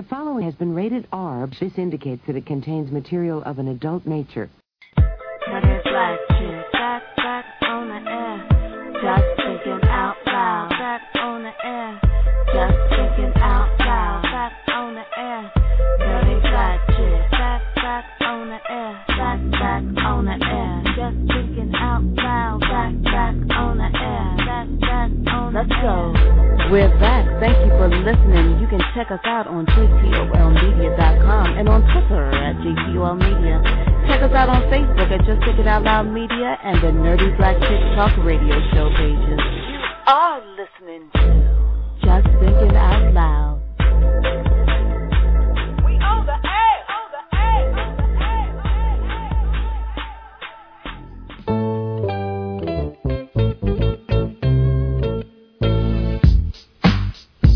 The following has been rated R. This indicates that it contains material of an adult nature. Just thinking out loud. Chat on the air. Just thinking out Chat on the air. Just thinking out loud. Chat chat on the air. Chat chat on the Let's go. We're back. Thank you for listening. You can check us out on jtolmedia.com and on Twitter at jtolmedia. Check us out on Facebook at Just Think It Out Loud Media and the Nerdy Black Chick Talk radio show pages. You are listening to. Just Thinking Out Loud.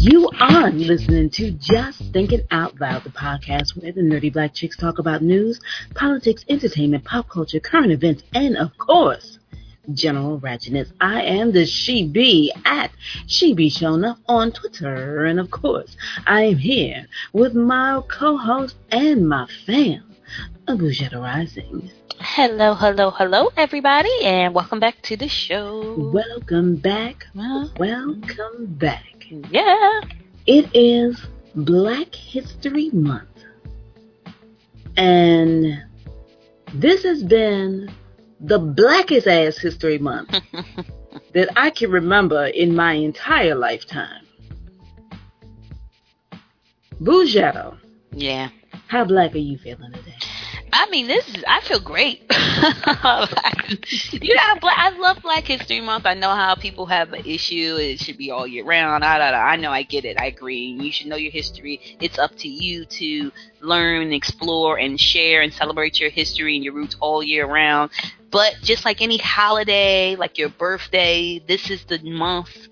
You are listening to Just Thinking Out Loud, the podcast where the nerdy black chicks talk about news, politics, entertainment, pop culture, current events, and of course, general ratchetness. I am the She Bee at She Bee Showing on Twitter, and of course, I am here with my co-host and my fam, Boughetto Rising. Hello, hello, hello, everybody, and welcome back to the show. Welcome back. Well, Welcome back. yeah. It is Black History Month. And this has been the blackest ass history month that I can remember in my entire lifetime. Boughetto, yeah. How black are you feeling today? I mean, this is, I feel great. you know, black, I love Black History Month. I know how people have an issue. It should be all year round. I, I, I know, I get it. I agree. You should know your history. It's up to you to learn, explore, and share and celebrate your history and your roots all year round. But just like any holiday, like your birthday, this is the month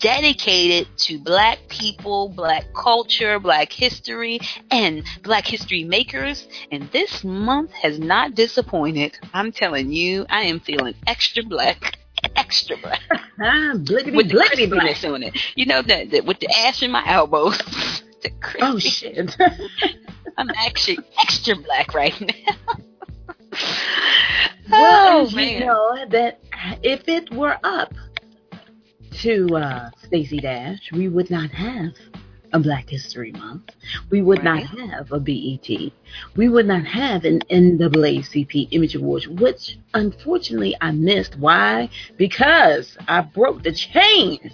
dedicated to black people, black culture, black history, and black history makers. And this month has not disappointed. I'm telling you, I am feeling extra black. Extra black. Blickety With the blickety black. on it. You know, that that- with the ash in my elbows. the Oh, shit. I'm actually extra black right now. Well, oh, man. you know that if it were up to uh, Stacey Dash, we would not have a Black History Month. We would Right. not have a BET. We would not have an NAACP Image Awards, which unfortunately I missed. Why? Because I broke the chains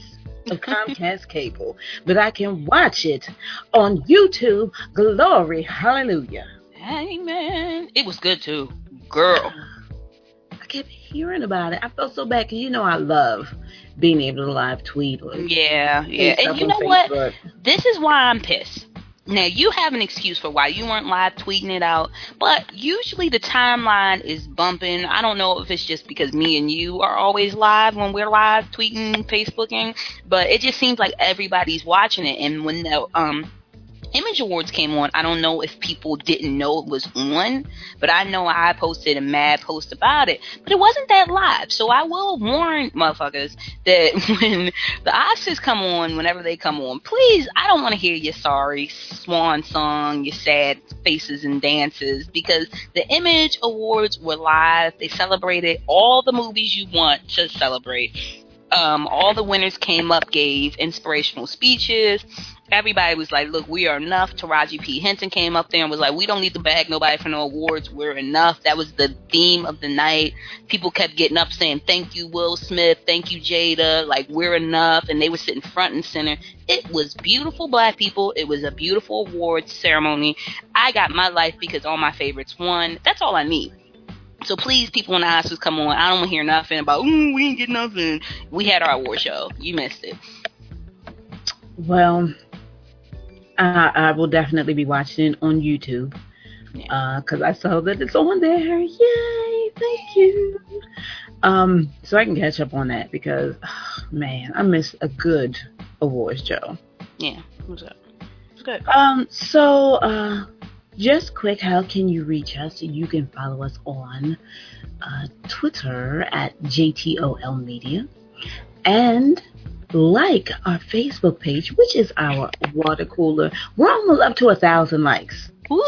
of Comcast cable, but I can watch it on YouTube. Glory, hallelujah. Amen. It was good too. Girl. I kept hearing about it. I felt so bad because you know I love being able to live tweet or Yeah, yeah. And you know what? This is why I'm pissed. Now you have an excuse for why you weren't live tweeting it out, but usually the timeline is bumping. I don't know if it's just because me and you are always live when we're live tweeting, Facebooking, but it just seems like everybody's watching it. And when the um Image Awards came on, I don't know if people didn't know it was on, but I know I posted a mad post about it. But it wasn't that live, so I will warn motherfuckers that when the Oscars come on, whenever they come on, please, I don't want to hear your sorry swan song, your sad faces and dances, because the Image Awards were live. They celebrated all the movies you want to celebrate. Um, all the winners came up, gave inspirational speeches. Everybody was like, "Look, we are enough." Taraji P Henson came up there and was like, "We don't need to bag nobody for no awards. We're enough." That was the theme of the night. People kept getting up saying, "Thank you, Will Smith. Thank you, Jada. Like we're enough." And they were sitting front and center. It was beautiful, black people. It was a beautiful awards ceremony. I got my life because all my favorites won. That's all I need. So please, people in the Oscars come on, I don't want to hear nothing about, ooh, we didn't get nothing. We had our award show. You missed it. Well, I, I will definitely be watching it on YouTube because uh, I saw that it's on there. Yay! Thank you. Um, so I can catch up on that because, oh, man, I miss a good awards show. Yeah, what's up? It's good. Um, so uh, just quick, how can you reach us? You can follow us on uh, Twitter at JTOL Media and like our Facebook page, which is our water cooler. We're almost up to a thousand likes. Woo!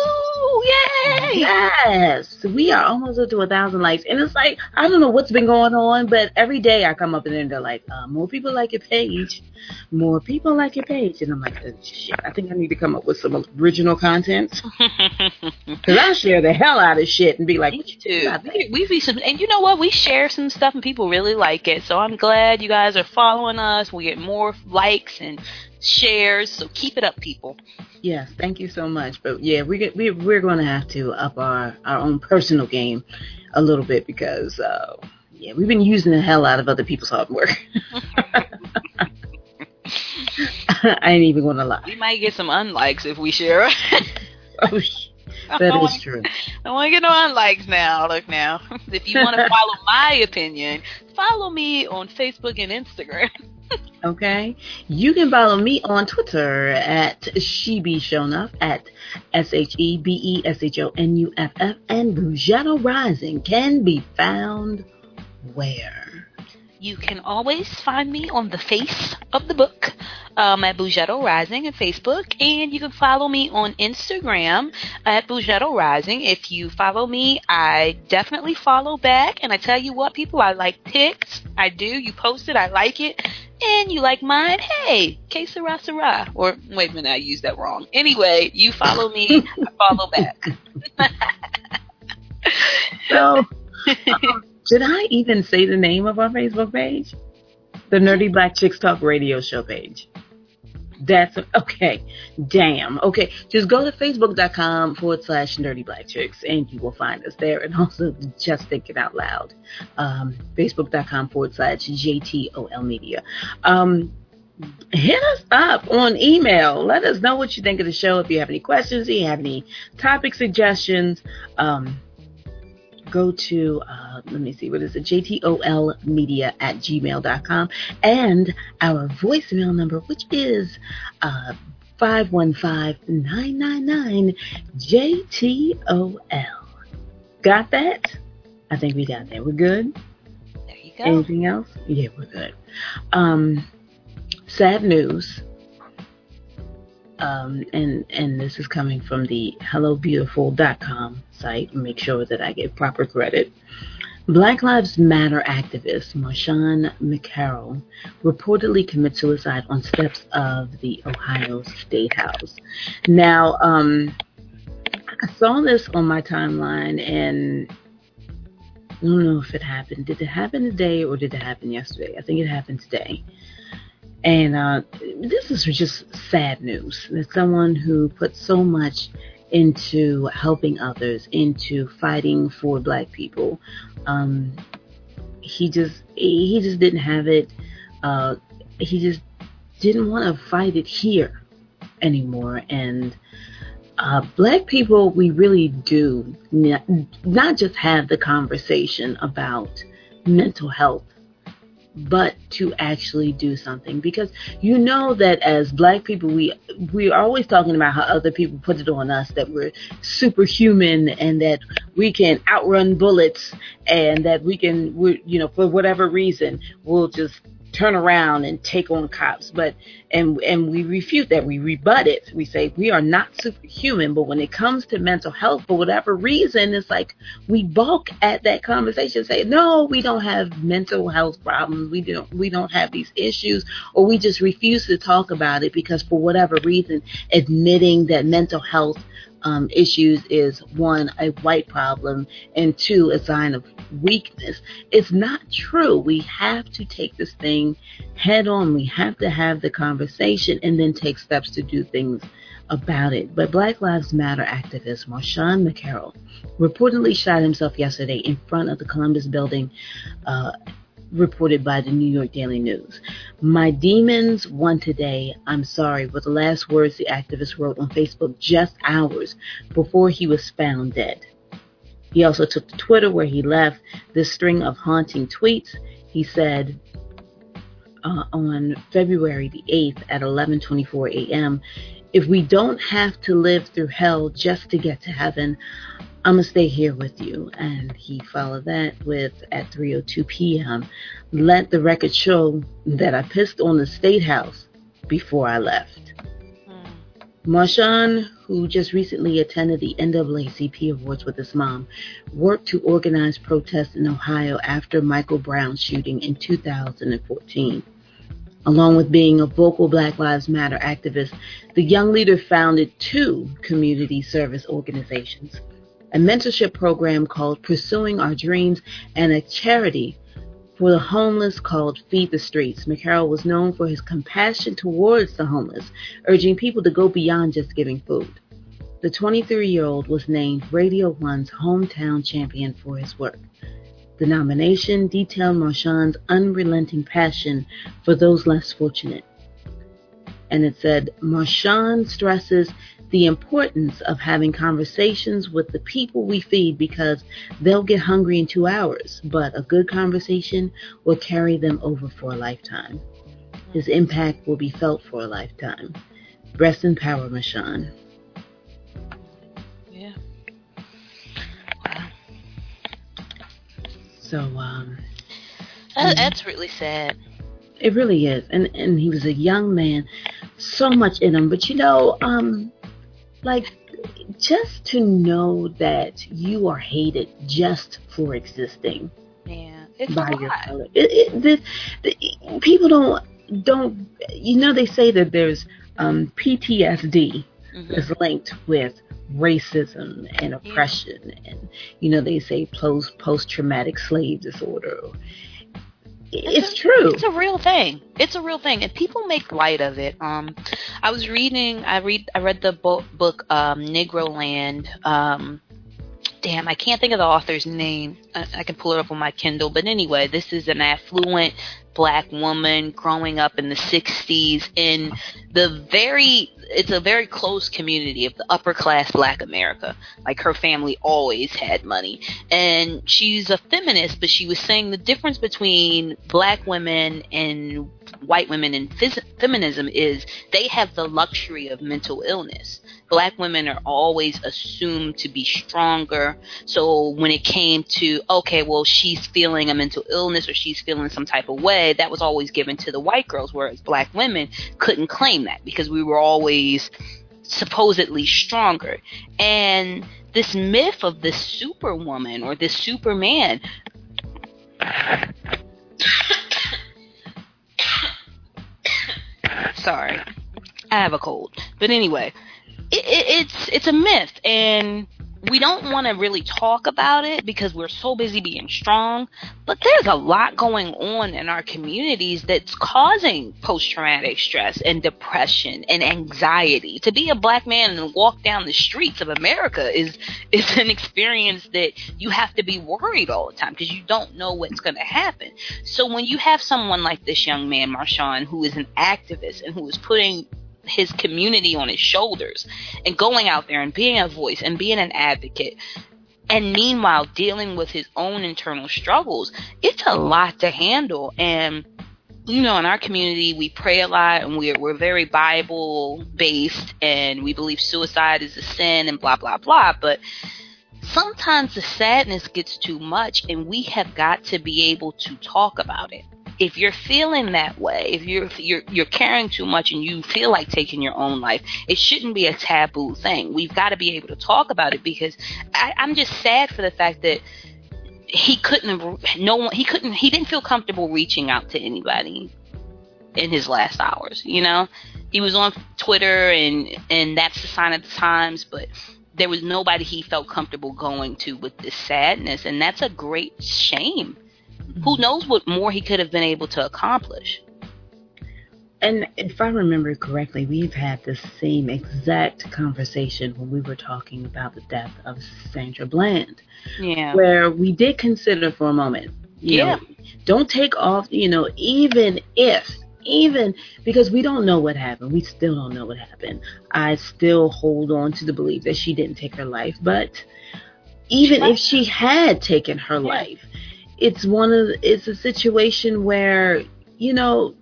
Yay! Yes, we are almost up to a thousand likes, and it's like I don't know what's been going on, but every day I come up and they're like, uh, "More people like your page, more people like your page," and I'm like, oh, "Shit, I think I need to come up with some original content because I share the hell out of shit and be like, "What you do?" We, we see some, and you know what? We share some stuff, and people really like it. So I'm glad you guys are following us. We get more likes and shares. So keep it up, people. Yes, thank you so much. But yeah, we get, we we're going to have to up our our own personal game a little bit because uh, yeah, we've been using the hell out of other people's hard work. I ain't even going to lie. We might get some unlikes if we share. oh, that is true. I want to get no unlikes now. Look now. If you want to follow my opinion, follow me on Facebook and Instagram. okay? You can follow me on Twitter at SheBeShonuff at S H E B E S H O N U F F and Boughetto Rising can be found where? You can always find me on the face of the book um, at Boughetto Rising at Facebook, and you can follow me on Instagram at Boughetto Rising. If you follow me, I definitely follow back, and I tell you what, people, I like pics. I do. You post it, I like it, and you like mine. Hey, que sera sera. Or wait a minute, I used that wrong. Anyway, you follow me, I follow back. so. Um, did I even say the name of our Facebook page? The Nerdy Black Chicks Talk Radio Show page. That's okay. Damn. Okay. Just go to facebook.com forward slash nerdy black chicks and you will find us there. And also just think it out loud. Um, facebook.com forward slash JTOL media. Um, hit us up on email. Let us know what you think of the show. If you have any questions, if you have any topic suggestions, um, go to, uh, let me see, what is it? JTOLmedia at gmail.com and our voicemail number, which is uh, 515-999-JTOL. Got that? I think we got that. We're good? There you go. Anything else? Yeah, we're good. Um, sad news um, and and this is coming from the HelloBeautiful.com site. Make sure that I get proper credit. Black Lives Matter activist Marshawn McCarrell reportedly commits suicide on steps of the Ohio State House. Now, um, I saw this on my timeline and I don't know if it happened. Did it happen today or did it happen yesterday? I think it happened today. And uh, this is just sad news that someone who put so much into helping others, into fighting for black people, um, he just he just didn't have it. Uh, he just didn't want to fight it here anymore. And uh, black people, we really do not, not just have the conversation about mental health but to actually do something. Because you know that as black people we we are always talking about how other people put it on us that we're superhuman and that we can outrun bullets and that we can we, you know for whatever reason we'll just turn around and take on cops but and and we refute that. We rebut it. We say we are not superhuman but when it comes to mental health for whatever reason it's like we balk at that conversation say no we don't have mental health problems. We don't we don't have these issues or we just refuse to talk about it because for whatever reason admitting that mental health um, issues is one, a white problem, and two, a sign of weakness. It's not true. We have to take this thing head on. We have to have the conversation and then take steps to do things about it. But Black Lives Matter activist Marshawn McCarrell reportedly shot himself yesterday in front of the Columbus building. Uh, reported by the New York Daily News. My demons won today. I'm sorry were the last words the activist wrote on Facebook just hours before he was found dead. He also took to Twitter where he left this string of haunting tweets. He said uh, on February the 8th at 11:24 a.m., "If we don't have to live through hell just to get to heaven, I'm gonna stay here with you. And he followed that with at 3:02 p.m. Let the record show that I pissed on the state house before I left. Hmm. Marshawn, who just recently attended the NAACP Awards with his mom, worked to organize protests in Ohio after Michael Brown's shooting in 2014. Along with being a vocal Black Lives Matter activist, the young leader founded two community service organizations a mentorship program called Pursuing Our Dreams, and a charity for the homeless called Feed the Streets. McCarrell was known for his compassion towards the homeless, urging people to go beyond just giving food. The 23 year old was named Radio One's hometown champion for his work. The nomination detailed Marshawn's unrelenting passion for those less fortunate. And it said, Marshawn stresses the importance of having conversations with the people we feed because they'll get hungry in two hours, but a good conversation will carry them over for a lifetime. His impact will be felt for a lifetime. Rest in power, Marshawn. Yeah. Wow. So, um. That, that's really sad. It really is. And and he was a young man, so much in him. But you know, um, like just to know that you are hated just for existing. Yeah, it's by your color. It, it, the, people don't don't you know they say that there's um, PTSD mm-hmm. is linked with racism and oppression, yeah. and you know they say post post traumatic slave disorder it's, it's true. It's a real thing. It's a real thing, and people make light of it. Um, I was reading. I read. I read the book, book um, Negroland. Um, damn, I can't think of the author's name. I, I, can pull it up on my Kindle. But anyway, this is an affluent black woman growing up in the 60s in the very it's a very close community of the upper class black America. Like her family always had money. And she's a feminist, but she was saying the difference between black women and white women in phys- feminism is they have the luxury of mental illness. Black women are always assumed to be stronger. So when it came to, okay, well, she's feeling a mental illness or she's feeling some type of way, that was always given to the white girls, whereas black women couldn't claim that because we were always supposedly stronger. And this myth of this superwoman or this superman Sorry, I have a cold. But anyway, it, it, it's it's a myth, and we don't want to really talk about it because we're so busy being strong. But there's a lot going on in our communities that's causing post traumatic stress and depression and anxiety. To be a black man and walk down the streets of America is is an experience that you have to be worried all the time because you don't know what's going to happen. So when you have someone like this young man, Marshawn, who is an activist and who is putting his community on his shoulders and going out there and being a voice and being an advocate and meanwhile dealing with his own internal struggles it's a lot to handle. And you know in our community we pray a lot and we're we're very bible based and we believe suicide is a sin and blah blah blah. But sometimes the sadness gets too much and we have got to be able to talk about it if you're feeling that way, if you're you're you're caring too much and you feel like taking your own life, it shouldn't be a taboo thing. We've got to be able to talk about it because I, I'm just sad for the fact that he couldn't no one he couldn't he didn't feel comfortable reaching out to anybody in his last hours you know he was on twitter and and that's the sign of the times but there was nobody he felt comfortable going to with this sadness and that's a great shame who knows what more he could have been able to accomplish. And if I remember correctly, we've had the same exact conversation when we were talking about the death of Sandra Bland. Yeah. Where we did consider for a moment, You Yeah. know, don't take off, you know, even if even because we don't know what happened. We still don't know what happened. I still hold on to the belief that she didn't take her life, but even if she had taken her life, it's one of it's a situation where, you know,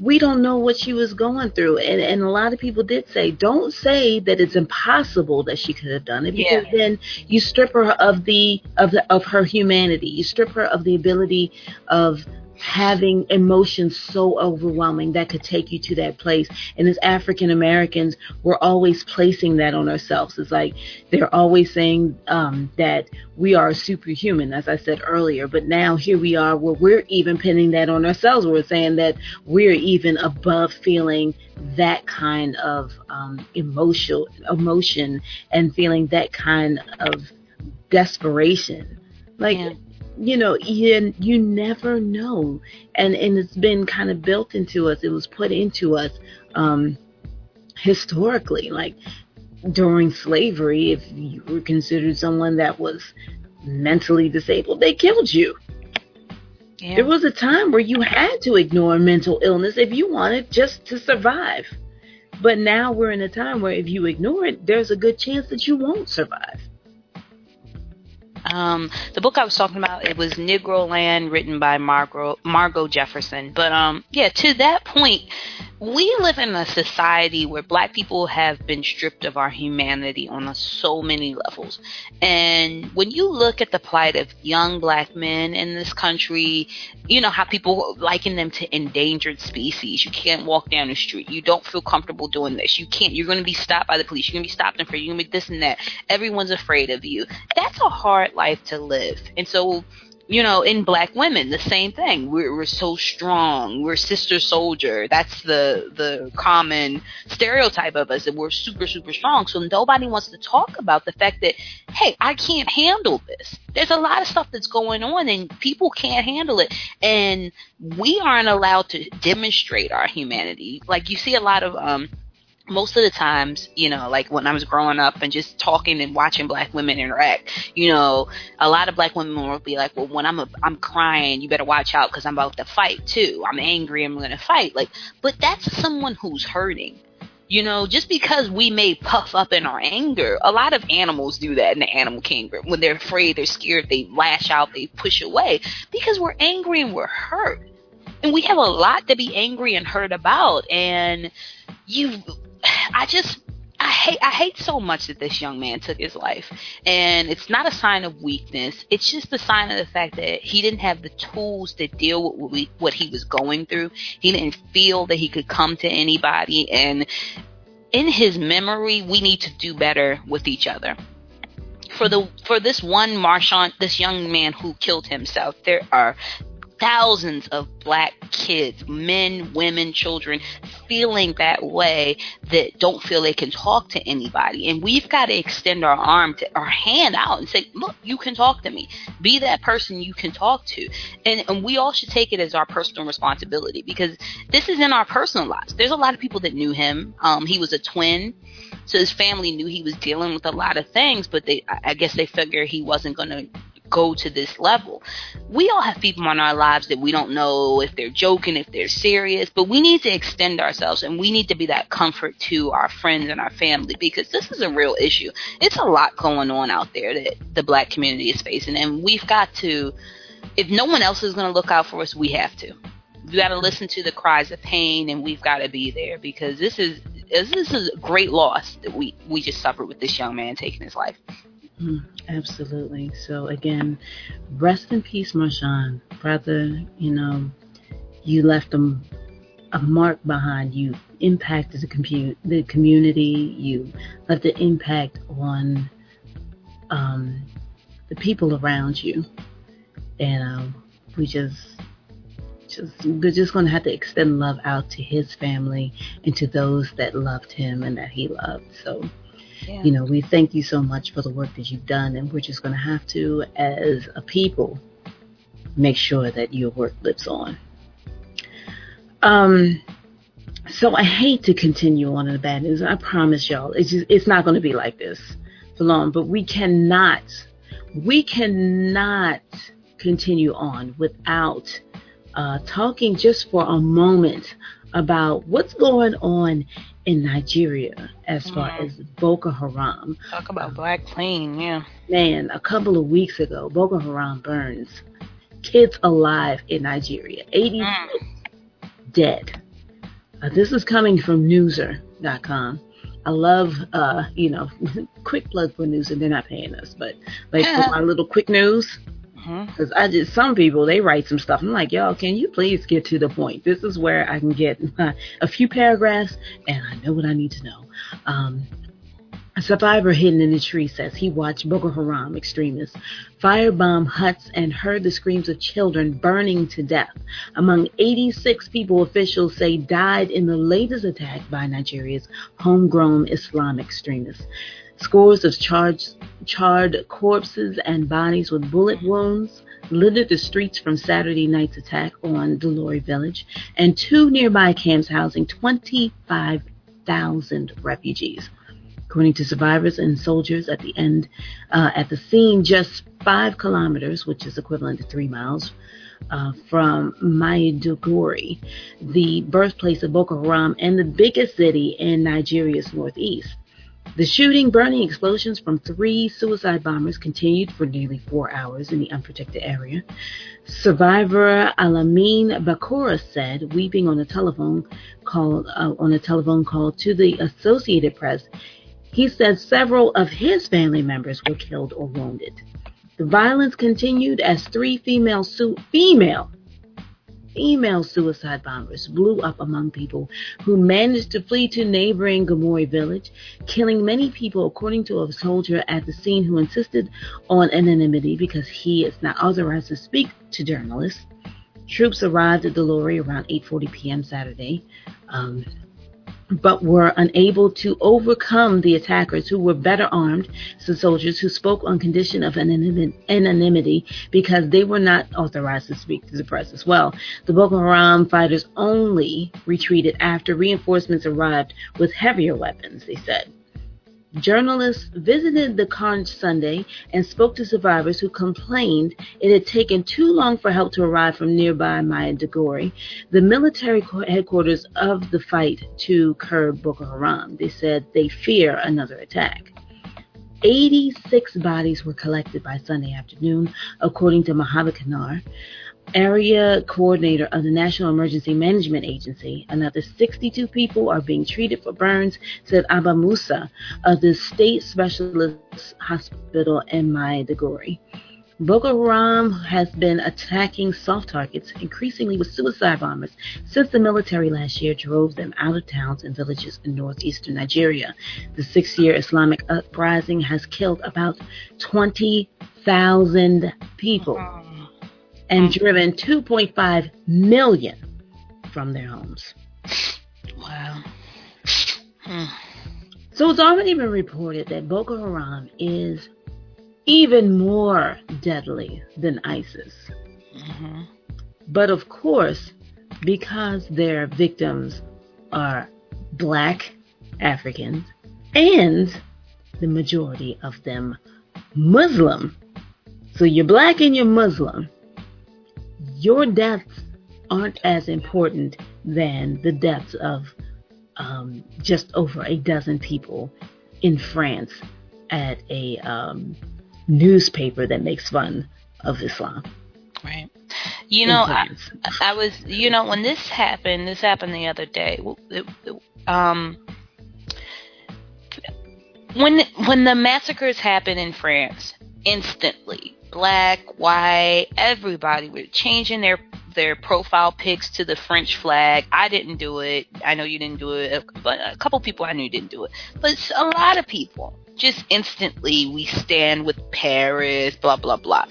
we don't know what she was going through and, and a lot of people did say don't say that it's impossible that she could have done it because Yeah. then you strip her of the of the of her humanity you strip her of the ability of having emotions so overwhelming that could take you to that place. And as african americans we're always placing that on ourselves. It's like they're always saying um, that we are superhuman as i said earlier. But now here we are where we're even pinning that on ourselves. We're saying that we're even above feeling that kind of um, emotional emotion and feeling that kind of desperation. Like Yeah. You know you, you never know. And and it's been kind of built into us. It was put into us um historically like during slavery if you were considered someone that was mentally disabled they killed you. Yeah. there was a time where you had to ignore mental illness if you wanted just to survive. But now we're in a time where if you ignore it there's a good chance that you won't survive Um, the book I was talking about it was Negroland, written by Margo Margo Jefferson. But um, yeah, to that point, we live in a society where Black people have been stripped of our humanity on a, so many levels. And when you look at the plight of young Black men in this country, you know how people liken them to endangered species. You can't walk down the street. You don't feel comfortable doing this. You can't. You're going to be stopped by the police. You're going to be stopped in front. You're going to be this and that. Everyone's afraid of you. That's a hard life to live. And so, you know, in black women, the same thing. We're, we're so strong. We're sister soldier. That's the the common stereotype of us that we're super super strong. So nobody wants to talk about the fact that hey, I can't handle this. There's a lot of stuff that's going on and people can't handle it. And we aren't allowed to demonstrate our humanity. Like you see a lot of um most of the times, you know, like when I was growing up and just talking and watching black women interact, you know, a lot of black women will be like, well, when I'm a, I'm crying, you better watch out because I'm about to fight too. I'm angry, I'm going to fight. Like, but that's someone who's hurting. You know, just because we may puff up in our anger, a lot of animals do that in the animal kingdom. When they're afraid, they're scared, they lash out, they push away because we're angry and we're hurt. And we have a lot to be angry and hurt about. And you, I just, I hate, I hate so much that this young man took his life. And it's not a sign of weakness. It's just a sign of the fact that he didn't have the tools to deal with what, we, what he was going through. He didn't feel that he could come to anybody. And in his memory, we need to do better with each other. For the for this one Marshawn, this young man who killed himself, there are thousands of black kids, men, women, children, feeling that way that don't feel they can talk to anybody. And we've got to extend our arm to our hand out and say, look, you can talk to me. Be that person you can talk to. And, and we all should take it as our personal responsibility because this is in our personal lives. There's a lot of people that knew him. Um, he was a twin. So his family knew he was dealing with a lot of things, but they, I guess they figured he wasn't going to go to this level. We all have people in our lives that we don't know if they're joking, if they're serious, but we need to extend ourselves and we need to be that comfort to our friends and our family because this is a real issue. It's a lot going on out there that the black community is facing and we've got to if no one else is going to look out for us, we have to. We got to listen to the cries of pain and we've got to be there because this is this is a great loss that we we just suffered with this young man taking his life. Mm, absolutely. So again, rest in peace, Marshawn, brother. You know, you left a, a mark behind. You impacted the compu- the community. You left an impact on um, the people around you, and um, we just. Just, we're just going to have to extend love out to his family and to those that loved him and that he loved. So, Yeah. you know, we thank you so much for the work that you've done, and we're just going to have to, as a people, make sure that your work lives on. Um, so I hate to continue on in the bad news. I promise y'all, it's just it's not going to be like this for long. But we cannot, we cannot continue on without uh, talking just for a moment about what's going on in Nigeria as far mm. as Boko Haram. Talk about Black Plane, yeah. Man, a couple of weeks ago, Boko Haram burns kids alive in Nigeria. 80 mm. dead. Uh, this is coming from Newser.com. I love, uh, you know, quick plug for news, and they're not paying us, but like for my little quick news, because mm-hmm. I just some people they write some stuff. I'm like, y'all, can you please get to the point? This is where I can get a few paragraphs, and I know what I need to know. Um, a survivor hidden in a tree says he watched Boko Haram extremists firebomb huts and heard the screams of children burning to death. Among 86 people officials say died in the latest attack by Nigeria's homegrown Islam extremists. Scores of charred, charred corpses and bodies with bullet wounds littered the streets from Saturday night's attack on Dalori village and two nearby camps housing 25,000 refugees. According to survivors and soldiers at the end, uh, at the scene, just five kilometers, which is equivalent to three miles, uh, from Maiduguri, the birthplace of Boko Haram and the biggest city in Nigeria's northeast. The shooting, burning, explosions from three suicide bombers continued for nearly four hours in the unprotected area. Survivor Alamin Bakura said, weeping on a telephone call uh, on a telephone call to the Associated Press, he said several of his family members were killed or wounded. The violence continued as three female su- female female suicide bombers blew up among people who managed to flee to neighboring Gamori village, killing many people, according to a soldier at the scene who insisted on anonymity because he is not authorized to speak to journalists. Troops arrived at Dalori around 8:40 p.m. Saturday. Um, but were unable to overcome the attackers who were better armed, the soldiers who spoke on condition of anonymity because they were not authorized to speak to the press as well. The Boko Haram fighters only retreated after reinforcements arrived with heavier weapons, they said. Journalists visited the carnage Sunday and spoke to survivors who complained it had taken too long for help to arrive from nearby Maiduguri, the military headquarters of the fight to curb Boko Haram. They said they fear another attack. 86 bodies were collected by Sunday afternoon, according to Mohammed Kanar area coordinator of the National Emergency Management Agency. Another 62 people are being treated for burns, said Abba Musa of the State Specialist Hospital in Maiduguri. Boko Haram has been attacking soft targets, increasingly with suicide bombers, since the military last year drove them out of towns and villages in northeastern Nigeria. The six year Islamic uprising has killed about 20,000 people and driven 2.5 million from their homes. Wow. So it's already been reported that Boko Haram is even more deadly than ISIS. Mm-hmm. But of course, because their victims are black Africans and the majority of them Muslim. So you're black and you're Muslim your deaths aren't as important than the deaths of um, just over a dozen people in France at a um, newspaper that makes fun of Islam. Right. You know, I, I, was, you know, when this happened, this happened the other day. It, it, um, when when the massacres happened in France, instantly black, white, everybody were changing their their profile pics to the French flag. I didn't do it. I know you didn't do it, but a couple people I knew didn't do it. But a lot of people just instantly we stand with Paris, blah blah blah.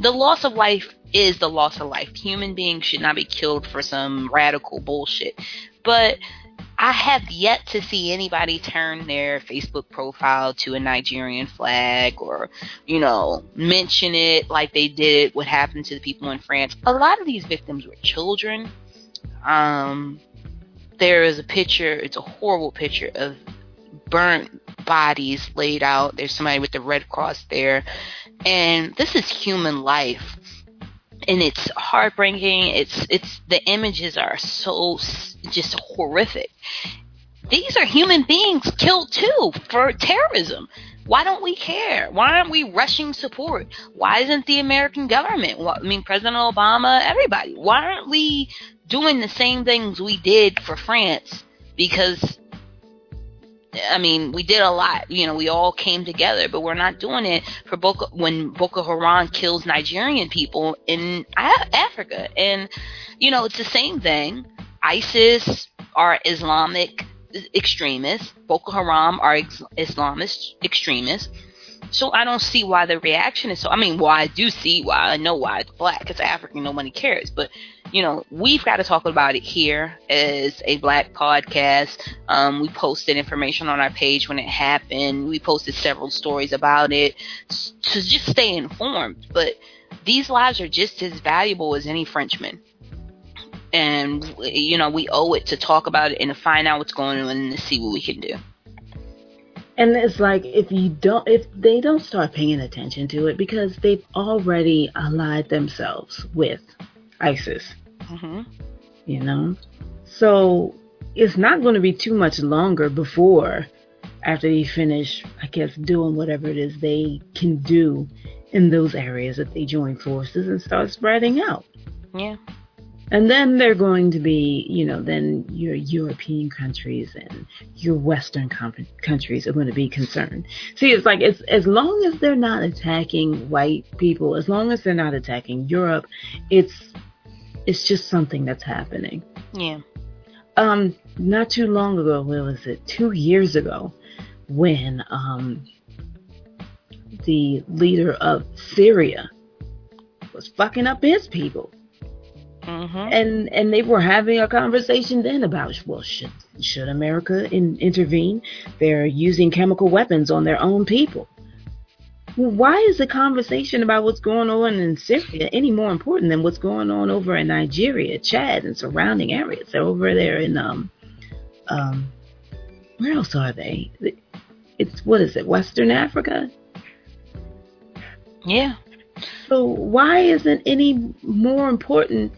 The loss of life is the loss of life. Human beings should not be killed for some radical bullshit. But I have yet to see anybody turn their Facebook profile to a Nigerian flag or, you know, mention it like they did what happened to the people in France. A lot of these victims were children. Um, there is a picture, it's a horrible picture of burnt bodies laid out. There's somebody with the Red Cross there. And this is human life and it's heartbreaking. It's it's the images are so just horrific. These are human beings killed too for terrorism. Why don't we care? Why aren't we rushing support? Why isn't the American government? I mean, President Obama, everybody. Why aren't we doing the same things we did for France? Because I mean, we did a lot. You know, we all came together, but we're not doing it for Boko when Boko Haram kills Nigerian people in Africa. And you know, it's the same thing. ISIS are Islamic extremists. Boko Haram are Islamist extremists. So I don't see why the reaction is so. I mean, well, I do see why. I know why it's black. It's African. Nobody cares. But you know, we've got to talk about it here as a black podcast. Um, we posted information on our page when it happened. We posted several stories about it to just stay informed. But these lives are just as valuable as any Frenchman. And you know, we owe it to talk about it and to find out what's going on and to see what we can do. And it's like if you don't, if they don't start paying attention to it, because they've already allied themselves with ISIS. Mm-hmm. You know, so it's not going to be too much longer before, after they finish, I guess, doing whatever it is they can do in those areas that they join forces and start spreading out. Yeah. And then they're going to be, you know, then your European countries and your Western com- countries are going to be concerned. See, it's like it's as long as they're not attacking white people, as long as they're not attacking Europe, it's it's just something that's happening. Yeah. Um, not too long ago, what was it? Two years ago, when um the leader of Syria was fucking up his people Mm-hmm. And and they were having a conversation then about well should should America in, intervene? They're using chemical weapons on their own people. Well, why is the conversation about what's going on in Syria any more important than what's going on over in Nigeria, Chad, and surrounding areas? They're over there in um um where else are they? It's what is it? Western Africa. Yeah. So why isn't any more important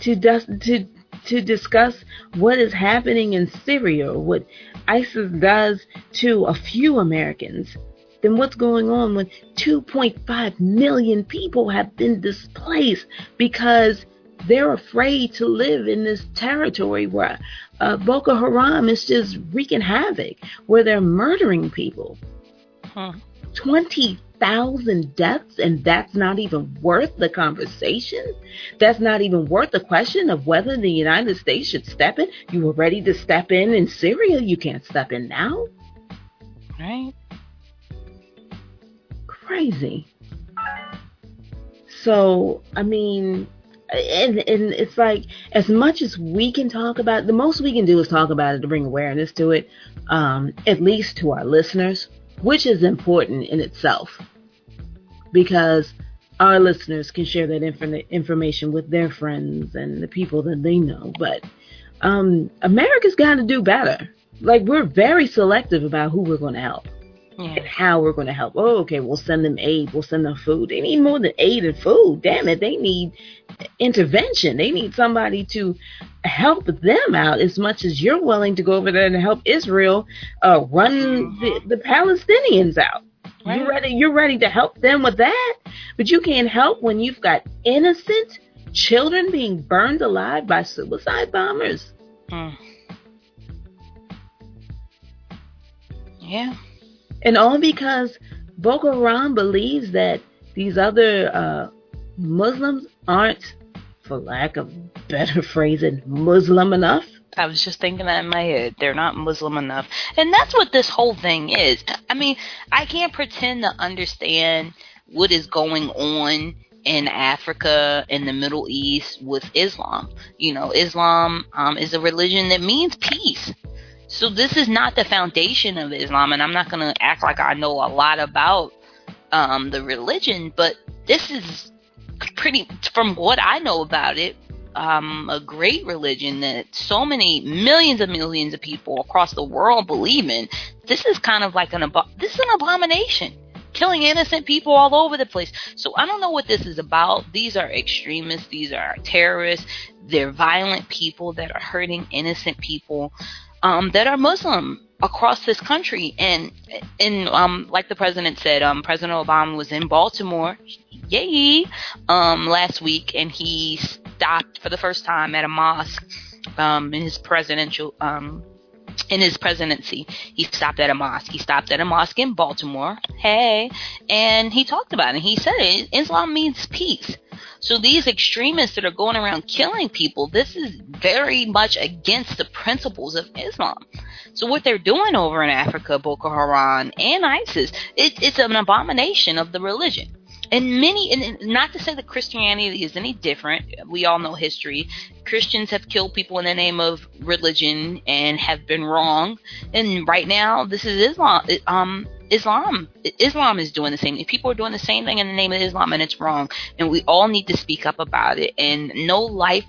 to to to discuss what is happening in Syria what ISIS does to a few Americans then what's going on when 2.5 million people have been displaced because they're afraid to live in this territory where uh, Boko Haram is just wreaking havoc, where they're murdering people. Huh. 20 thousand deaths and that's not even worth the conversation? That's not even worth the question of whether the United States should step in? You were ready to step in in Syria. You can't step in now. Right. Crazy. So, I mean, and, and it's like as much as we can talk about the most we can do is talk about it to bring awareness to it um, at least to our listeners which is important in itself because our listeners can share that inf- information with their friends and the people that they know. But um, America's got to do better. Like we're very selective about who we're going to help yeah. and how we're going to help. Oh, okay, we'll send them aid. We'll send them food. They need more than aid and food. Damn it, they need intervention. They need somebody to help them out as much as you're willing to go over there and help Israel uh, run the, the Palestinians out. Right. You're ready. You're ready to help them with that, but you can't help when you've got innocent children being burned alive by suicide bombers. Hmm. Yeah. And all because Boko Haram believes that these other uh, Muslims aren't, for lack of better phrasing, Muslim enough. I was just thinking that in my head. They're not Muslim enough. And that's what this whole thing is. I mean, I can't pretend to understand what is going on in Africa in the Middle East with Islam. You know, Islam um, is a religion that means peace. So this is not the foundation of Islam, and I'm not going to act like I know a lot about um, the religion, but this is pretty, from what I know about it, um, a great religion that so many millions of millions of people across the world believe in. This is kind of like an this is an abomination. killing innocent people all over the place. So I don't know what this is about. These are extremists. These are terrorists. They're violent people that are hurting innocent people um, that are Muslim across this country. And and um, like the president said, um, President Obama was in Baltimore, yay, um, last week, and he stopped for the first time at a mosque um, in his presidential um, in his presidency. He stopped at a mosque. He stopped at a mosque in Baltimore. Hey, and he talked about it. He said it, Islam means peace. So these extremists that are going around killing people, this is very much against the principles of Islam. So what they're doing over in Africa, Boko Haram and ISIS, it, it's an abomination of the religion and many and not to say that christianity is any different. We all know history. Christians have killed people in the name of religion and have been wrong. And right now this is islam um islam islam is doing the same. People are doing the same thing in the name of islam and it's wrong. And we all need to speak up about it. And no life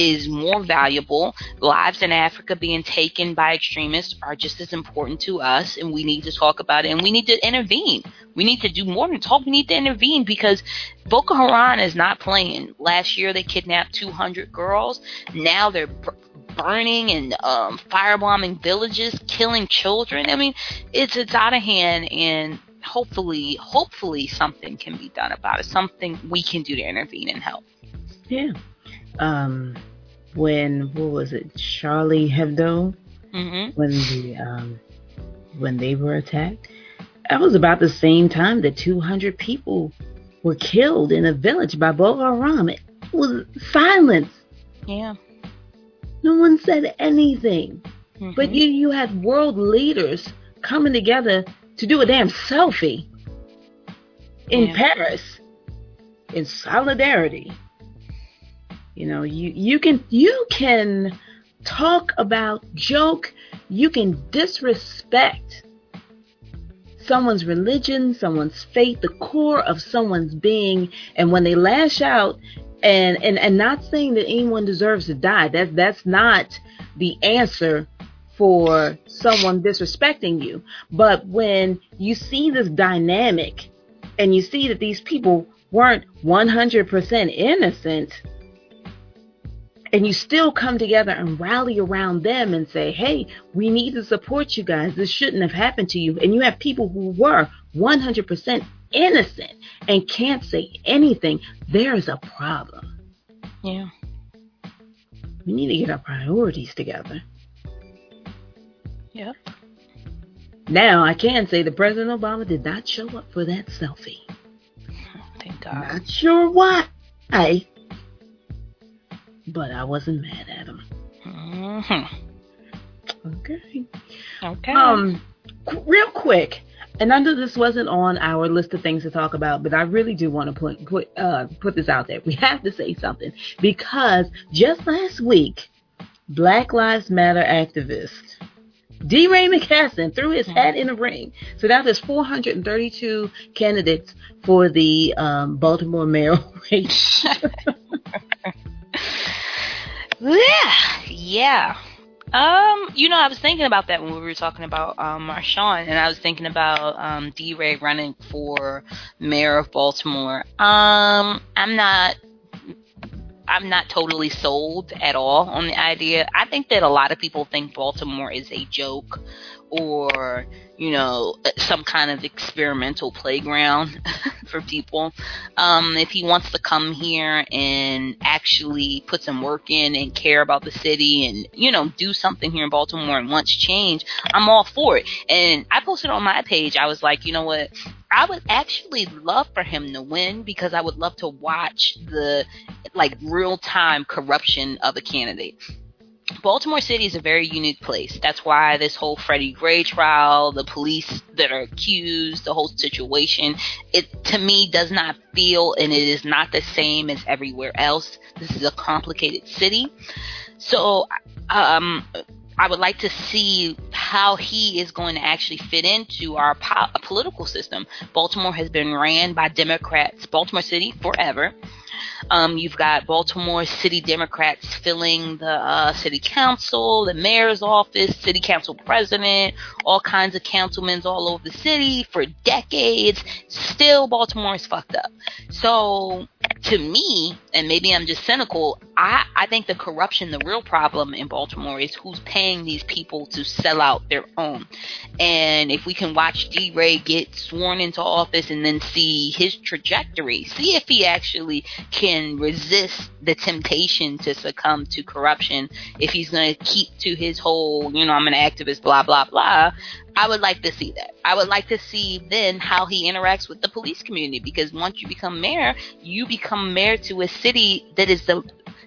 is more valuable. Lives in Africa being taken by extremists are just as important to us, and we need to talk about it and we need to intervene. We need to do more than talk. We need to intervene because Boko Haram is not playing. Last year they kidnapped 200 girls. Now they're burning and um, firebombing villages, killing children. I mean, it's it's out of hand, and hopefully, hopefully something can be done about it. Something we can do to intervene and help. Yeah um, when what was it, Charlie Hebdo, mm-hmm. when the um, when they were attacked. That was about the same time that 200 people were killed in a village by Boko Haram. It was silence. Yeah. No one said anything. Mm-hmm. But you you had world leaders coming together to do a damn selfie in yeah. Paris in solidarity. You know, you you can you can talk about joke, you can disrespect someone's religion, someone's faith, the core of someone's being, and when they lash out and and and not saying that anyone deserves to die. That's that's not the answer for someone disrespecting you. But when you see this dynamic and you see that these people weren't 100% innocent, and you still come together and rally around them and say, hey, we need to support you guys. This shouldn't have happened to you. And you have people who were 100% innocent and can't say anything. There's a problem. Yeah. We need to get our priorities together. Yep. Now, I can say that President Obama did not show up for that selfie. Thank God. Not sure why but I wasn't mad at him. Mm-hmm. Okay. Okay. Um, qu- real quick, and I know this wasn't on our list of things to talk about, but I really do want to put put uh, put this out there. We have to say something because just last week, Black Lives Matter activist DeRay McKesson threw his hat in the ring. So now there's 432 candidates for the um, Baltimore mayor race. Yeah, yeah. Um, you know, I was thinking about that when we were talking about um Marshawn, and I was thinking about um DeRay running for mayor of Baltimore. Um, I'm not. I'm not totally sold at all on the idea. I think that a lot of people think Baltimore is a joke or you know some kind of experimental playground for people. Um, if he wants to come here and actually put some work in and care about the city and you know do something here in baltimore and wants change i'm all for it. And i posted on my page i was like you know what? I would actually love for him to win because I would love to watch the like real time corruption of a candidate. Baltimore City is a very unique place. That's why this whole Freddie Gray trial, the police that are accused, the whole situation, it to me does not feel and it is not the same as everywhere else. This is a complicated city. So um I would like to see how he is going to actually fit into our po- political system. Baltimore has been ran by Democrats, Baltimore City forever. Um, you've got Baltimore City Democrats filling the uh, city council, the mayor's office, city council president, all kinds of councilmen all over the city for decades. Still, Baltimore is fucked up. So, to me, and maybe I'm just cynical, I, I think the corruption, the real problem in Baltimore is who's paying these people to sell out their own. And if we can watch DeRay get sworn into office and then see his trajectory, see if he actually can resist the temptation to succumb to corruption, if he's going to keep to his whole, you know, I'm an activist, blah, blah, blah, I would like to see that. I would like to see then how he interacts with the police community because once you become mayor, you become mayor to a city that is the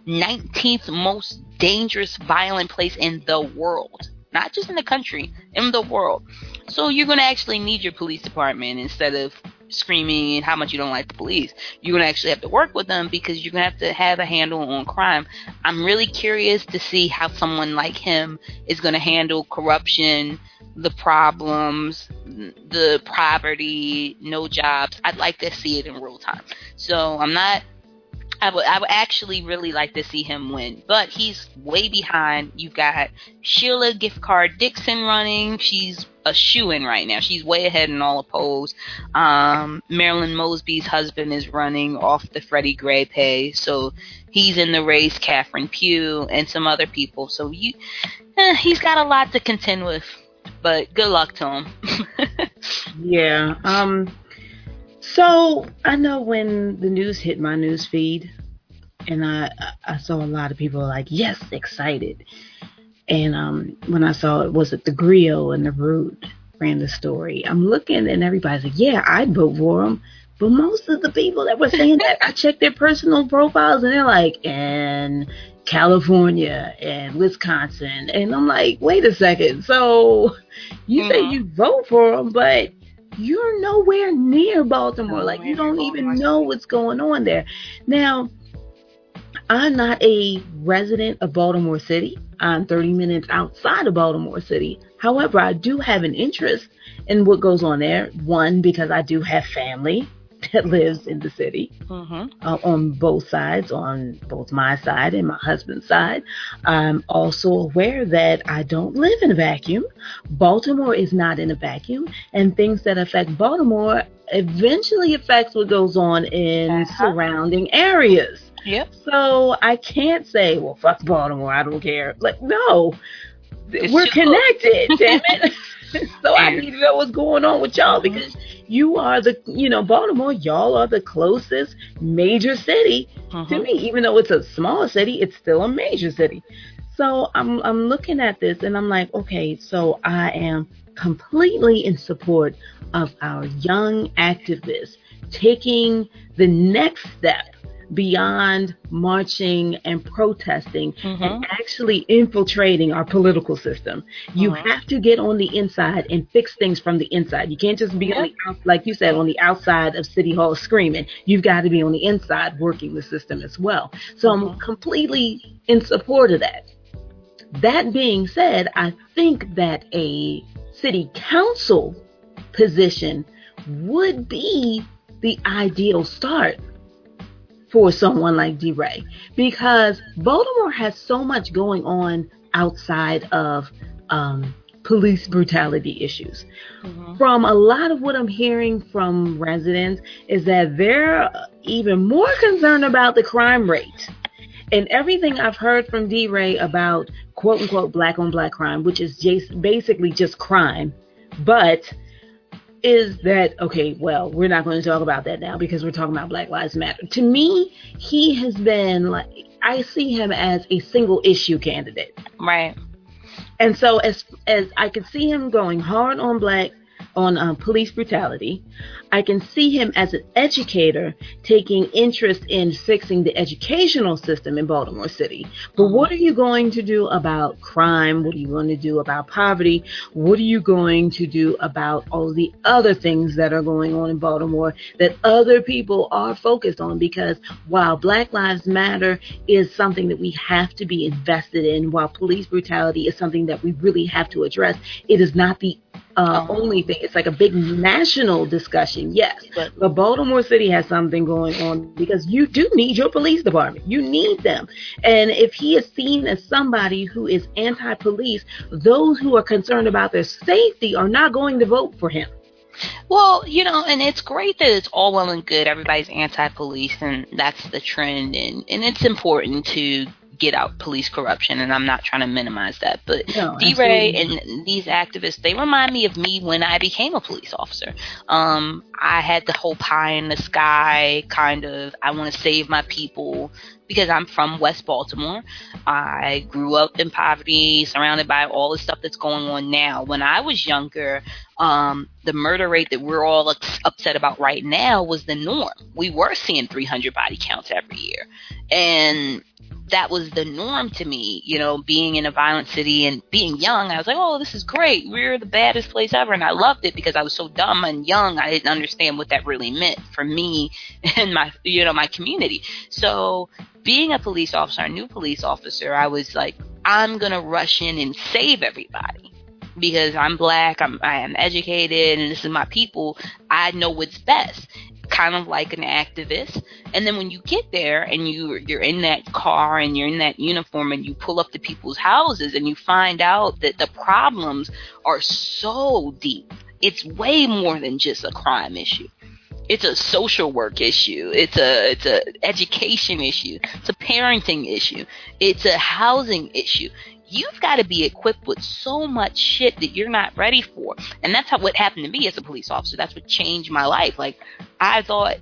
19th most dangerous, violent place in the world. Not just in the country, in the world. So you're going to actually need your police department instead of screaming and how much you don't like the police. You're to actually have to work with them because you're to have to have a handle on crime. I'm really curious to see how someone like him is to handle corruption, the problems, the poverty, no jobs. I'd like to see it in real time. So I'm not I would I would actually really like to see him win, but he's way behind. You've got Sheila Gift Card Dixon running. She's a shoe in right now. She's way ahead in all the polls. Um, Marilyn Mosby's husband is running off the Freddie Gray pay, so he's in the race. Catherine Pugh and some other people. So you, eh, he's got a lot to contend with. But good luck to him. yeah. Um so I know when the news hit my news feed, and I I saw a lot of people like yes excited, and um when I saw it was it the Grio and the Root ran the story. I'm looking and everybody's like yeah I'd vote for them, but most of the people that were saying that I checked their personal profiles and they're like and California and Wisconsin, and I'm like wait a second so you mm-hmm. say you vote for them but you're nowhere near Baltimore. Nowhere like you don't even know what's going on there. Now, I'm not a resident of Baltimore City. I'm 30 minutes outside of Baltimore City. However, I do have an interest in what goes on there. One, because I do have family that lives in the city mm-hmm. uh, on both sides, on both my side and my husband's side. I'm also aware that I don't live in a vacuum. Baltimore is not in a vacuum, and things that affect Baltimore eventually affects what goes on in uh-huh. surrounding areas. Yep. So I can't say, well, fuck Baltimore, I don't care. Like, no, it's we're connected, damn it. so I need to know what's going on with y'all mm-hmm. because you are the, you know, Baltimore, y'all are the closest major city to mm-hmm. me. Even though it's a small city, it's still a major city. So I'm I'm looking at this and I'm like, okay, so I am completely in support of our young activists taking the next step beyond marching and protesting mm-hmm. and actually infiltrating our political system. You mm-hmm. have to get on the inside and fix things from the inside. You can't just be on the out, like you said on the outside of City Hall screaming. You've got to be on the inside working the system as well. So mm-hmm. I'm completely in support of that. That being said, I think that a city council position would be the ideal start for someone like DeRay because Baltimore has so much going on outside of um, police brutality issues. Mm-hmm. From a lot of what I'm hearing from residents is that they're even more concerned about the crime rate. And everything I've heard from DeRay about quote unquote black on black crime, which is just basically just crime, but is that okay? Well, we're not going to talk about that now because we're talking about Black Lives Matter. To me, he has been like I see him as a single issue candidate. Right. And so as as I can see him going hard on black on um, police brutality. I can see him as an educator taking interest in fixing the educational system in Baltimore City. But what are you going to do about crime? What are you going to do about poverty? What are you going to do about all the other things that are going on in Baltimore that other people are focused on? Because while Black Lives Matter is something that we have to be invested in, while police brutality is something that we really have to address, it is not the uh, only thing. It's like a big national discussion, yes. But, but Baltimore City has something going on because you do need your police department. You need them. And if he is seen as somebody who is anti police, those who are concerned about their safety are not going to vote for him. Well, you know, and it's great that it's all well and good. Everybody's anti-police, and that's the trend, and and it's important to get out police corruption, and I'm not trying to minimize that. But no, DeRay and these activists, they remind me of me when I became a police officer. Um, I had the whole pie in the sky kind of, I want to save my people because I'm from West Baltimore. I grew up in poverty, surrounded by all the stuff that's going on now. When I was younger, um, the murder rate that we're all upset about right now was the norm. We were seeing 300 body counts every year. And that was the norm to me, you know, being in a violent city and being young. I was like, oh, this is great. We're the baddest place ever. And I loved it because I was so dumb and young. I didn't understand what that really meant for me and my, you know, my community. So being a police officer, a new police officer, I was like, I'm going to rush in and save everybody because I'm black, I'm I am educated, and this is my people. I know what's best kind of like an activist. And then when you get there and you you're in that car and you're in that uniform and you pull up to people's houses and you find out that the problems are so deep. It's way more than just a crime issue. It's a social work issue. It's a it's a education issue. It's a parenting issue. It's a housing issue you've got to be equipped with so much shit that you're not ready for. And that's how what happened to me as a police officer. That's what changed my life. Like I thought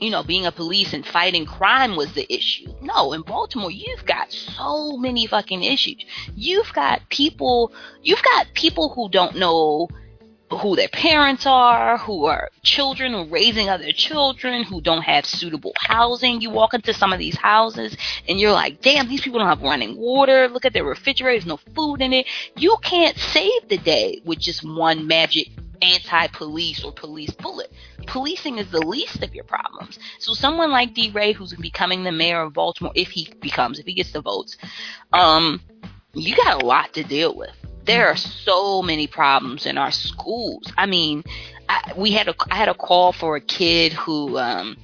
you know, being a police and fighting crime was the issue. No, in Baltimore, you've got so many fucking issues. You've got people, you've got people who don't know who their parents are, who are children are raising other children, who don't have suitable housing. You walk into some of these houses and you're like, damn, these people don't have running water. Look at their refrigerators, no food in it. You can't save the day with just one magic anti-police or police bullet. Policing is the least of your problems. So someone like DeRay, who's becoming the mayor of Baltimore, if he becomes, if he gets the votes, um, you got a lot to deal with there are so many problems in our schools. I mean, I, we had a I had a call for a kid who um,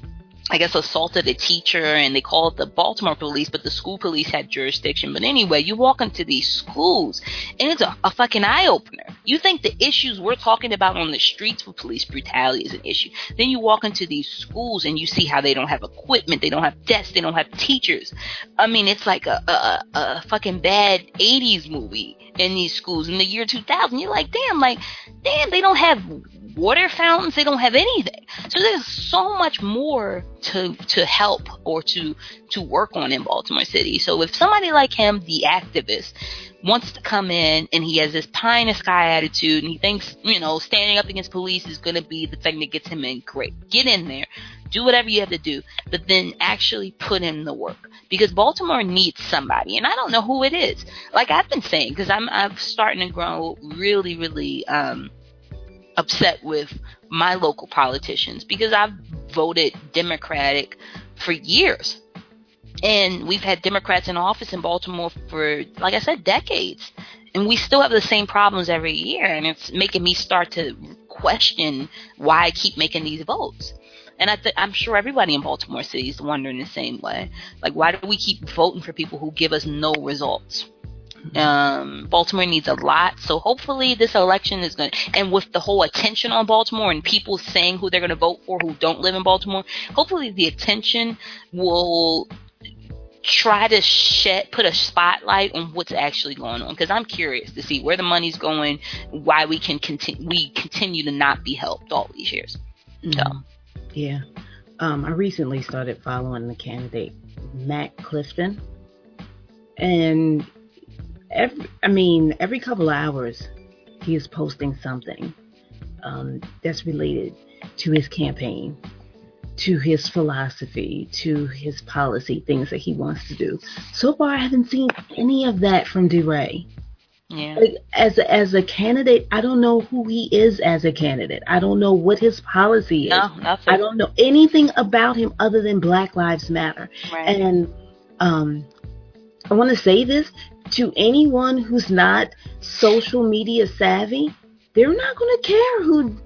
I guess assaulted a teacher and they called the Baltimore police, but the school police had jurisdiction. But anyway, you walk into these schools and it's a, a fucking eye opener. You think the issues we're talking about on the streets with police brutality is an issue. Then you walk into these schools and you see how they don't have equipment, they don't have desks, they don't have teachers. I mean, it's like a, a, a fucking bad 80s movie in these schools in the year 2000. You're like, damn, like, damn, they don't have water fountains, they don't have anything. So there's so much more to to help or to to work on in Baltimore City. So if somebody like him, the activist, wants to come in and he has this pie in the sky attitude and he thinks, you know, standing up against police is going to be the thing that gets him in, great. Get in there. Do whatever you have to do, but then actually put in the work because Baltimore needs somebody, and I don't know who it is. Like I've been saying, because I'm I'm starting to grow really, really um, upset with my local politicians because I've voted Democratic for years. And we've had Democrats in office in Baltimore for, like I said, decades. And we still have the same problems every year. And it's making me start to question why I keep making these votes. And I th- I'm sure everybody in Baltimore City is wondering the same way. Like, why do we keep voting for people who give us no results? Um, Baltimore needs a lot, so hopefully this election is going. to And with the whole attention on Baltimore and people saying who they're going to vote for who don't live in Baltimore, hopefully the attention will try to shed, put a spotlight on what's actually going on because I'm curious to see where the money's going, why we can continue we continue to not be helped all these years. So, mm-hmm. Yeah, um, I recently started following the candidate Matt Clifton, and every, I mean, every couple hours he is posting something um, that's related to his campaign, to his philosophy, to his policy, things that he wants to do. So far, I haven't seen any of that from DeRay. Yeah. Like, as a, as a candidate, I don't know who he is as a candidate. I don't know what his policy is. No, nothing. I don't know anything about him other than Black Lives Matter. Right. And um, I want to say this to anyone who's not social media savvy, they're not going to care who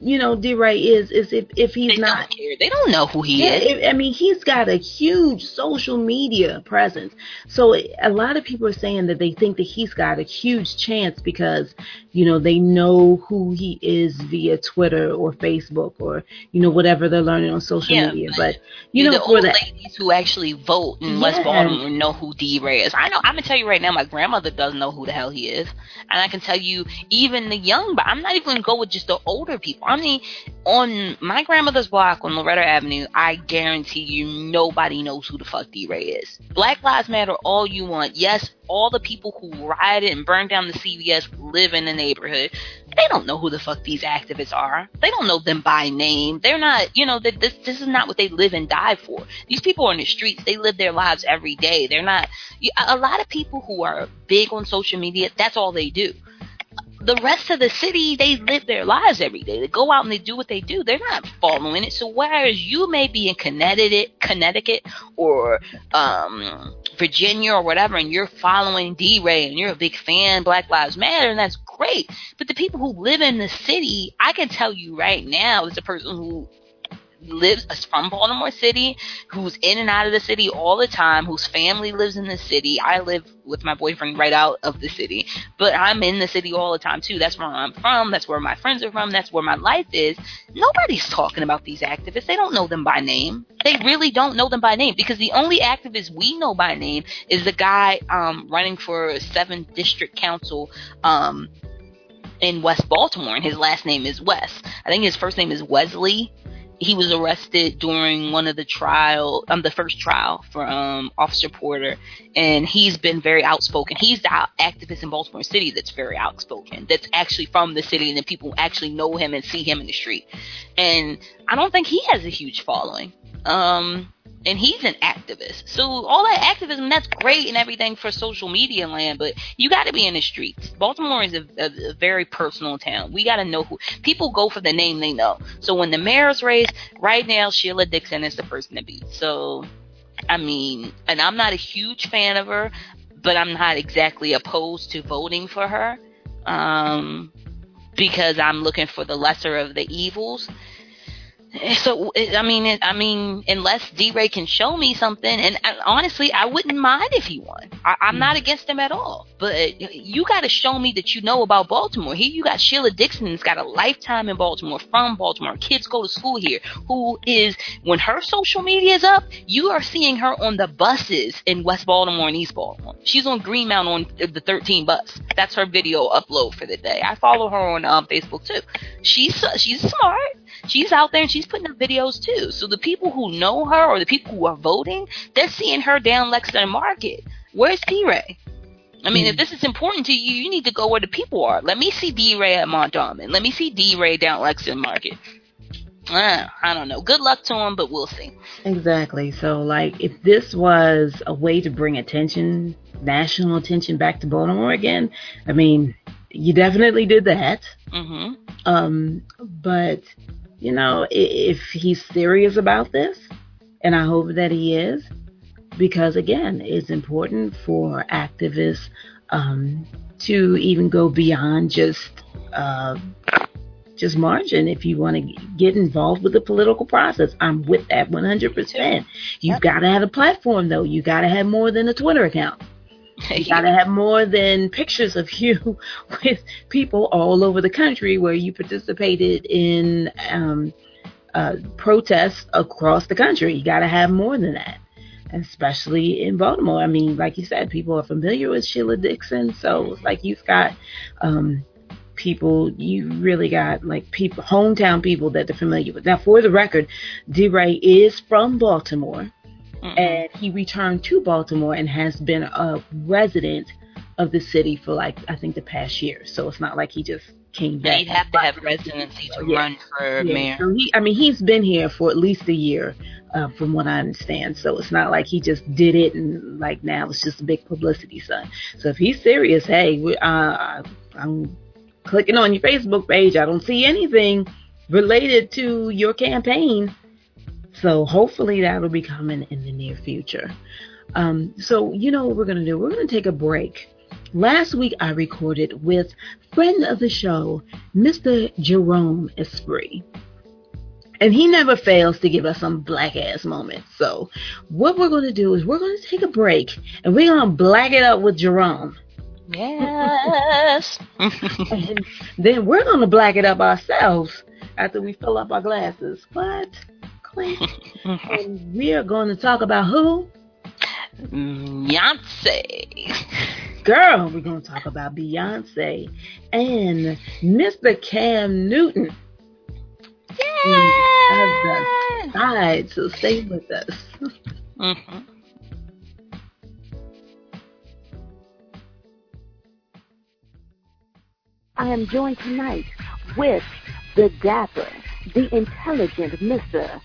you know DeRay is is if if he's they not don't care. They don't know who he yeah, is. I mean, he's got a huge social media presence. So a lot of people are saying that they think that he's got a huge chance because, you know, they know who he is via Twitter or Facebook or, you know, whatever they're learning on social Yeah, media. but you know, the for old the ladies who actually vote in West Baltimore know who DeRay is. I know. I'm gonna tell you right now, my grandmother doesn't know who the hell he is, and I can tell you even the young. But I'm not even gonna go with just the older people. Mean, on my grandmother's block on Loretta Avenue, I guarantee you nobody knows who the fuck DeRay is. Black Lives Matter all you want. Yes, all the people who rioted and burned down the CVS live in the neighborhood. They don't know who the fuck these activists are. They don't know them by name. They're not, you know, this this is not what they live and die for. These people are in the streets. They live their lives every day. They're not. A lot of people who are big on social media, that's all they do. The rest of the city, they live their lives every day. They go out and they do what they do. They're not following it. So whereas you may be in Connecticut, Connecticut, or um, Virginia or whatever, and you're following DeRay and you're a big fan, Black Lives Matter, and that's great. But the people who live in the city, I can tell you right now, as a person who lives is from Baltimore City, who's in and out of the city all the time, whose family lives in the city. I live with my boyfriend right out of the city, but I'm in the city all the time too. That's where I'm from. That's where my friends are from. That's where my life is. Nobody's talking about these activists. They don't know them by name. They really don't know them by name because the only activist we know by name is the guy um, running for seventh district council. Um, in West Baltimore, and his last name is West. I think his first name is Wesley. He was arrested during one of the trial, um, the first trial for um, Officer Porter, and he's been very outspoken. He's the activist in Baltimore City that's very outspoken. That's actually from the city, and then people actually know him and see him in the street. And I don't think he has a huge following. Um, and he's an activist. So all that activism, that's great and everything for social media land, but you got to be in the streets. Baltimore is a, a, a very personal town. We got to know who people go for the name they know. So when the mayor's race, right now Sheila Dixon is the person to beat. So I mean, and I'm not a huge fan of her, but I'm not exactly opposed to voting for her. Um because I'm looking for the lesser of the evils. So I mean, it- I mean, unless DeRay can show me something, and, and honestly, I wouldn't mind if he won. I, I'm not against him at all, but you got to show me that you know about Baltimore. Here, you got Sheila Dixon, who's got a lifetime in Baltimore, from Baltimore. Kids go to school here. Who is when her social media is up, you are seeing her on the buses in West Baltimore and East Baltimore. She's on Greenmount on the 13 bus. That's her video upload for the day. I follow her on um, Facebook too. She's she's smart she's out there and she's putting up videos too. So the people who know her or the people who are voting, they're seeing her down Lexington Market. Where's DeRay? I mean, if this is important to you, you need to go where the people are. Let me see DeRay at Mondawmin. Let me see DeRay down Lexington Market. Uh, I don't know. Good luck to him, but we'll see. Exactly. So, like, if this was a way to bring attention, national attention back to Baltimore again, I mean, you definitely did that. hmm Um, but you know, if he's serious about this, and I hope that he is, because again, it's important for activists um, to even go beyond just uh, just margin. If you want to get involved with the political process, I'm with that 100%. You've Yep. got to have a platform, though. You've got to have more than a Twitter account. You gotta have more than pictures of you with people all over the country where you participated in um, uh, protests across the country. You gotta have more than that, especially in Baltimore. I mean, like you said, people are familiar with Sheila Dixon, so it's like you've got um, people. You really got like people, hometown people that they're familiar with. Now, for the record, DeRay is from Baltimore Mhm. and he returned to Baltimore and has been a resident of the city for like I think the past year. So it's not like he just came back. He'd have to have residency to Yeah. run for Yeah, mayor. So he, I mean, he's been here for at least a year, uh, from what I understand. So it's not like he just did it and like now it's just a big publicity stunt. So if he's serious, hey, we, uh, I'm clicking on your Facebook page. I don't see anything related to your campaign. So hopefully that'll be coming in the near future. Um, so you know what we're gonna do? We're gonna take a break. Last week I recorded with friend of the show, Mr. Jerome Esprit. And he never fails to give us some black ass moments. So what we're gonna do is we're gonna take a break and we're gonna black it up with Jerome. Yes. And then we're gonna black it up ourselves after we fill up our glasses. What? Click. and we are going to talk about who? Beyonce. Girl, we're going to talk about Beyonce and Mr. Cam Newton. Yes. Side, so stay with us. Mhm. I am joined tonight with the dapper, the intelligent Mr.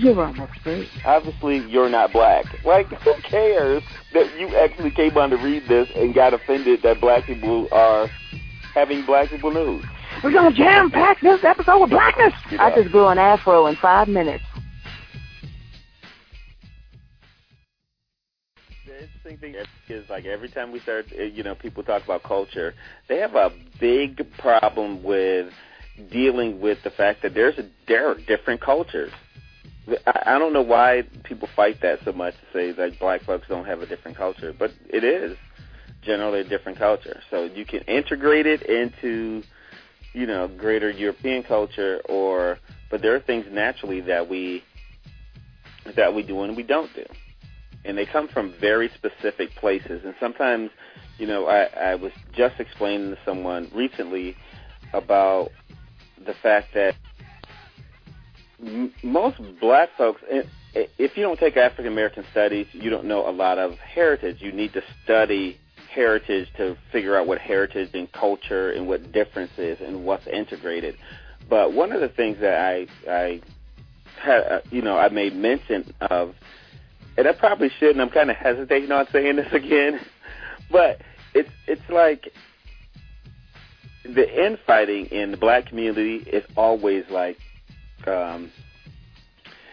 Jerome Esprit. obviously you're not black. Like, who cares that you actually came on to read this and got offended that black people are having black people news? We're gonna jam pack this episode with blackness. Yeah. I just grew an afro in five minutes. The interesting thing is, like, every time we start, uh, you know, people talk about culture, they have a big problem with dealing with the fact that there's a, there are different cultures. I, don't know why people fight that so much to say that black folks don't have a different culture, but it is generally a different culture. So you can integrate it into, you know, greater European culture, or but there are things naturally that we that we do and we don't do and they come from very specific places. And sometimes, you know, I, I was just explaining to someone recently about the fact that most black folks, i- i- if you don't take African American studies, you don't know a lot of heritage. You need to study heritage to figure out what heritage and culture and what difference is and what's integrated. But one of the things that I, I had, uh, you know, I made mention of and I probably shouldn't. I'm kind of hesitating on saying this again, but it's it's like the infighting in the black community is always like um,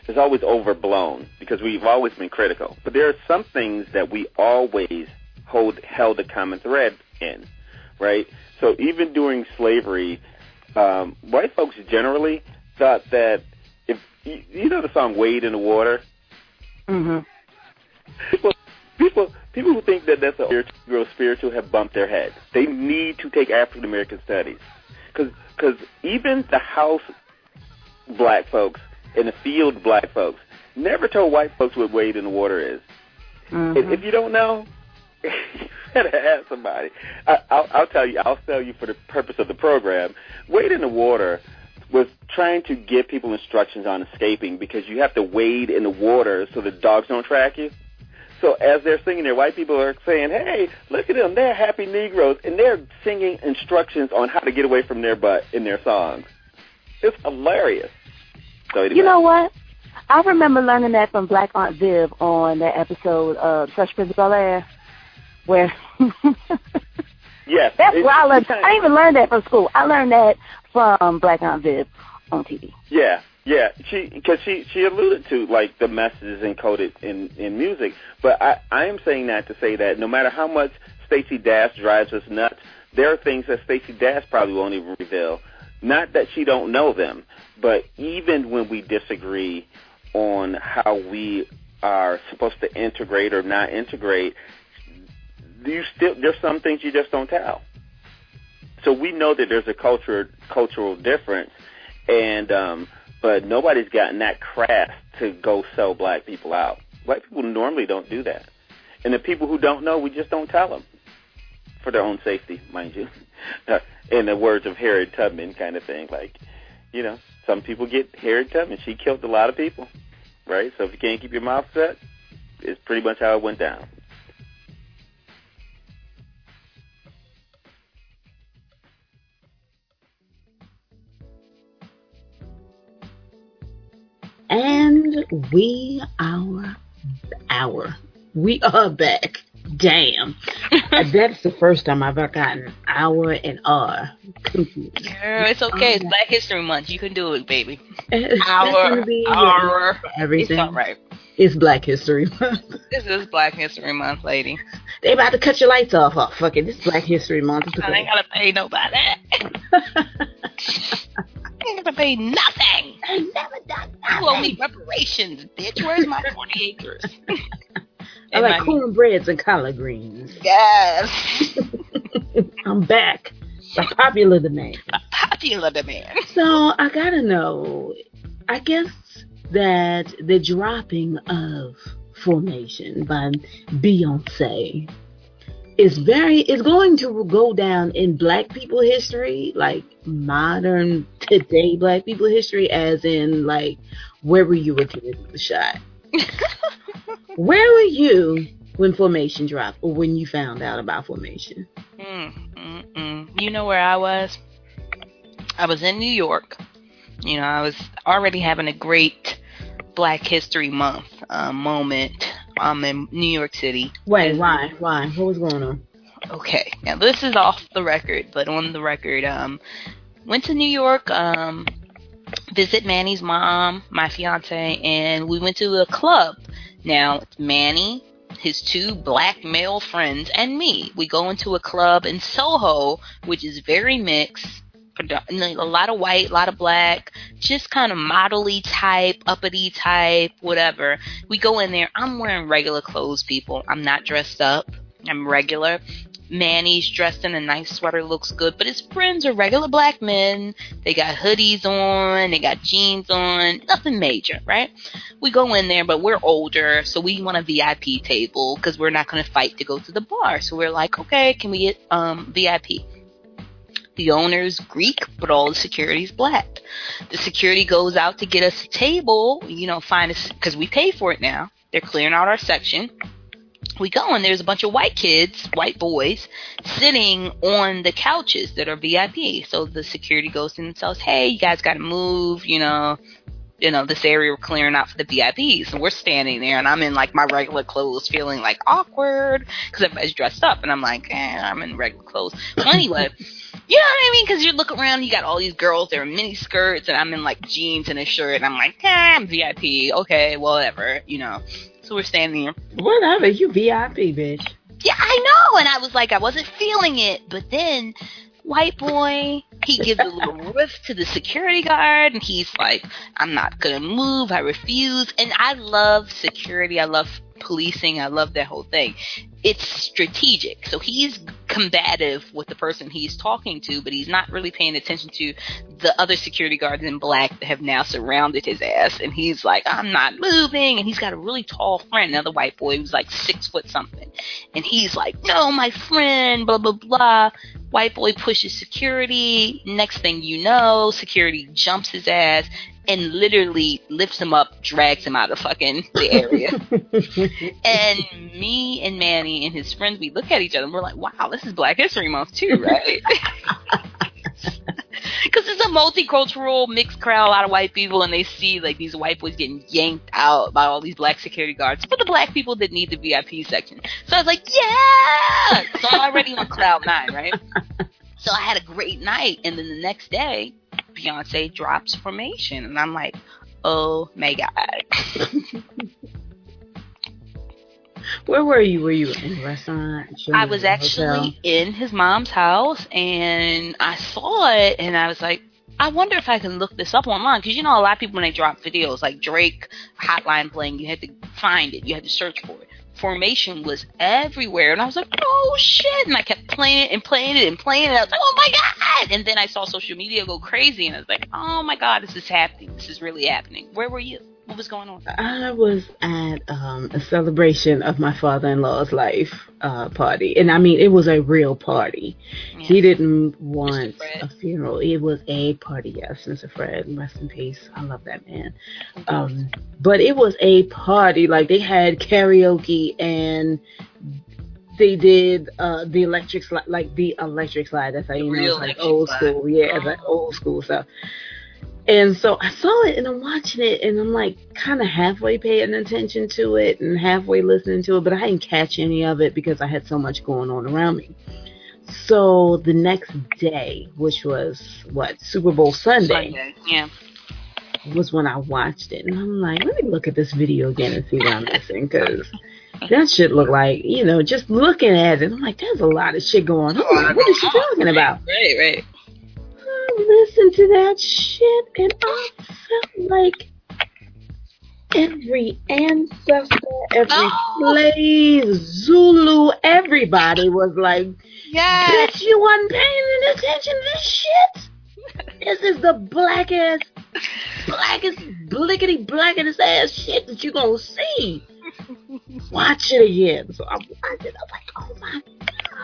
is always overblown because we've always been critical. But there are some things that we always hold held a common thread in, right? So even during slavery, um, white folks generally thought that if you, know the song "Wade in the Water." Mm-hmm. people people people who think that that's a spiritual, spiritual have bumped their heads. They need to take African American studies because because even the house black folks and the field black folks never told white folks what wade in the water is. Mm-hmm. If, if you don't know, you better ask somebody. I, I'll, I'll tell you. I'll tell you for the purpose of the program. Wade in the water was trying to give people instructions on escaping because you have to wade in the water so the dogs don't track you. So as they're singing there, white people are saying, "Hey, look at them! They're happy Negroes, and they're singing instructions on how to get away from their butt in their songs." It's hilarious. You know what? I remember learning that from Black Aunt Viv on that episode of Fresh Prince of Bel Air, where yes, that's it- where I learned. I didn't even learn that from school. I learned that from Black Aunt Viv on TV. Yeah, yeah. She because she she alluded to like the messages encoded in in music, but I I am saying that to say that no matter how much Stacey Dash drives us nuts, there are things that Stacey Dash probably won't even reveal. Not that she don't know them, but even when we disagree on how we are supposed to integrate or not integrate, you still there's some things you just don't tell. So we know that there's a culture cultural difference, and um, but nobody's gotten that crass to go sell black people out. White people normally don't do that, and the people who don't know, we just don't tell them for their own safety, mind you. in the words of Harriet Tubman, kind of thing. Like, you know, some people get Harriet Tubman. She killed a lot of people, right? So if you can't keep your mouth shut, it's pretty much how it went down. And we are our we are back. Damn. That's the first time I've ever gotten our and R confused. Girl, it's okay. It's Black History Month. You can do it, baby. It's Our, gonna. It's everything. all right. It's Black History Month. This is Black History Month, lady. they about to cut your lights off. Oh, fuck it. This is Black History Month. I ain't gotta pay nobody. I ain't gotta pay nothing. I never done You owe me reparations, bitch. Where's my 40 acres? I like cornbreads and collard greens. Yes. I'm back. By popular demand. Popular demand. So I gotta know. I guess that the dropping of Formation by Beyonce is very is going to go down in Black people history, like modern today Black people history, as in like where were you Kennedy was shot? where were you when Formation dropped, or when you found out about Formation? Mm, mm. You know where I was? I was in New York. You know, I was already having a great Black History Month uh, moment. I'm in New York City. Wait, why? Why? What was going on? Okay, now this is off the record, but on the record, um, went to New York, um, visit Manny's mom, my fiance, and we went to a club. Now it's Manny, his two black male friends, and me. We go into a club in Soho, which is very mixed. A lot of white, a lot of black, just kind of modelly type, uppity type, whatever. We go in there. I'm wearing regular clothes, people. I'm not dressed up. I'm regular. Manny's dressed in a nice sweater, looks good, but his friends are regular black men. They got hoodies on, they got jeans on, nothing major, right? We go in there, but we're older, so we want a VIP table because we're not going to fight to go to the bar. So we're like, okay, can we get um, VIP? The owner's Greek, but all the security's black. The security goes out to get us a table, you know, find us because we pay for it now. They're clearing out our section we go and there's a bunch of white kids, white boys, sitting on the couches that are VIP. So the security goes and tells, "Hey, you guys got to move," you know. You know, this area we're clearing out for the VIPs, and we're standing there, and I'm in like my regular clothes, feeling like awkward because everybody's dressed up, and I'm like, eh, I'm in regular clothes. Well, anyway, you know what I mean? Because you look around, you got all these girls, they're in mini skirts, and I'm in like jeans and a shirt, and I'm like, eh, I'm VIP, okay, whatever, you know. So we're standing there, Whatever, you VIP, bitch. yeah, I know. And I was like, I wasn't feeling it. But then, white boy, he gives a little riff to the security guard, and he's like, I'm not gonna move. I refuse. And I love security. I love policing. I love that whole thing. It's strategic. So he's combative with the person he's talking to, but he's not really paying attention to the other security guards in black that have now surrounded his ass. And he's like, I'm not moving. And he's got a really tall friend, another white boy who's like six foot something. And he's like, No, my friend, blah, blah, blah. White boy pushes security. Next thing you know, security jumps his ass and literally lifts him up, drags him out of fucking the area. and me and Manny and his friends, we look at each other and we're like, wow, this is Black History Month too, right? Because it's a multicultural mixed crowd, a lot of white people, and they see like these white boys getting yanked out by all these black security guards for the black people that need the VIP section. So I was like, yeah! So I'm already on cloud nine, right? So I had a great night, and then the next day, Beyonce drops Formation, and I'm like, oh my god. Where were you? Were you in a restaurant? I was actually in his mom's house and I saw it and I was like, I wonder if I can look this up online because you know a lot of people when they drop videos like Drake Hotline bling, you had to find it, you had to search for it. Formation was everywhere and I was like, oh shit! And I kept playing it and playing it and playing it. I was like, oh my god! And then I saw social media go crazy and I was like, oh my god, this is happening. This is really happening. Where were you? What was going on? I was at um, a celebration of my father-in-law's life uh, party, and I mean it was a real party. Yeah. He didn't want a funeral; it was a party. Yes, Mr. Fred, rest in peace. I love that man. Um, but it was a party. Like they had karaoke and they did uh, the electric slide, like the electric slide. That's how you know it's like old slide. school. Yeah, it's like Oh. old school stuff. And so I saw it and I'm watching it and I'm like kind of halfway paying attention to it and halfway listening to it, but I didn't catch any of it because I had so much going on around me. So the next day, which was what Super Bowl Sunday, Sunday. Yeah. was when I watched it, and I'm like, let me look at this video again and see what I'm missing because that shit looked like you know just looking at it, I'm like, there's a lot of shit going on. What is she talking about? Right, right. Listened to that shit and I felt like every ancestor, every Oh. slave, Zulu, everybody was like, Yes. bitch, you wasn't paying attention to this shit. This is the blackest, blackest, blickety blackest ass shit that you gonna see. Watch it again. So I watched it. I'm like, oh my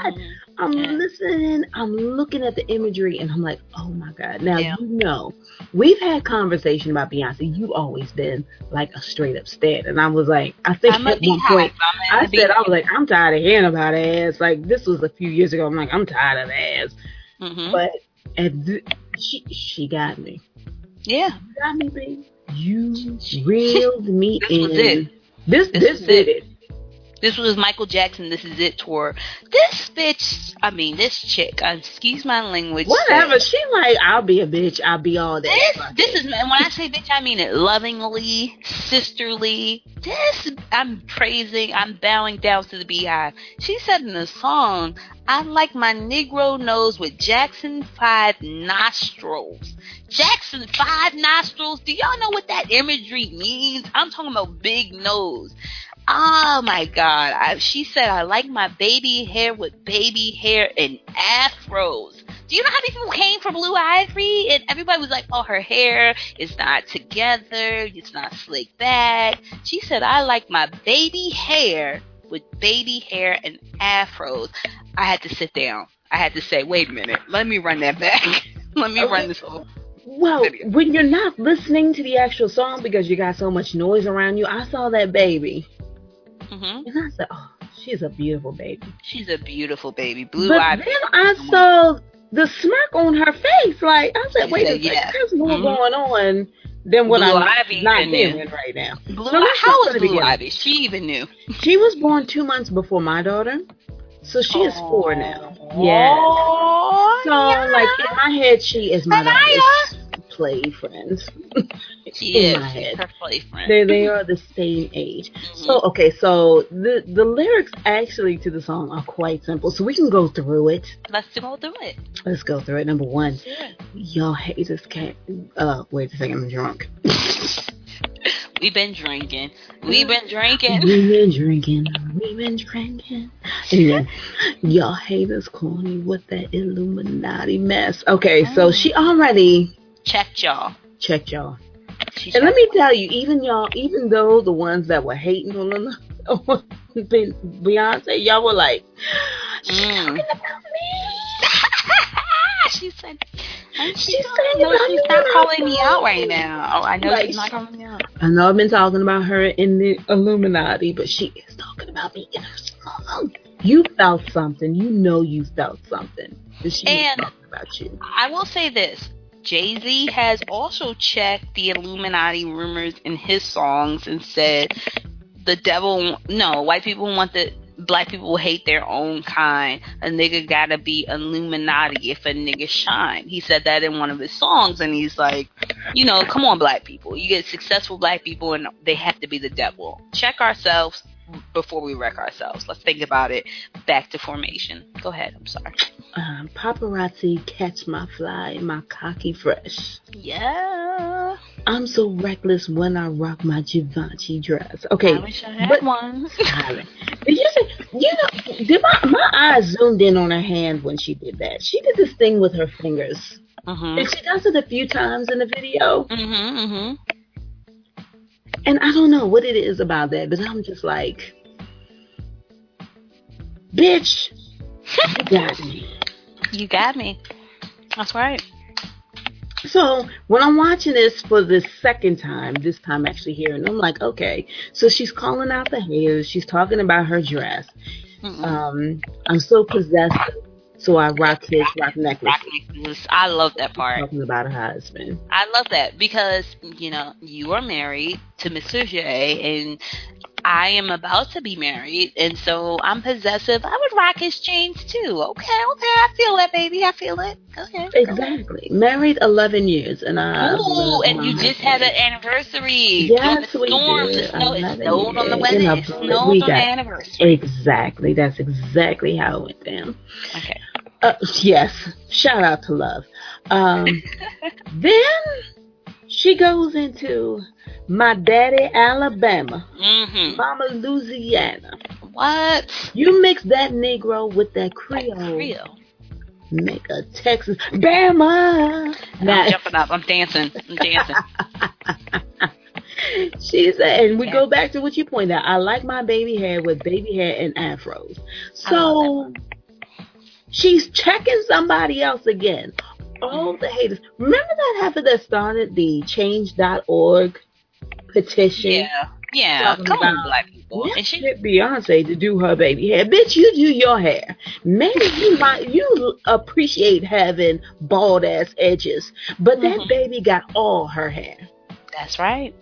god. I'm Yeah. listening. I'm looking at the imagery, and I'm like, oh my god. Now Yeah. you know, we've had conversation about Beyonce. You've always been like a straight up stan, and I was like, I think I'm at one point. I'm I said I was like, I'm tired of hearing about ass. Like this was a few years ago. I'm like, I'm tired of ass. Mhm. But at th- she she got me. Yeah. You got me, baby. You reeled me This in. was it. This This did it. This was Michael Jackson. This is it tour. This bitch, I mean, this chick. uh, Excuse my language. Whatever. She like, I'll be a bitch. I'll be all that. This, this is, and when I say bitch, I mean it lovingly, sisterly. This, I'm praising, I'm bowing down to the Beyhive. She said in the song, I like my Negro nose with Jackson 5 nostrils. Jackson 5 nostrils? Do y'all know what that imagery means? I'm talking about big nose. Oh my god. I, she said, I like my baby hair with baby hair and afros. Do you know how many people came for Blue Ivy? And everybody was like, oh, her hair is not together. It's not slicked back. She said, I like my baby hair with baby hair and afros. I had to sit down. I had to say, wait a minute. Let me run that back. Let me run this over. Well, Video. when you're not listening to the actual song because you got so much noise around you, I saw that baby hmm and I said, "Oh, she's a beautiful baby." She's a beautiful baby. Blue but then I saw the smirk on her face. Like I said, "Wait a second, there's more Mhm. going on than what Blue I'm Ivy not hearing right now." Blue So How was to Blue. Ivy? She even knew. She was born two months before my daughter, so she is four now. Oh, Yeah. So yeah. like in my head, she is my play friends. She in is. my She's head. her play friend. They they are the same age. Mhm. So okay, so the the lyrics actually to the song are quite simple. So we can go through it. Let's go through it. Let's go through it. Number one, Yeah. y'all haters can't. Uh, wait a second, I'm drunk. We've been drinking. We've been drinking. We've been drinking. We've been drinking. Y'all haters corny with that Illuminati mess. Okay, so Oh. she already Checked y'all. Check y'all. She And let me tell you, even y'all, even though the ones that were hating on on Beyonce, y'all were like, she's Mm. talking about me. she said. She's She's saying no, she's not calling me out right now. Oh, I know Like, she's not calling me out. I know I've been talking about her in the Illuminati, but she is talking about me in her song. You felt something. You know you felt something. That she And- talking about you. I will say this. Jay Z has also checked the Illuminati rumors in his songs and said the devil, no, white people want the black people hate their own kind. A nigga gotta be Illuminati if a nigga shine. He said that in one of his songs, and he's like, you know, come on, black people. You get successful black people, and they have to be the devil. Check ourselves before we wreck ourselves. Let's think about it. Back to formation. Go ahead. I'm sorry. Um, paparazzi catch my fly, my cocky fresh. Yeah. I'm so reckless when I rock my Givenchy dress. Okay, I wish I had but- one. Did you say, you know, did my, my eyes zoomed in on her hand when she did that. She did this thing with her fingers. Mhm. And she does it a few times in the video. Mhm. Mhm. And I don't know what it is about that, but I'm just like, bitch, you got me. You got me. That's right. So when I'm watching this for the second time, this time actually here, and I'm like, okay. So she's calling out the haters. She's talking about her dress. Mm-mm. Um, I'm so possessed So I rock his rock necklace. Rock necklace. I love that part. Talking about a husband. I love that because you know you are married to Mr. J, and I am about to be married, and so I'm possessive. I would rock his chains too. Okay, okay, I feel that, baby. I feel it. Okay. Exactly. Married 11 years, and I. Ooh, and you just had an anniversary. Yes, we storm. did. It snowed, it 11 snowed on the wedding. You know, It snowed we on the anniversary. Exactly. That's exactly how it went down. Okay. Uh, yes. Shout out to love. Um, then she goes into my daddy Alabama, Mm-hmm. Mama Louisiana. What? You mix that Negro with that Creole, Creole. make a Texas Bama. Now, I'm jumping up. I'm dancing. I'm dancing. she said, and we go back to what you pointed out. I like my baby hair with baby hair and afros. So she's checking somebody else again. All the haters. Remember that heifer that started the change.org petition? yeah. Yeah. Come on, black people. And she get Beyonce to do her baby hair. Bitch, you do your hair. Maybe you might you appreciate having bald ass edges, but that Mhm. baby got all her hair. That's right.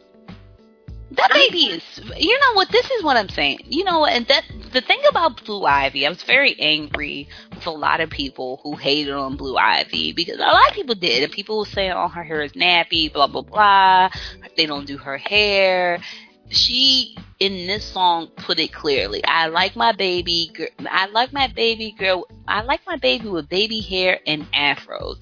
That baby is. You know what? This is what I'm saying. You know, and that the thing about Blue Ivy, I was very angry with a lot of people who hated on Blue Ivy because a lot of people did, and people were saying, "Oh, her hair is nappy," blah blah blah. They don't do her hair. She in this song put it clearly. I like my baby. Girl, I like my baby girl. I like my baby with baby hair and afros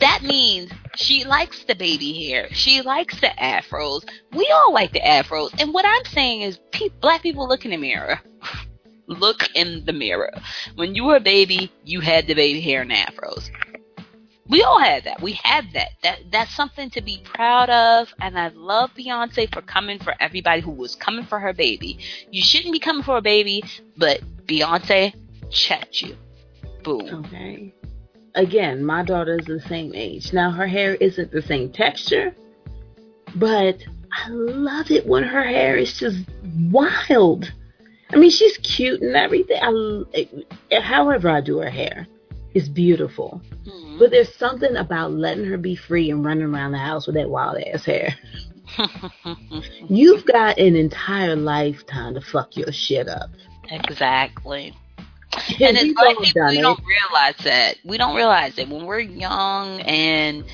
that means she likes the baby hair. She likes the afros. We all like the afros. And what I'm saying is, pe- black people look in the mirror. look in the mirror. When you were a baby, you had the baby hair and afros. We all had that. We had that. That that's something to be proud of. And I love Beyonce for coming for everybody who was coming for her baby. You shouldn't be coming for a baby, but Beyonce checked you. Boom. Okay. Again, my daughter is the same age. Now her hair isn't the same texture, but I love it when her hair is just wild. I mean, she's cute and everything. I, however I do her hair, it's beautiful. Mhm. But there's something about letting her be free and running around the house with that wild ass hair. You've got an entire lifetime to fuck your shit up. exactly. And it's like people, we don't realize that. We don't realize that when we're young and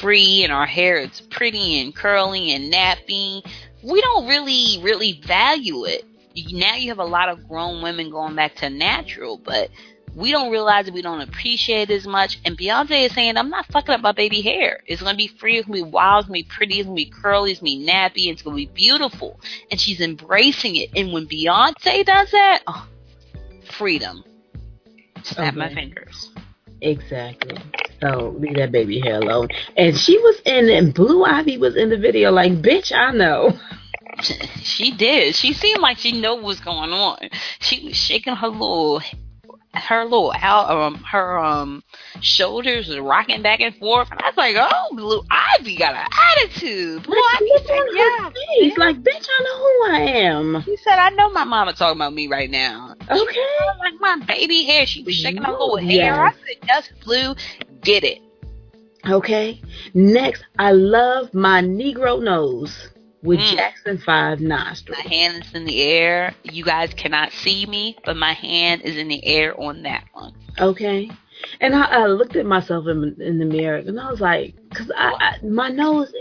free and our hair is pretty and curly and nappy, we don't really, really value it. Now you have a lot of grown women going back to natural, but we don't realize that we don't appreciate it as much. And Beyonce is saying, I'm not fucking up my baby hair. It's going to be free, it's going to be wild, it's going to be pretty, it's going to be curly, it's going to be nappy, it's going to be beautiful. And she's embracing it. And when Beyonce does that, oh, freedom. Snap my fingers. Exactly. So leave that baby hair alone. And she was in, and Blue Ivy was in the video. Like, bitch, I know. She did. She seemed like she knew what was going on. She was shaking her little, her little out, um, her um shoulders was rocking back and forth. And I was like, oh, Blue Ivy got an attitude. Blue Like, Ivy said, yeah. face. Like, bitch, I know who I am. She said, I know my mama talking about me right now. Okay. I like my baby hair. She was shaking her little Yes. hair. I said, yes, Blue, get it. Okay. Next, I love my Negro nose with Mm. Jackson 5 nostrils. My hand is in the air. You guys cannot see me, but my hand is in the air on that one. Okay. And I, I looked at myself in, in the mirror and I was like, because I, I, my nose,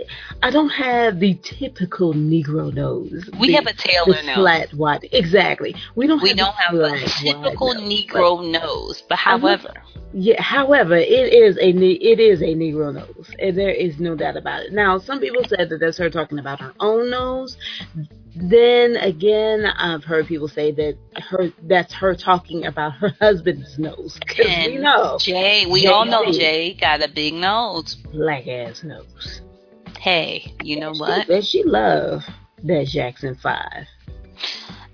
I don't have the typical Negro nose. We The- have a Taylor the nose. flat wide. Exactly. We don't We have don't have a typical nose, Negro nose, but uh-huh. however, but- yeah. However, it is a it is a Negro nose, and there is no doubt about it. Now, some people said that that's her talking about her own nose. Then again, I've heard people say that her that's her talking about her husband's nose because we know Jay, we Jay all know Jay got a big nose. Black ass nose. Hey, you know She what? said she loved that Jackson Five.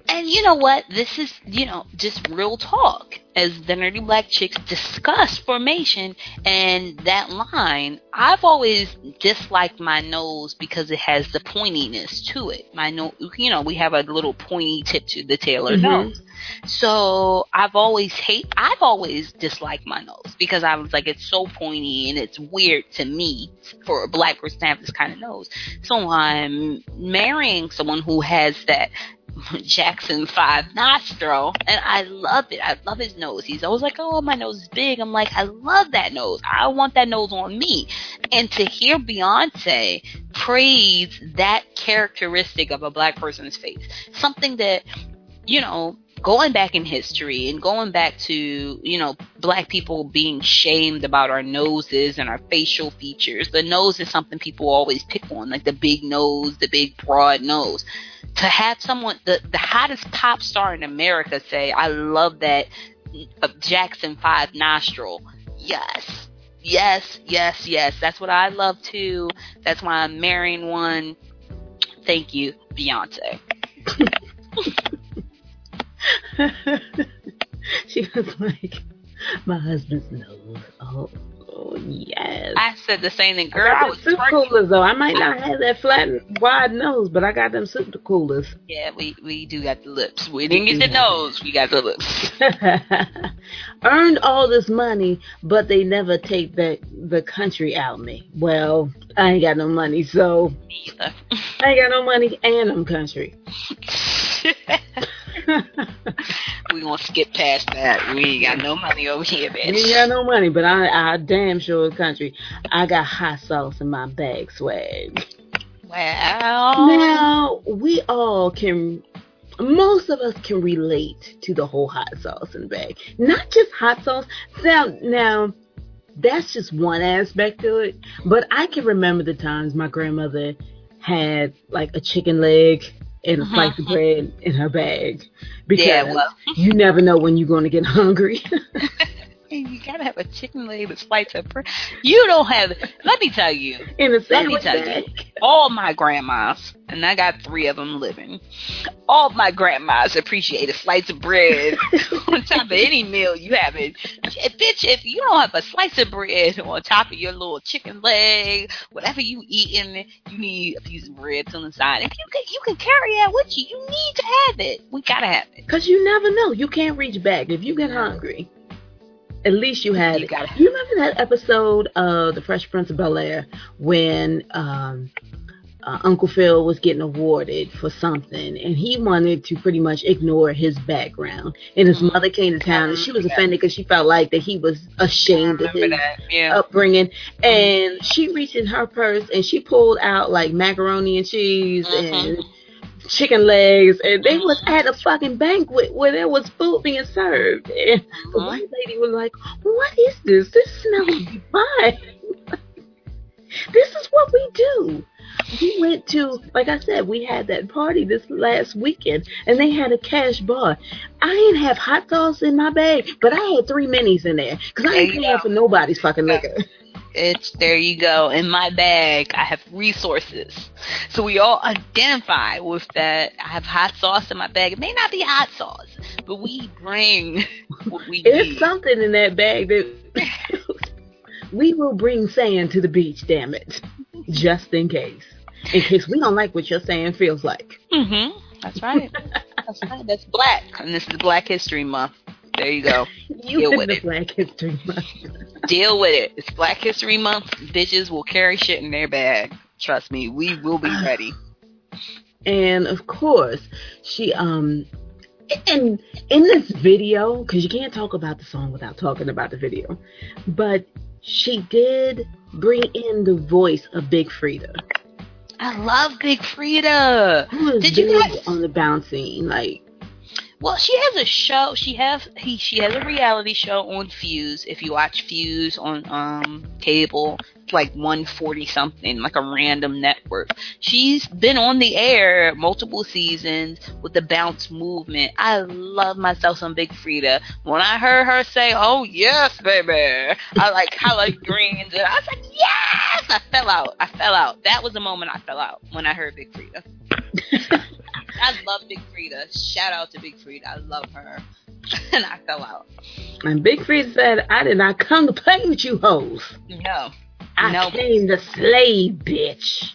And you know what? This is, you know, just real talk. As the Nerdy Black Chicks discuss formation and that line, I've always disliked my nose because it has the pointiness to it. My nose, you know, we have a little pointy tip to the tailor Mhm. nose. So I've always hate, I've always disliked my nose because I was like, it's so pointy and it's weird to me for a black person to have this kind of nose. So I'm marrying someone who has that Jackson 5 nostril, and I love it. I love his nose. He's always like, oh, my nose is big. I'm like, I love that nose. I want that nose on me. And to hear Beyonce praise that characteristic of a black person's face, something that, you know, going back in history and going back to, you know, black people being shamed about our noses and our facial features. The nose is something people always pick on, like the big nose, the big broad nose. To have someone, the, the hottest pop star in America say, I love that uh, Jackson 5 nostril. Yes. Yes, yes, yes. That's what I love too. That's why I'm marrying one. Thank you, Beyonce. she was like, my husband's nose. Oh, oh yes. I said the same thing. I Girl, got I was super twerking. coolers though. I might not have that flat wide nose, but I got them super coolers. Yeah, we, we do got the lips. We didn't get the nose. We got the lips. Earned all this money, but they never take the the country out of me. Well, I ain't got no money, so Neither. I ain't got no money and I'm country. we gonna skip past that. We ain't got no money over here, bitch. We ain't got no money, but I I damn sure is country. I got hot sauce in my bag swag. Well, Now we all can. Most of us can relate to the whole hot sauce in the bag. Not just hot sauce. Now, now, that's just one aspect to it. But I can remember the times my grandmother had like a chicken leg and a Mhm. slice of bread in her bag because yeah, well, you never know when you're going to get hungry. you gotta have a chicken leg with slice of bread. You don't have. Let me tell you, in a Let me tell you, all my grandmas, and I got three of them living. All my grandmas appreciate a slice of bread on top of any meal you have. It, bitch, if you don't have a slice of bread on top of your little chicken leg, whatever you eating, you need a piece of bread on the side. If you can, you can carry that with you. You need to have it. We gotta have it. Because you never know. You can't reach back. If you get hungry, at least you had You gotta- You remember that episode of The Fresh Prince of Bel Air when um, uh, Uncle Phil was getting awarded for something and he wanted to pretty much ignore his background. And his Mhm. mother came to town and she was offended because she felt like that he was ashamed of his? Yeah. upbringing. And she reached in her purse and she pulled out like macaroni and cheese Mhm. and chicken legs. And they was at a fucking banquet where there was food being served. And the Mhm. white lady was like, "What is this? This smells divine. this is what we do." We went to, like I said, we had that party this last weekend, and they had a cash bar. I didn't have hot sauce in my bag, but I had three minis in there because I ain't paying for nobody's fucking liquor. It's there you go. In my bag, I have resources. So we all identify with that. I have hot sauce in my bag. It may not be hot sauce, but we bring what we It's need. something in that bag that we will bring sand to the beach. Damn it, just in case. In case we don't like what your sand feels like. hmm That's right. That's right. That's black, and this is Black History Month. There you go. You Deal with the it. Black History Month. Deal with it. It's Black History Month. Bitches will carry shit in their bag. Trust me, we will be ready. and of course she um and in this video because you can't talk about the song without talking about the video but she did bring in the voice of Big Freedia I love Big Freedia. who is Did you guys- on the bouncing like Well, she has a show. She has he she has a reality show on Fuse. If you watch Fuse on um cable, like one forty something, like a random network. She's been on the air multiple seasons with the bounce movement. I love myself some Big Freedia. When I heard her say, "Oh yes, baby," I like I like greens, and I was like, "Yes!" I fell out. I fell out. That was the moment I fell out when I heard Big Freedia. I love Big Freedia. Shout out to Big Freedia. I love her. and I fell out. And Big Freedia said, I did not come to play with you hoes. No. I No. came to slay, bitch.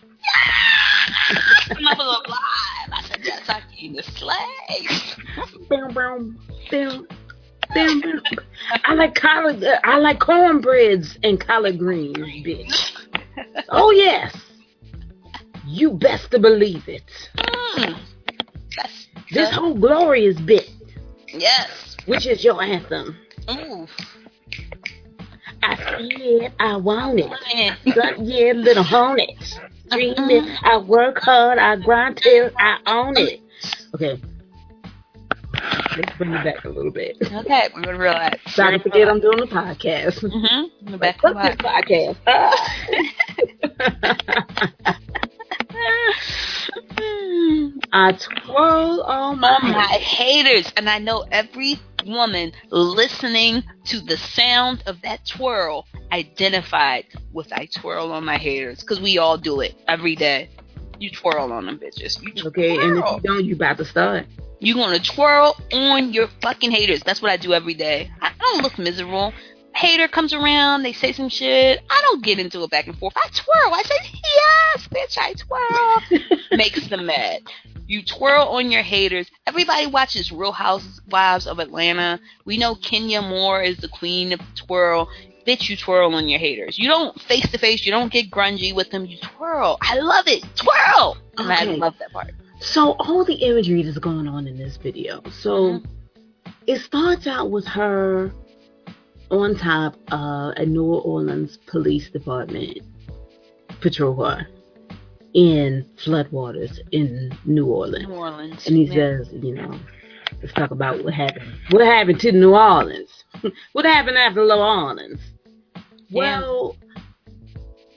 Mother of live. I said, yes, I came to slay. Boom, boom, boom, boom, boom. I like collard, uh, I like cornbreads and collard greens, bitch. Oh yes, you best to believe it. Mm. That's This whole glorious bit, Yes. which is your anthem. Ooh. I see it, I want it. Yeah, little hornets. Dream it, I work hard, I grind till I own it. Okay. Let's bring it back a little bit. Okay, we're gonna relax. So I can forget I'm doing a podcast. Mm-hmm. Like, Back to this what? podcast. I twirl on oh my my haters, and I know every woman listening to the sound of that twirl identified with I twirl on my haters because we all do it every day. You twirl on them bitches. You twirl. Okay, and if you don't, you about to start. You're gonna twirl on your fucking haters. That's what I do every day. I don't look miserable. Hater comes around, they say some shit. I don't get into it back and forth. I twirl. I say, yes, bitch, I twirl. Makes them mad. You twirl on your haters. Everybody watches Real Housewives of Atlanta. We know Kenya Moore is the queen of twirl. Bitch, you twirl on your haters. You don't face to face. You don't get grungy with them. You twirl. I love it. Twirl. And I love that part. So all the imagery that's going on in this video. So mm-hmm. it starts out with her on top of a New Orleans Police Department patrol car in floodwaters in New Orleans. New Orleans. And he Yeah. says, you know, let's talk about what happened. What happened to New Orleans? what happened after New Orleans? Yeah. Well,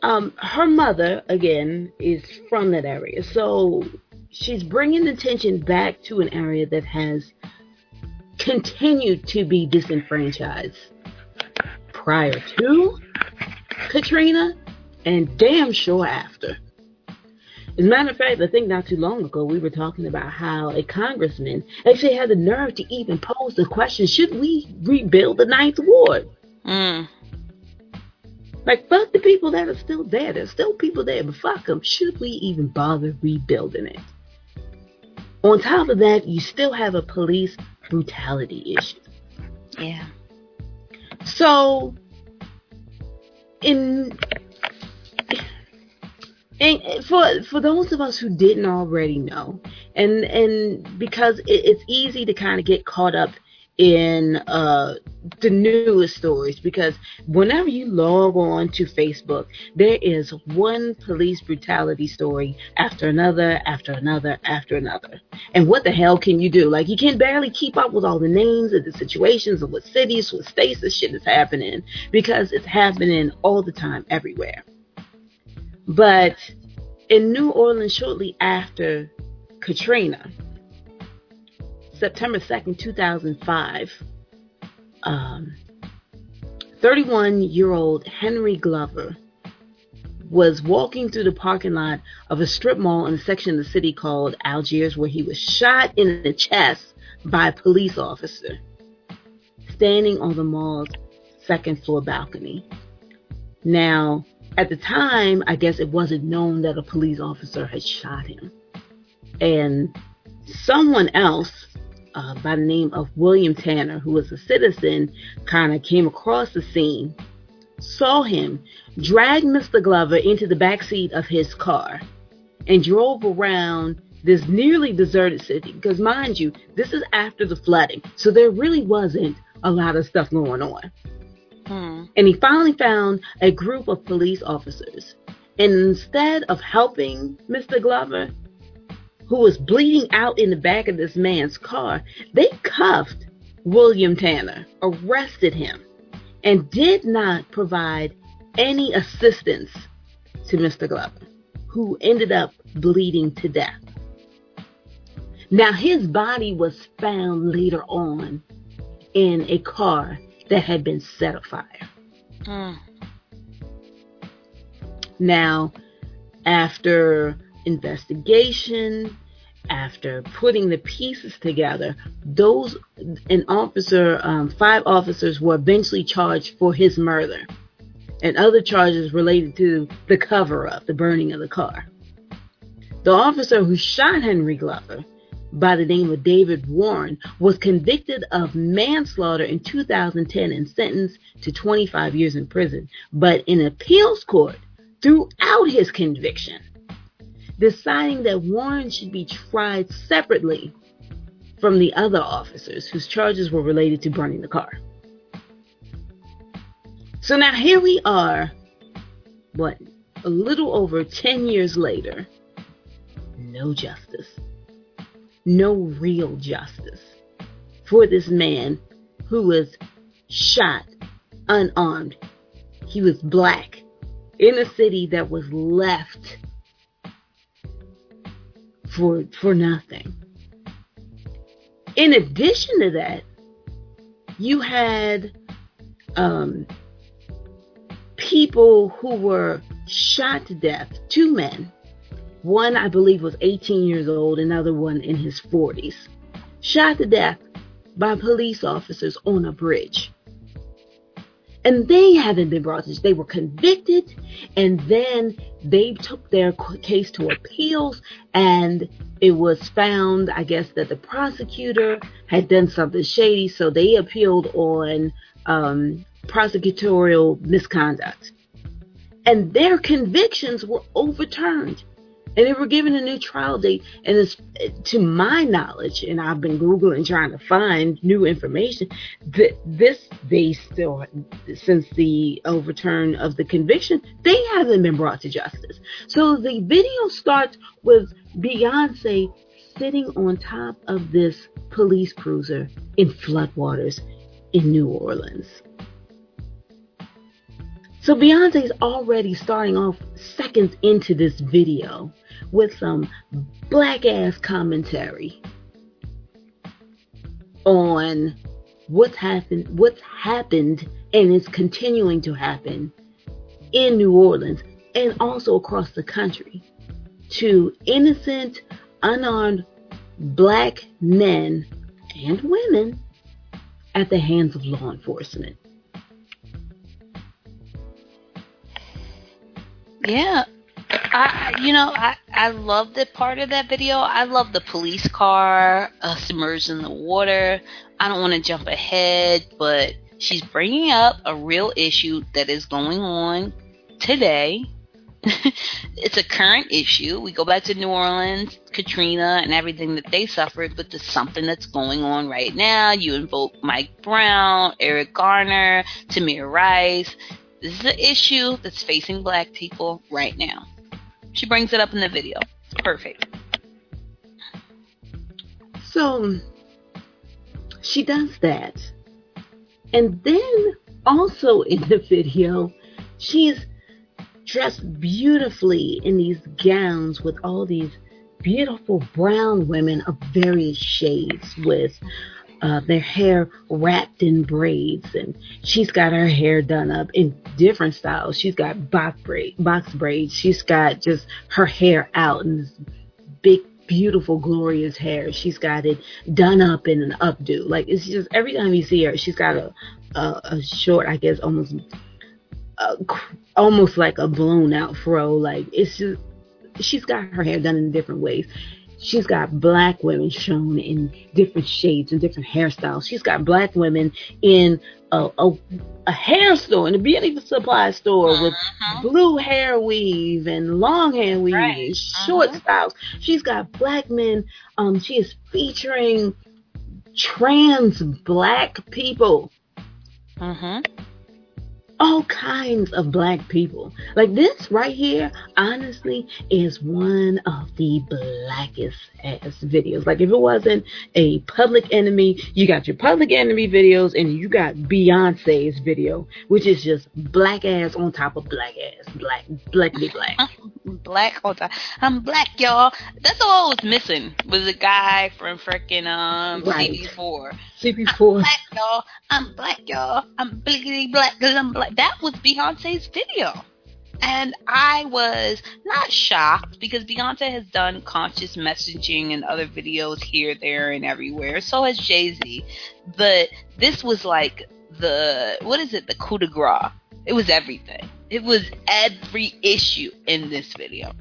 um, her mother again is from that area, so she's bringing attention back to an area that has continued to be disenfranchised prior to Katrina and damn sure after. As a matter of fact, I think not too long ago we were talking about how a congressman actually had the nerve to even pose the question: Should we rebuild the Ninth Ward? Mm. Like, fuck the people that are still there. There's still people there, but fuck them. Should we even bother rebuilding it? On top of that, you still have a police brutality issue. Yeah. So, in and for for those of us who didn't already know, and and because it, it's easy to kind of get caught up in uh, the newest stories, because whenever you log on to Facebook, there is one police brutality story after another, after another, after another. And what the hell can you do? Like you can barely keep up with all the names of the situations of what cities, what states this shit is happening because it's happening all the time everywhere. But in New Orleans, shortly after Katrina, September 2nd, 2005, um, 31 year old Henry Glover was walking through the parking lot of a strip mall in a section of the city called Algiers where he was shot in the chest by a police officer standing on the mall's second floor balcony. Now, at the time, I guess it wasn't known that a police officer had shot him. And someone else uh, by the name of William Tanner, who was a citizen, kind of came across the scene, saw him, dragged Mr. Glover into the back seat of his car, and drove around this nearly deserted city. Because, mind you, this is after the flooding, so there really wasn't a lot of stuff going on. Hmm. And he finally found a group of police officers. And instead of helping Mr. Glover, who was bleeding out in the back of this man's car, they cuffed William Tanner, arrested him, and did not provide any assistance to Mr. Glover, who ended up bleeding to death. Now, his body was found later on in a car that had been set afire. Hmm. Now, after investigation after putting the pieces together, those an officer, um, five officers were eventually charged for his murder, and other charges related to the cover up, the burning of the car. The officer who shot Henry Glover, by the name of David Warren, was convicted of manslaughter in 2010 and sentenced to 25 years in prison. But in appeals court, threw out his conviction, deciding that Warren should be tried separately from the other officers whose charges were related to burning the car. So now here we are, what, a little over 10 years later, no justice, no real justice for this man who was shot unarmed. He was black in a city that was left for for nothing. In addition to that, you had um, people who were shot to death, two men. One, I believe, was 18 years old, another one in his 40s. Shot to death by police officers on a bridge and they haven't been brought to justice. they were convicted and then they took their case to appeals and it was found i guess that the prosecutor had done something shady so they appealed on um, prosecutorial misconduct and their convictions were overturned and they were given a new trial date. And it's, to my knowledge, and I've been googling trying to find new information, that this they still since the overturn of the conviction, they haven't been brought to justice. So the video starts with Beyonce sitting on top of this police cruiser in floodwaters in New Orleans. So Beyonce's already starting off seconds into this video with some black ass commentary on what's happened what's happened and is continuing to happen in New Orleans and also across the country to innocent unarmed black men and women at the hands of law enforcement. Yeah, I, you know, I, I love the part of that video. I love the police car uh, submerged in the water. I don't want to jump ahead, but she's bringing up a real issue that is going on today. it's a current issue. We go back to New Orleans, Katrina, and everything that they suffered, but there's something that's going on right now. You invoke Mike Brown, Eric Garner, Tamir Rice. This is an issue that's facing black people right now. She brings it up in the video. Perfect. So she does that. And then also in the video, she's dressed beautifully in these gowns with all these beautiful brown women of various shades with uh, their hair wrapped in braids, and she's got her hair done up in different styles. She's got box braid, box braids. She's got just her hair out this big, beautiful, glorious hair. She's got it done up in an updo. Like it's just every time you see her, she's got a a, a short, I guess, almost. Almost like a blown out fro like it's just she's got her hair done in different ways She's got black women shown in different shades and different hairstyles. She's got black women in a, a, a hair store, in a beauty supply store with uh-huh. blue hair weave and long hair weave right. and short uh-huh. styles. She's got black men. Um, she is featuring trans black people. Uh-huh all kinds of black people. Like this right here, honestly, is one of the blackest ass videos. Like if it wasn't a public enemy, you got your public enemy videos and you got Beyonce's video, which is just black ass on top of black ass. Black blackly black. black on top. I'm black, y'all. That's all I was missing was a guy from freaking um right. CB4. CB4. I'm black, y'all. I'm black, y'all. I'm blickety black because I'm black. That was Beyonce's video. And I was not shocked because Beyonce has done conscious messaging and other videos here, there, and everywhere. So has Jay Z. But this was like the, what is it, the coup de grace. It was everything. It was every issue in this video.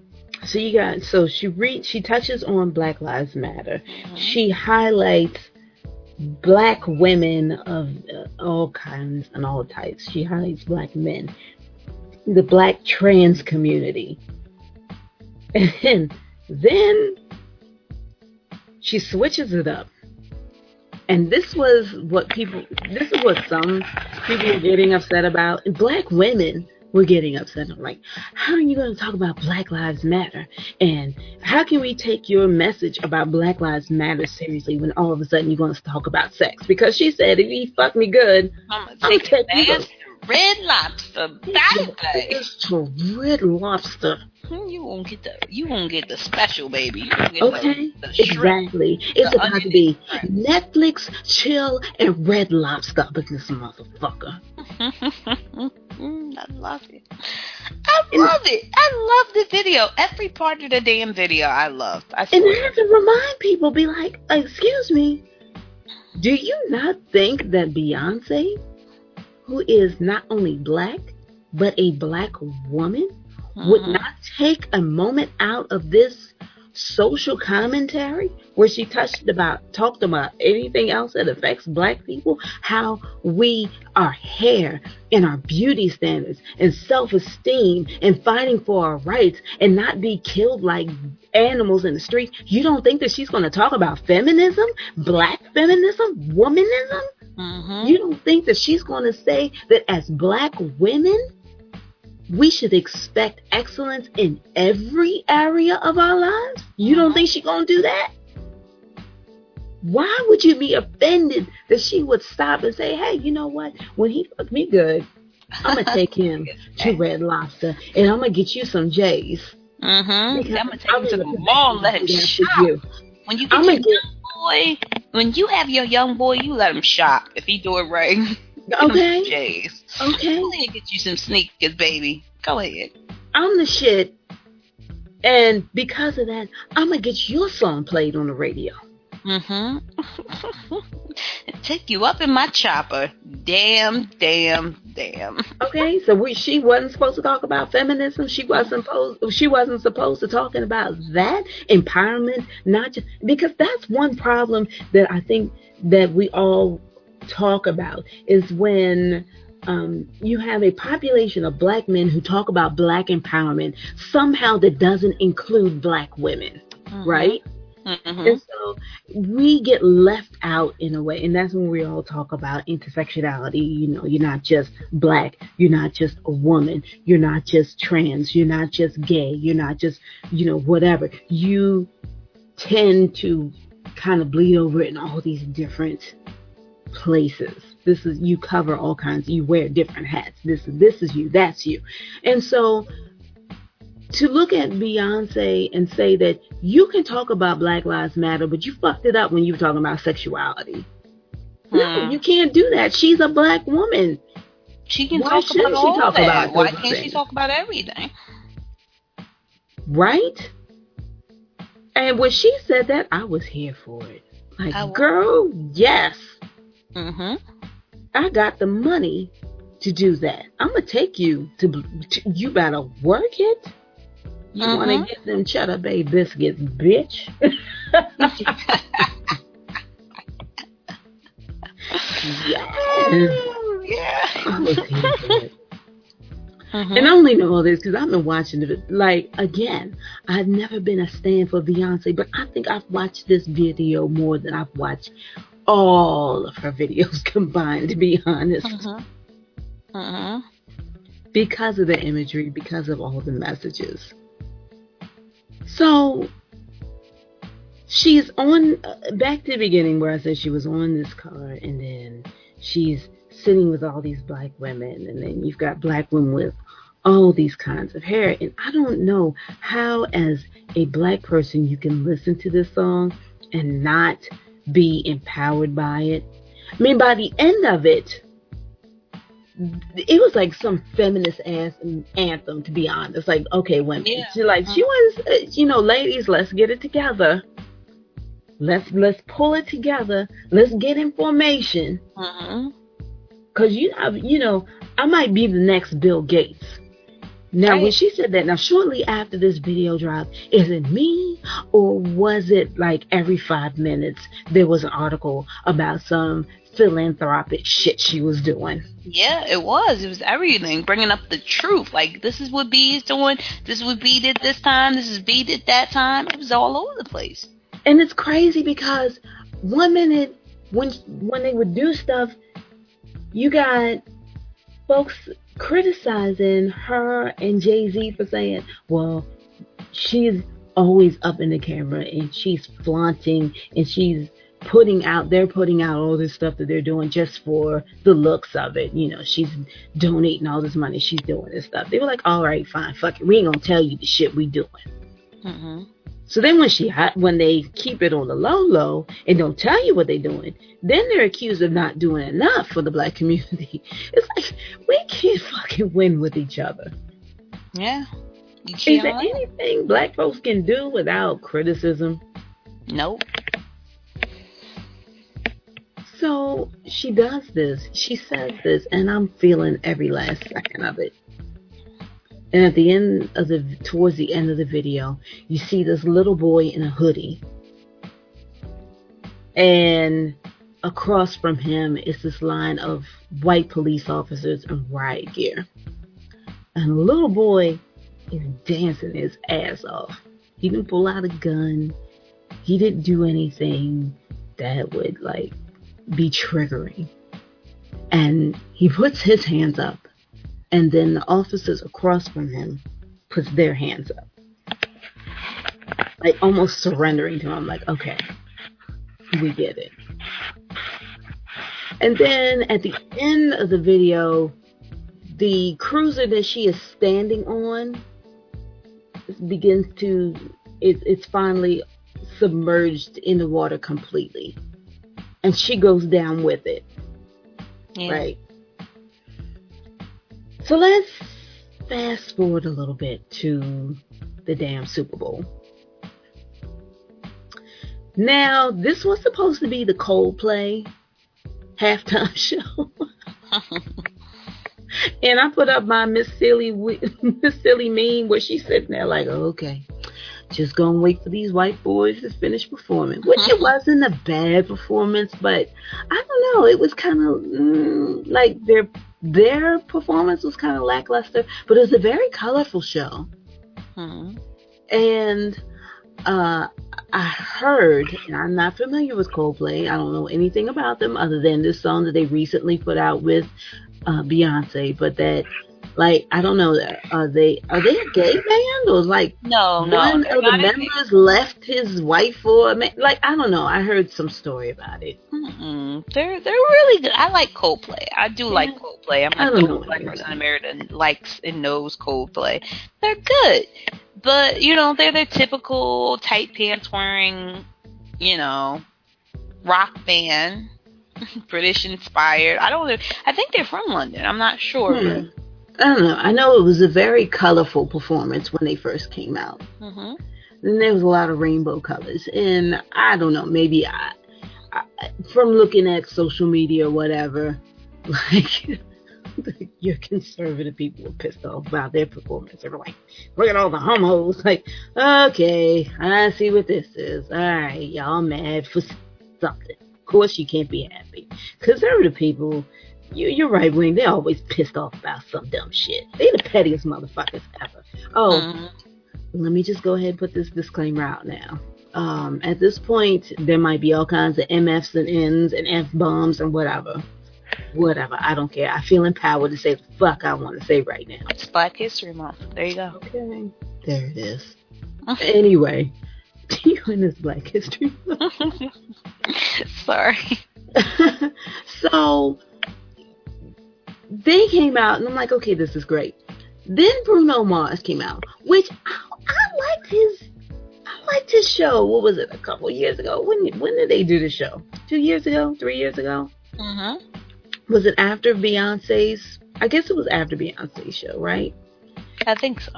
So you got so she re she touches on Black Lives Matter. Mm-hmm. She highlights black women of uh, all kinds and all types. She highlights black men, the black trans community, and then she switches it up. And this was what people, this is what some people are getting upset about. Black women we're getting upset. I'm like, how are you going to talk about Black Lives Matter? And how can we take your message about Black Lives Matter seriously when all of a sudden you're going to talk about sex? Because she said, if he fuck me good, I'm going to take you Red Lobster. To Red Lobster. Hmm, you won't get the you won't get the special baby. okay, the, the exactly. It's about to be Netflix, chill, and Red Lobster. But this motherfucker. I love it. I love it. I love the video. Every part of the damn video, I loved. I and I have to remind people, be like, excuse me, do you not think that Beyonce, who is not only black but a black woman, mm-hmm. would not take a moment out of this social commentary where she touched about talked about anything else that affects black people how we our hair and our beauty standards and self-esteem and fighting for our rights and not be killed like animals in the street you don't think that she's going to talk about feminism black feminism womanism mm-hmm. you don't think that she's going to say that as black women we should expect excellence in every area of our lives? You don't think she gonna do that? Why would you be offended that she would stop and say, "Hey, you know what? When he fucked me good, I'm gonna take him to Red Lobster and I'm gonna get you some J's." Mm-hmm. I'm gonna take him to the mall, let him shop. You. When you get I'm your young boy, when you have your young boy, you let him shop if he do it right. Okay. J's. Okay. Go ahead get you some sneakers, baby. Go ahead. I'm the shit. And because of that, I'm going to get your song played on the radio. Mm-hmm. Take you up in my chopper. Damn, damn, damn. Okay, so we, she wasn't supposed to talk about feminism. She wasn't supposed. She wasn't supposed to talking about that empowerment. Not just because that's one problem that I think that we all talk about is when um, you have a population of black men who talk about black empowerment somehow that doesn't include black women, mm-hmm. right? Mm-hmm. And so we get left out in a way, and that's when we all talk about intersectionality. You know, you're not just black, you're not just a woman, you're not just trans, you're not just gay, you're not just, you know, whatever. You tend to kind of bleed over in all these different places. This is you cover all kinds. You wear different hats. This this is you. That's you. And so to look at Beyonce and say that you can talk about Black Lives Matter, but you fucked it up when you were talking about sexuality. Hmm. No, you can't do that. She's a black woman. She can Why talk about all talk that. About Why can't things? she talk about everything? Right? And when she said that, I was here for it. Like, girl, yes. Mm-hmm. I got the money to do that. I'm gonna take you to. to you better work it. You mm-hmm. want to get them cheddar bay biscuits, bitch. yes. Yeah. Mm-hmm. And I only know all this because I've been watching it. Like, again, I've never been a stand for Beyonce, but I think I've watched this video more than I've watched all of her videos combined, to be honest. Mm-hmm. Mm-hmm. Because of the imagery, because of all the messages. So, she's on, uh, back to the beginning where I said she was on this car, and then she's sitting with all these black women, and then you've got black women with all these kinds of hair. And I don't know how, as a black person, you can listen to this song and not be empowered by it. I mean, by the end of it, it was like some feminist ass anthem to be honest. Like, okay, women, Yeah. she like she was, uh, you know, ladies, let's get it together. Let's let's pull it together. Let's get in formation. hmm Cause you know, you know, I might be the next Bill Gates. Now, when she said that, now shortly after this video dropped, is it me or was it like every five minutes there was an article about some philanthropic shit she was doing? Yeah, it was. It was everything, bringing up the truth. Like this is what B is doing. This is what B did this time. This is B did that time. It was all over the place. And it's crazy because one minute when when they would do stuff, you got folks criticizing her and Jay Z for saying, "Well, she's always up in the camera and she's flaunting and she's putting out they're putting out all this stuff that they're doing just for the looks of it. You know, she's donating all this money, she's doing this stuff. They were like, "All right, fine, fuck it, we ain't gonna tell you the shit we doing." hmm So then when she ha- when they keep it on the low low and don't tell you what they're doing, then they're accused of not doing enough for the black community. It's like we can't fucking win with each other. Yeah. You Is can't. there win. anything black folks can do without criticism? Nope. So she does this. She says this, and I'm feeling every last second of it. And at the end of the, towards the end of the video, you see this little boy in a hoodie. And across from him is this line of white police officers in riot gear. And the little boy is dancing his ass off. He didn't pull out a gun. He didn't do anything that would like be triggering. And he puts his hands up, and then the officers across from him puts their hands up, like almost surrendering to him. Like, okay, we get it. And then at the end of the video, the cruiser that she is standing on begins to it, it's finally submerged in the water completely and she goes down with it Yeah. right so let's fast forward a little bit to the damn super bowl now this was supposed to be the coldplay halftime show and i put up my miss silly miss silly meme where she's sitting there like okay just gonna wait for these white boys to finish performing. Which it wasn't a bad performance, but I don't know. It was kind of mm, like their their performance was kind of lackluster, but it was a very colorful show. Mhm. And uh, I heard, and I'm not familiar with Coldplay. I don't know anything about them other than this song that they recently put out with uh, Beyonce. But that, like, I don't know, are they are they a gay band or like No, no. one of the not a- members left his wife for a man. Like I don't know. I heard some story about it. Mm-mm. They're they're really good. I like Coldplay. I do like Coldplay. I'm like the black person in America that likes and knows Coldplay. They're good, but you know they're the typical tight pants wearing, you know, rock band, British inspired. I don't know. I think they're from London. I'm not sure. Hmm. I don't know. I know it was a very colorful performance when they first came out. But, hmm And there was a lot of rainbow colors. And I don't know. Maybe I, I from looking at social media or whatever, like. Your conservative people were pissed off about their performance. They were like, "Look at all the homos!" Like, okay, I see what this is. All right, y'all mad for something. Of course, you can't be happy. Conservative people, you, you're right wing. They're always pissed off about some dumb shit. They the pettiest motherfuckers ever. Oh, Mhm. let me just go ahead and put this disclaimer out now. Um, at this point, there might be all kinds of MFs and Ns and F bombs and whatever. Whatever. I don't care. I feel empowered to say the fuck I want to say right now. It's Black History Month. There you go. Okay. There it is. anyway, you in this Black History Sorry. so they came out, and I'm like, okay, this is great. Then Bruno Mars came out, which I, I liked his. I liked his show. What was it? A couple years ago. When when did they do the show? Two years ago? Three years ago? hmm Was it after Beyonce's I guess it was after Beyonce's show, right? I think so.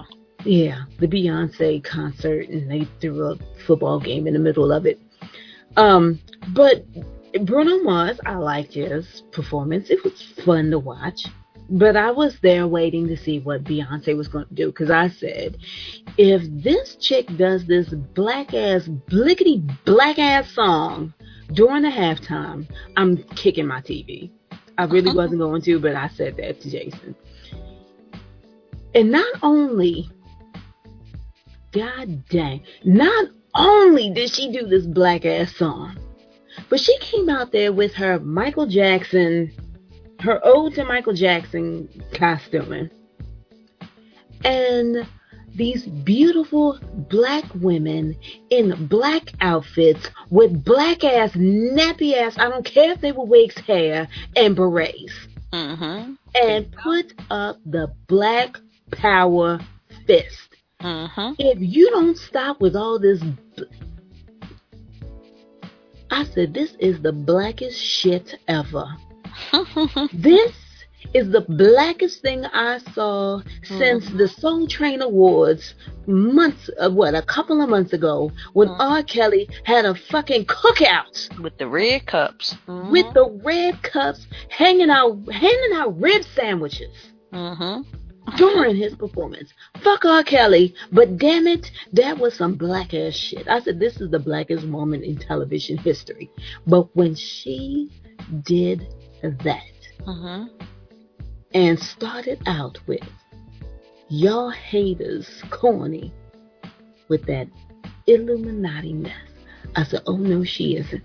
Yeah, the Beyonce concert, and they threw a football game in the middle of it. Um, but Bruno Mars, I liked his performance. It was fun to watch. But I was there waiting to see what Beyonce was going to do because I said, if this chick does this black ass, blickety black ass song during the halftime, I'm kicking my TV. I really wasn't going to, but I said that to Jason. And not only, god dang, not only did she do this black ass song, but she came out there with her Michael Jackson her ode to Michael Jackson costuming. And these beautiful black women in black outfits with black ass, nappy ass, I don't care if they were wigs, hair, and berets. Mm-hmm. And put up the black power fist. Mm-hmm. If you don't stop with all this. I said, this is the blackest shit ever. this is the blackest thing I saw since mm-hmm. the Soul Train Awards months of uh, what a couple of months ago when mm-hmm. R. Kelly had a fucking cookout with the red cups. Mm-hmm. With the red cups hanging out handing out rib sandwiches. During his performance. Fuck R. Kelly, but damn it, that was some black ass shit. I said this is the blackest woman in television history. But when she did that. Mm-hmm. And started out with y'all haters corny with that Illuminati mess. I said, oh no, she isn't.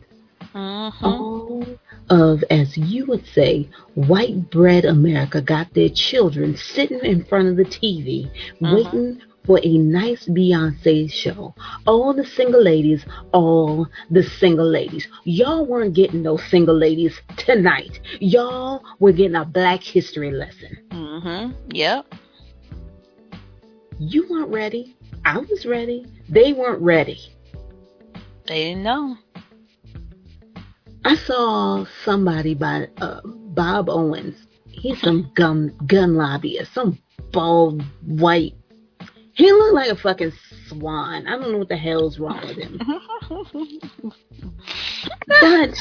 Mm-hmm. All of, as you would say, white bread America got their children sitting in front of the TV mm-hmm. waiting for a nice Beyonce show. All the single ladies, all the single ladies. Y'all weren't getting no single ladies tonight. Y'all were getting a black history lesson. Mm-hmm. Yep. You weren't ready. I was ready. They weren't ready. They didn't know. I saw somebody by uh, Bob Owens. He's some gun gun lobbyist, some bald white he looked like a fucking swan. I don't know what the hell's wrong with him. but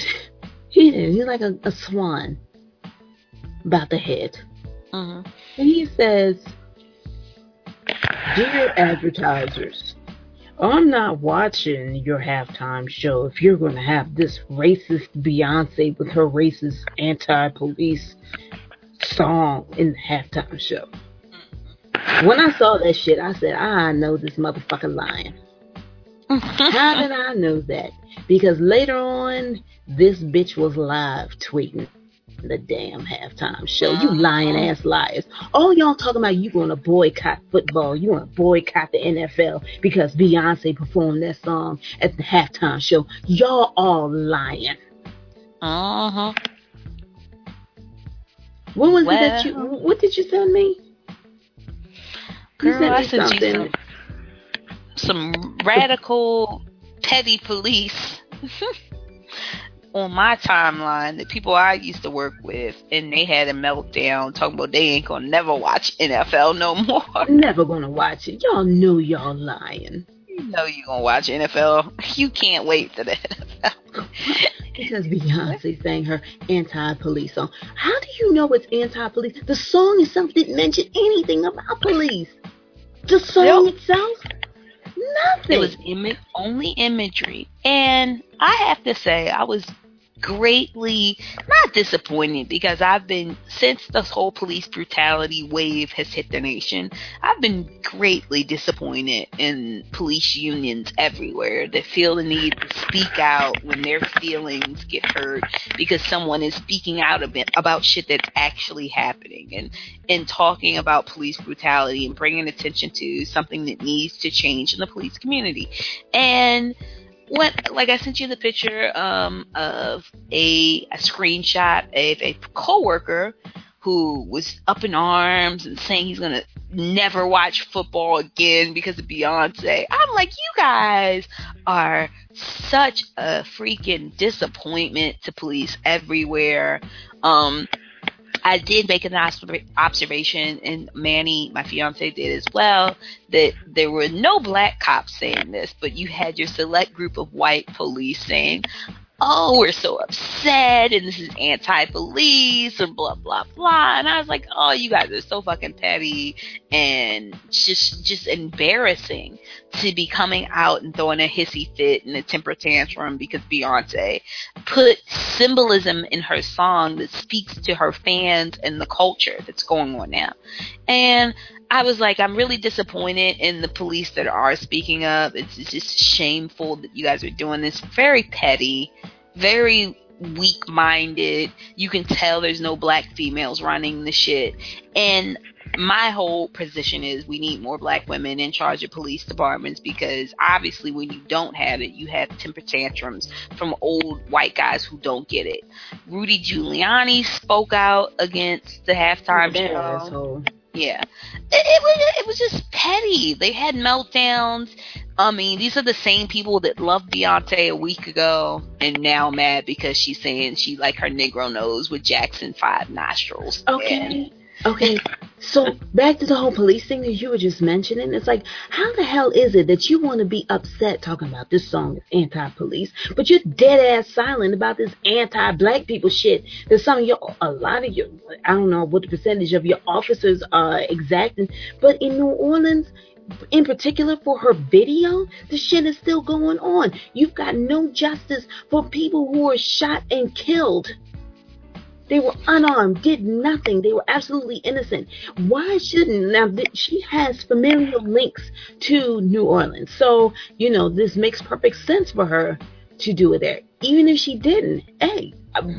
he is. He's like a, a swan about the head. Mm-hmm. And he says, Dear advertisers, I'm not watching your halftime show if you're going to have this racist Beyonce with her racist anti police song in the halftime show. When I saw that shit, I said, ah, I know this motherfucker lying. How did I know that? Because later on, this bitch was live tweeting the damn halftime show. You lying ass liars. All y'all talking about you gonna boycott football. You wanna boycott the NFL because Beyonce performed that song at the halftime show. Y'all all lying. Uh-huh. What was well, it that you what did you send me? Girl, I sent something. you some, some radical petty police on my timeline, the people I used to work with, and they had a meltdown talking about they ain't gonna never watch NFL no more. Never gonna watch it. Y'all know y'all lying. You know you gonna watch NFL. You can't wait for the NFL. Because Beyonce sang her anti-police song. How do you know it's anti-police? The song itself didn't mention anything about police. The song yep. itself, nothing. It was Im- only imagery, and I have to say, I was greatly not disappointed because I've been since this whole police brutality wave has hit the nation, I've been greatly disappointed in police unions everywhere that feel the need to speak out when their feelings get hurt because someone is speaking out a bit about shit that's actually happening and and talking about police brutality and bringing attention to something that needs to change in the police community. And what like I sent you the picture um, of a, a screenshot of a coworker who was up in arms and saying he's gonna never watch football again because of Beyonce. I'm like, you guys are such a freaking disappointment to police everywhere. Um, I did make an observation, and Manny, my fiance, did as well, that there were no black cops saying this, but you had your select group of white police saying, oh, we're so upset and this is anti-police and blah blah blah. And I was like, oh, you guys are so fucking petty and just just embarrassing to be coming out and throwing a hissy fit and a temper tantrum because Beyonce put symbolism in her song that speaks to her fans and the culture that's going on now. And I was like, I'm really disappointed in the police that are speaking up. It's, it's just shameful that you guys are doing this. Very petty, very weak minded. You can tell there's no black females running the shit. And my whole position is we need more black women in charge of police departments because obviously when you don't have it, you have temper tantrums from old white guys who don't get it. Rudy Giuliani spoke out against the halftime show. Yeah, it, it was it was just petty. They had meltdowns. I mean, these are the same people that loved Beyonce a week ago and now mad because she's saying she like her Negro nose with Jackson Five nostrils. Okay. And, Okay, so back to the whole police thing that you were just mentioning. It's like, how the hell is it that you want to be upset talking about this song is anti-police, but you're dead ass silent about this anti-black people shit that some of your, a lot of your, I don't know what the percentage of your officers are exacting, but in New Orleans, in particular for her video, the shit is still going on. You've got no justice for people who are shot and killed. They were unarmed, did nothing. They were absolutely innocent. Why shouldn't now? She has familial links to New Orleans, so you know this makes perfect sense for her to do it there. Even if she didn't, hey,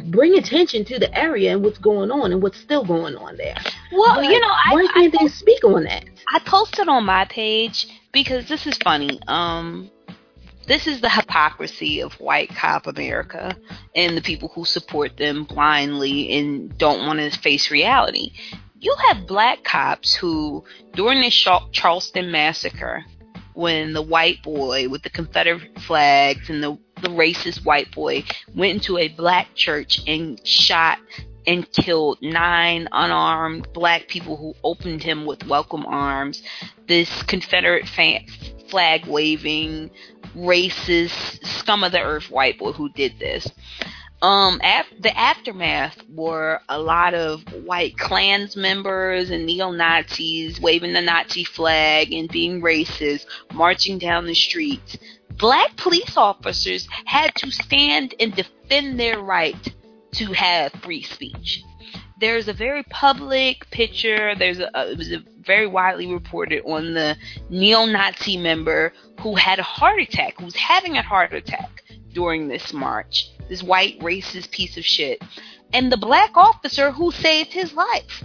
bring attention to the area and what's going on and what's still going on there. Well, but you know, I, why can't I, they speak on that? I posted on my page because this is funny. Um, this is the hypocrisy of white cop America and the people who support them blindly and don't want to face reality. You have black cops who, during the Charleston massacre, when the white boy with the Confederate flags and the, the racist white boy went into a black church and shot and killed nine unarmed black people who opened him with welcome arms. This Confederate flag waving, racist, scum of the earth white boy who did this. Um, af- the aftermath were a lot of white Klans members and neo Nazis waving the Nazi flag and being racist, marching down the streets. Black police officers had to stand and defend their right to have free speech there's a very public picture. There's a, it was a very widely reported on the neo-Nazi member who had a heart attack, who was having a heart attack during this march. This white racist piece of shit, and the black officer who saved his life.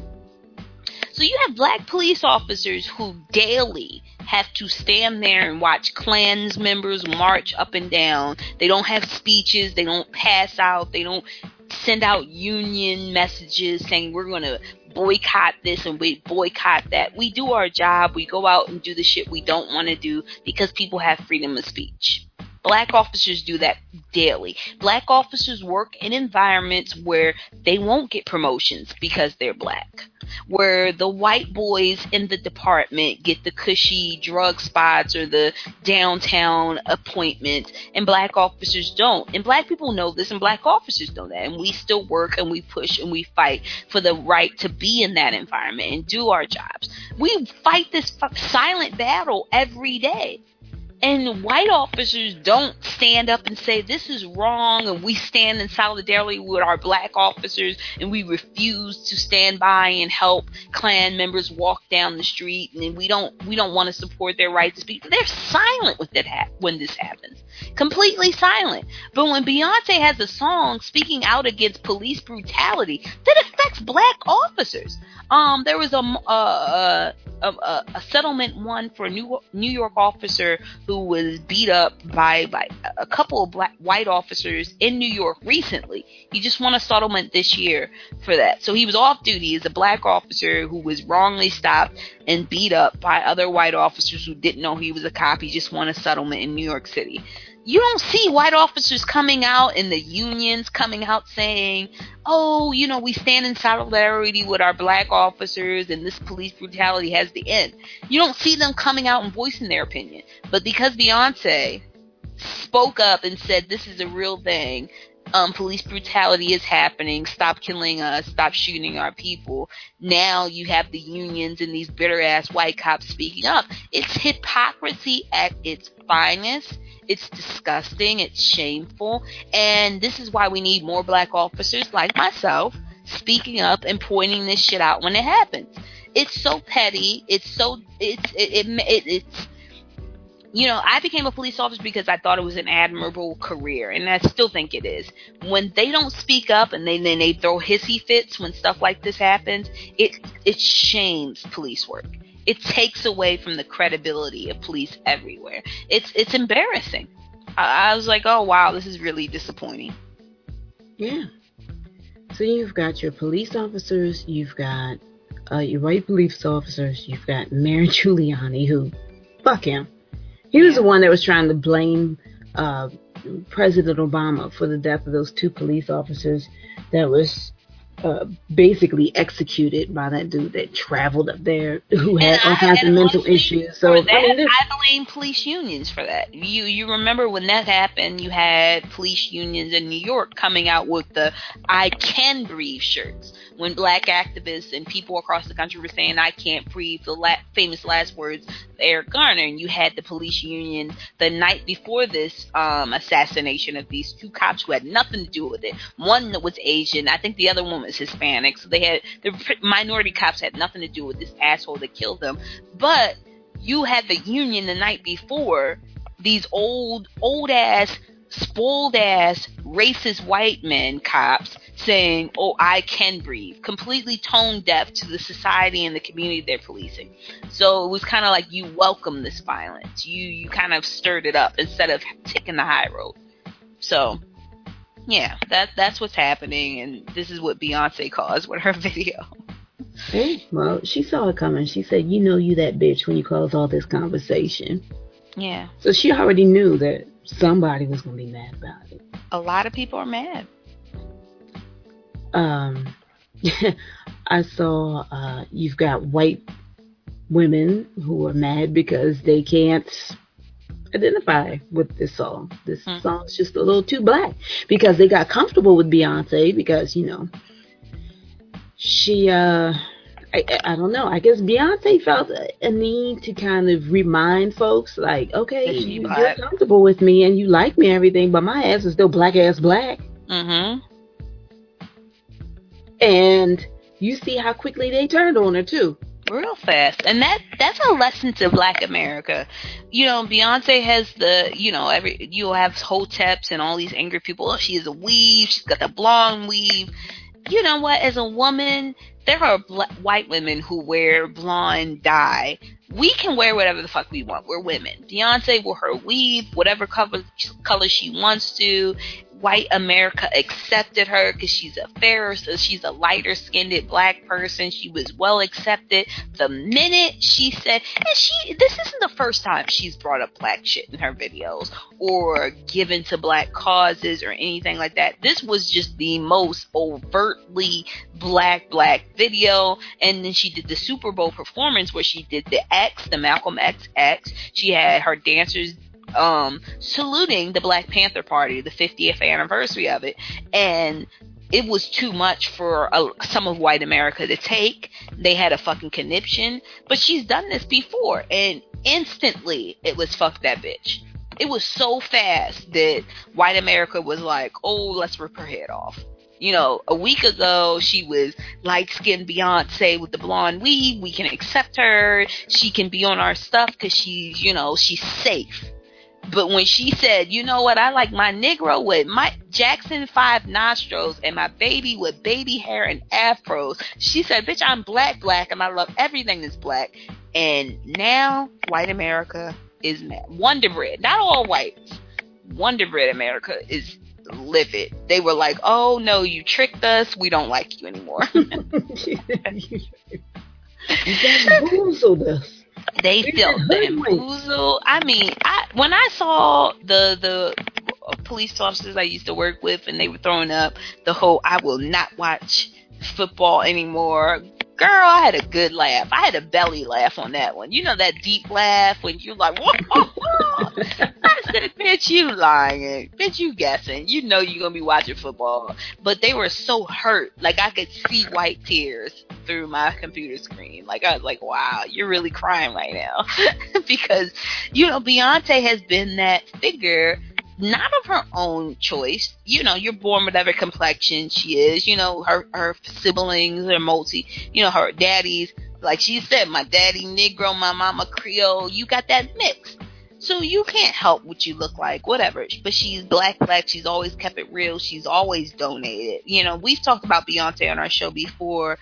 So you have black police officers who daily have to stand there and watch Klans members march up and down. They don't have speeches, they don't pass out, they don't send out union messages saying we're going to boycott this and we boycott that. We do our job. We go out and do the shit we don't want to do because people have freedom of speech. Black officers do that daily. Black officers work in environments where they won't get promotions because they're black. Where the white boys in the department get the cushy drug spots or the downtown appointments, and black officers don't. And black people know this, and black officers know that. And we still work and we push and we fight for the right to be in that environment and do our jobs. We fight this silent battle every day. And white officers don't stand up and say this is wrong, and we stand in solidarity with our black officers, and we refuse to stand by and help Klan members walk down the street, and we don't we don't want to support their right to speak. They're silent with ha- when this happens, completely silent. But when Beyonce has a song speaking out against police brutality, that affects black officers. Um, there was a a, a, a settlement one for a New New York officer who was beat up by by a couple of black white officers in New York recently. He just won a settlement this year for that. So he was off duty as a black officer who was wrongly stopped and beat up by other white officers who didn't know he was a cop. He just won a settlement in New York City. You don't see white officers coming out and the unions coming out saying, oh, you know, we stand in solidarity with our black officers and this police brutality has to end. You don't see them coming out and voicing their opinion. But because Beyonce spoke up and said this is a real thing, um, police brutality is happening. Stop killing us. Stop shooting our people. Now you have the unions and these bitter ass white cops speaking up. It's hypocrisy at its finest. It's disgusting. It's shameful. And this is why we need more black officers like myself speaking up and pointing this shit out when it happens. It's so petty. It's so it's it, it, it it's you know, I became a police officer because I thought it was an admirable career, and I still think it is. When they don't speak up and then they, they throw hissy fits when stuff like this happens, it it shames police work. It takes away from the credibility of police everywhere. It's it's embarrassing. I, I was like, oh wow, this is really disappointing. Yeah. So you've got your police officers, you've got uh, your white police officers, you've got Mayor Giuliani, who, fuck him he was the one that was trying to blame uh, President Obama for the death of those two police officers that was uh, basically executed by that dude that traveled up there who had all kinds of mental issues. So that, I, mean, I blame police unions for that. You you remember when that happened? You had police unions in New York coming out with the "I Can Breathe" shirts when black activists and people across the country were saying "I can't breathe," the la- famous last words of Eric Garner, and you had the police union the night before this um, assassination of these two cops who had nothing to do with it. One that was Asian, I think the other one was Hispanic, so they had the minority cops had nothing to do with this asshole that killed them. But you had the union the night before these old old ass spoiled ass racist white men cops saying, "Oh, I can breathe," completely tone deaf to the society and the community they're policing. So it was kind of like you welcome this violence. You you kind of stirred it up instead of taking the high road. So yeah, that that's what's happening, and this is what Beyonce caused with her video. Hey, well, she saw it coming. She said, "You know, you that bitch when you cause all this conversation." Yeah. So she already knew that somebody was going to be mad about it. A lot of people are mad. Um, I saw uh, you've got white women who are mad because they can't identify with this song. This mm. song's just a little too black because they got comfortable with Beyonce because you know she uh I, I don't know. I guess Beyonce felt a need to kind of remind folks, like, okay, you, are comfortable with me and you like me, and everything, but my ass is still black ass black. Mm-hmm. And you see how quickly they turned on her too. Real fast, and that that's a lesson to Black America. You know, Beyonce has the you know every you have hoteps and all these angry people. Oh, she is a weave. She's got the blonde weave. You know what? As a woman, there are white women who wear blonde dye. We can wear whatever the fuck we want. We're women. Beyonce will her weave, whatever color, color she wants to white America accepted her because she's a fairer, so she's a lighter skinned black person. She was well accepted. The minute she said, and she, this isn't the first time she's brought up black shit in her videos or given to black causes or anything like that. This was just the most overtly black, black video. And then she did the Super Bowl performance where she did the X, the Malcolm X X. She had her dancers um, saluting the Black Panther Party, the 50th anniversary of it, and it was too much for uh, some of white America to take. They had a fucking conniption, but she's done this before, and instantly it was fuck that bitch. It was so fast that white America was like, "Oh, let's rip her head off." You know, a week ago she was light skinned Beyonce with the blonde weave. We can accept her. She can be on our stuff because she's, you know, she's safe but when she said, you know what, I like my Negro with my Jackson five nostrils and my baby with baby hair and afros, she said, bitch, I'm black, black, and I love everything that's black. And now, white America is mad. Wonder Bread, not all whites. Wonder Bread America is livid. They were like, oh no, you tricked us. We don't like you anymore. you bamboozled us. They felt bamboozled. I mean, I when I saw the the police officers I used to work with, and they were throwing up the whole "I will not watch football anymore." Girl, I had a good laugh. I had a belly laugh on that one. You know that deep laugh when you're like, "Whoa!" I said, "Bitch, you lying? Bitch, you guessing? You know you're gonna be watching football." But they were so hurt, like I could see white tears through my computer screen. Like I was like, "Wow, you're really crying right now," because you know Beyonce has been that figure not of her own choice. You know, you're born whatever complexion she is. You know, her her siblings are multi. You know, her daddy's like she said, my daddy Negro, my mama Creole. You got that mix. So you can't help what you look like, whatever. But she's black, black. She's always kept it real. She's always donated. You know, we've talked about Beyonce on our show before.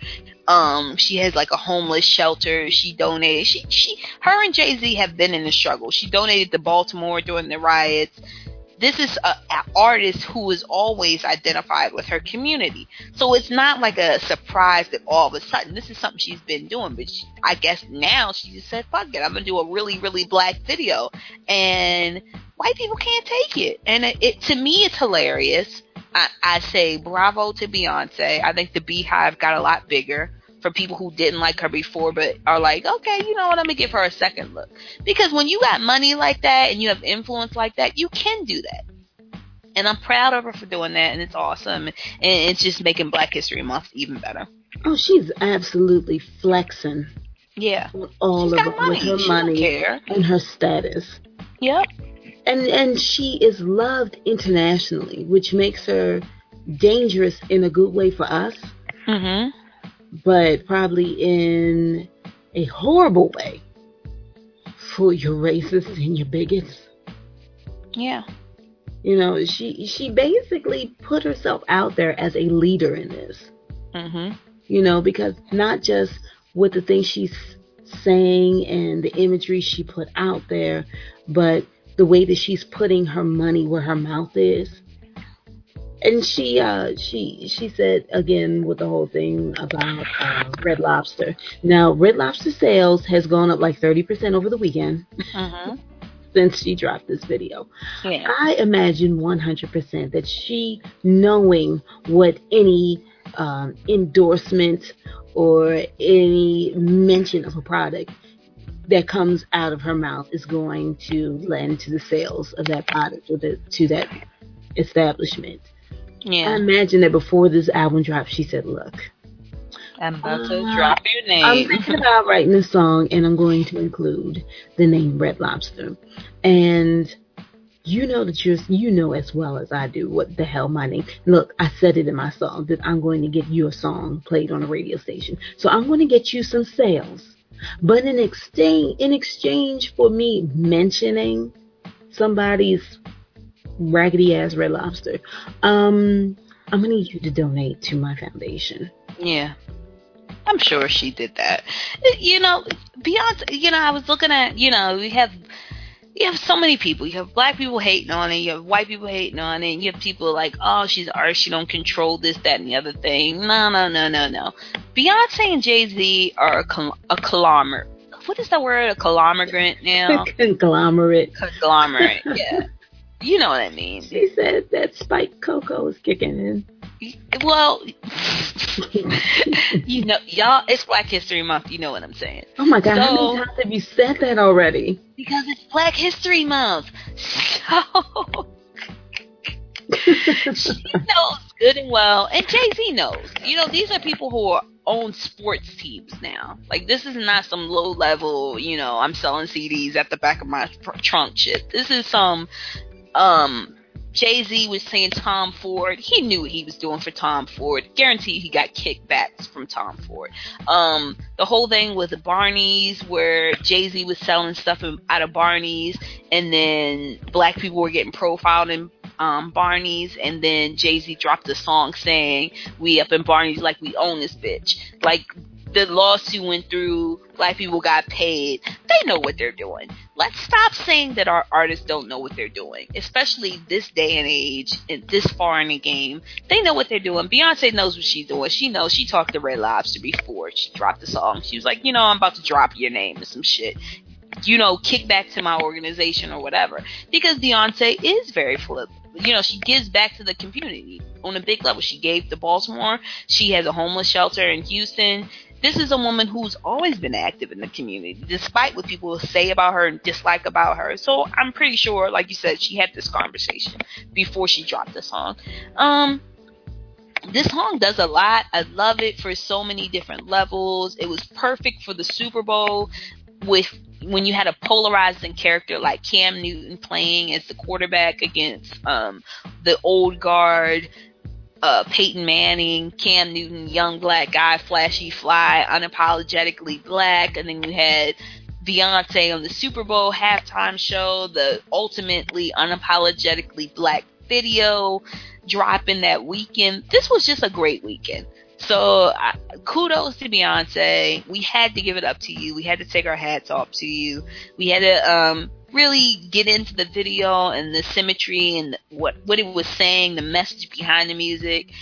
Um, she has like a homeless shelter. She donated. She, she, her and Jay Z have been in the struggle. She donated to Baltimore during the riots this is a, an artist who is always identified with her community. So it's not like a surprise that all of a sudden this is something she's been doing. But she, I guess now she just said, "Fuck it, I'm gonna do a really, really black video," and white people can't take it. And it, it to me, it's hilarious. I, I say bravo to Beyonce. I think the Beyhive got a lot bigger for people who didn't like her before but are like, okay, you know what, I'm gonna give her a second look. Because when you got money like that and you have influence like that, you can do that. And I'm proud of her for doing that, and it's awesome. And it's just making Black History Month even better. Oh, she's absolutely flexing Yeah. all She's of it money. with her money and her status. Yep. And and she is loved internationally, which makes her dangerous in a good way for us, Mhm. But probably in a horrible way for your racists and your bigots. Yeah. You know, she she basically put herself out there as a leader in this. Mhm. You know, because not just with the things she's saying and the imagery she put out there, but the way that she's putting her money where her mouth is. And she uh she she said again with the whole thing about uh, Red Lobster. Now Red Lobster sales has gone up like thirty percent over the weekend Mhm. since she dropped this video. Yeah. I imagine 100% that she, knowing what any um, endorsement or any mention of a product that comes out of her mouth is going to lend to the sales of that product or the, to that establishment. I imagine that before this album dropped, she said, Look, I'm about to Uh, drop your name." I'm thinking about writing a song and I'm going to include the name Red Lobster. And you know that you're you know as well as I do what the hell my name look, I said it in my song that I'm going to get your song played on a radio station. So I'm going to get you some sales. But in exchange in exchange for me mentioning somebody's raggedy ass red lobster, um, I'm gonna need you to donate to my foundation. Yeah. I'm sure she did that. You know, Beyonce, you know, I was looking at, you know, we have you have so many people. You have black people hating on it. You have white people hating on it. You have people like, oh, she's artist. She don't control this, that, and the other thing. No, no, no, no, no. Beyonce and Jay Z are a, col- a conglomerate. What is that word? A conglomerate now? Conglomerate. conglomerate. Yeah. You know what I mean. She said that Spike Coco is kicking in. Well, you know, y'all, it's Black History Month. You know what I'm saying. Oh my god, how So- many times have you said that already? Because it's Black History Month. So she knows good and well, and Jay Z knows. You know, these are people who are own sports teams now. Like this is not some low level. You know, I'm selling CDs at the back of my tr- trunk shit. This is some. Um, Jay Z was saying Tom Ford. He knew what he was doing for Tom Ford. Guaranteed he got kickbacks from Tom Ford. Um, the whole thing with the Barney's, where Jay Z was selling stuff out of Barney's, and then black people were getting profiled in um, Barney's, and then Jay Z dropped a song saying, "We up in Barney's like we own this bitch." Like the lawsuit went through, black people got paid. They know what they're doing. Let's stop saying that our artists don't know what they're doing, especially this day and age and this far in the game. They know what they're doing. Beyonce knows what she's doing. She knows. She talked to Red Lobster before she dropped the song. She was like, you know, I'm about to drop your name and some shit you know, kick back to my organization or whatever. Because Beyonce is very flip. You know, she gives back to the community on a big level. She gave to Baltimore. She has a homeless shelter in Houston. This is a woman who's always been active in the community, despite what people say about her and dislike about her. So I'm pretty sure, like you said, she had this conversation before she dropped the song. Um, this song does a lot. I love it for so many different levels. It was perfect for the Super Bowl with when you had a polarizing character like Cam Newton playing as the quarterback against um, the old guard, uh, Peyton Manning, Cam Newton, young black guy, flashy fly, unapologetically black, and then you had Beyonce on the Super Bowl halftime show, the ultimately unapologetically black video dropping that weekend. This was just a great weekend. So uh, kudos to Beyonce. We had to give it up to you. We had to take our hats off to you. We had to um, really get into the video and the symmetry and what what it was saying, the message behind the music.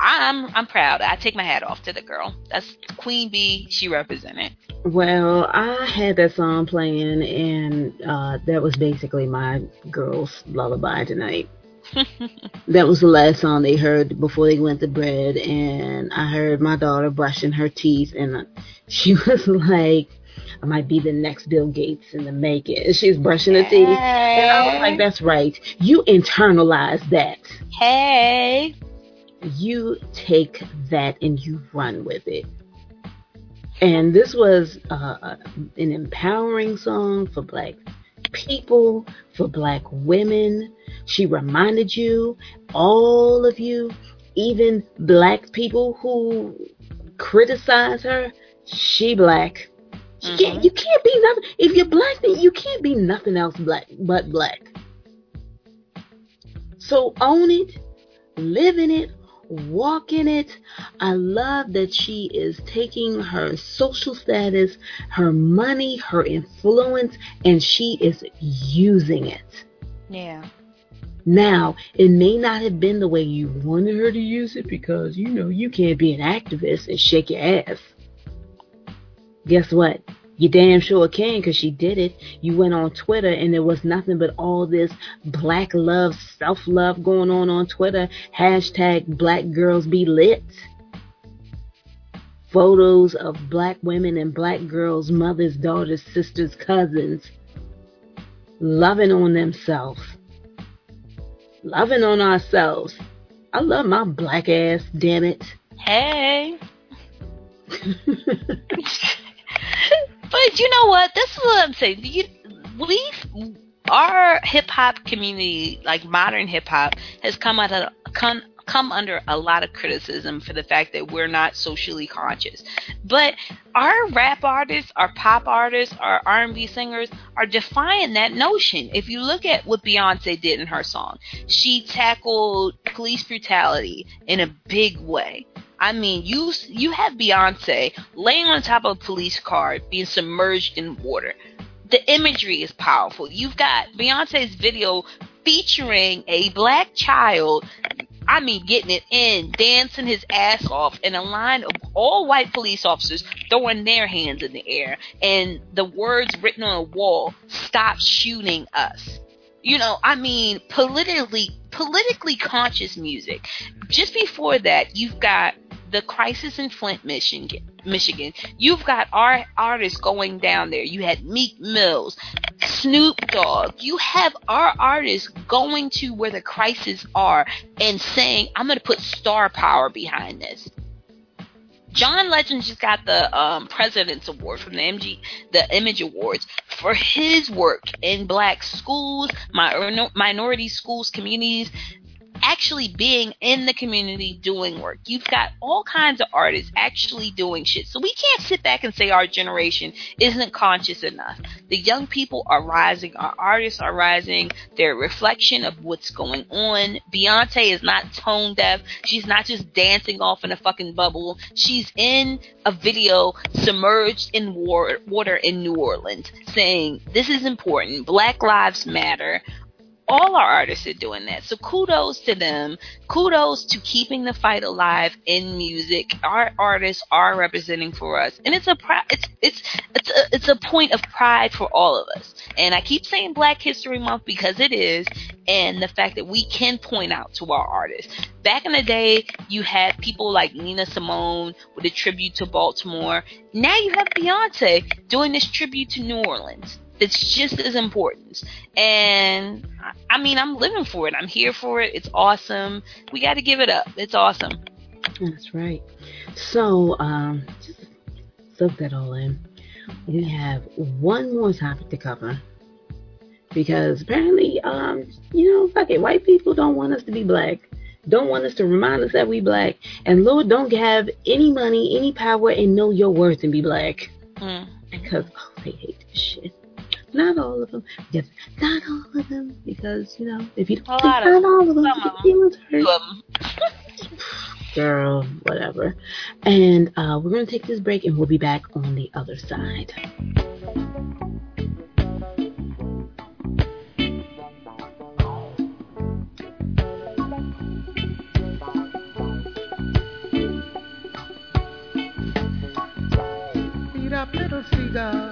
I'm I'm proud. I take my hat off to the girl. That's Queen Bee. She represented. Well, I had that song playing, and uh, that was basically my girl's lullaby tonight that was the last song they heard before they went to bed, and I heard my daughter brushing her teeth, and she was like, "I might be the next Bill Gates in the making." She's brushing her teeth, and I was like, "That's right. You internalize that. Hey, you take that and you run with it." And this was uh, an empowering song for Black people, for Black women she reminded you, all of you, even black people who criticize her, she black. Mm-hmm. Can't, you can't be nothing. If you're black, then you can't be nothing else black but black. So own it, live in it, walk in it. I love that she is taking her social status, her money, her influence, and she is using it. Yeah. Now, it may not have been the way you wanted her to use it because, you know, you can't be an activist and shake your ass. Guess what? You damn sure can because she did it. You went on Twitter and there was nothing but all this black love, self love going on on Twitter. Hashtag black girls be lit. Photos of black women and black girls, mothers, daughters, sisters, cousins, loving on themselves loving on ourselves. I love my black ass, damn it. Hey. but you know what? This is what I'm saying. You, we, our hip hop community, like modern hip hop, has come out of come come under a lot of criticism for the fact that we're not socially conscious. But our rap artists, our pop artists, our R&B singers are defying that notion. If you look at what Beyonce did in her song, she tackled police brutality in a big way. I mean, you you have Beyonce laying on top of a police car, being submerged in water. The imagery is powerful. You've got Beyonce's video featuring a black child I mean, getting it in, dancing his ass off, and a line of all white police officers throwing their hands in the air, and the words written on a wall, "Stop shooting us." You know, I mean, politically politically conscious music. Just before that, you've got the crisis in Flint, Michigan. Michigan. You've got our artists going down there. You had Meek Mills, Snoop Dogg. You have our artists going to where the crises are and saying, "I'm going to put star power behind this." John Legend just got the um, President's Award from the MG, the Image Awards for his work in black schools, my, minority schools, communities, actually being in the community doing work. You've got all kinds of artists actually doing shit. So we can't sit back and say our generation isn't conscious enough. The young people are rising, our artists are rising, they're a reflection of what's going on. Beyonce is not tone deaf. She's not just dancing off in a fucking bubble. She's in a video submerged in war- water in New Orleans saying, This is important. Black Lives Matter all our artists are doing that. So kudos to them. Kudos to keeping the fight alive in music. Our artists are representing for us, and it's a it's it's it's a, it's a point of pride for all of us. And I keep saying Black History Month because it is, and the fact that we can point out to our artists. Back in the day, you had people like Nina Simone with a tribute to Baltimore. Now you have Beyonce doing this tribute to New Orleans it's just as important. And I mean, I'm living for it. I'm here for it. It's awesome. We got to give it up. It's awesome. That's right. So, um, just soak that all in. We have one more topic to cover because apparently, um, you know, fuck it, white people don't want us to be black. Don't want us to remind us that we black, and Lord don't have any money, any power, and know your worth and be black. Mm. Because oh, they hate this shit. Not all of them. Yes, not all of them. Because, you know, if you don't a lot not all of them, your feelings hurt. Girl, whatever. And uh, we're going to take this break and we'll be back on the other side. up little seagull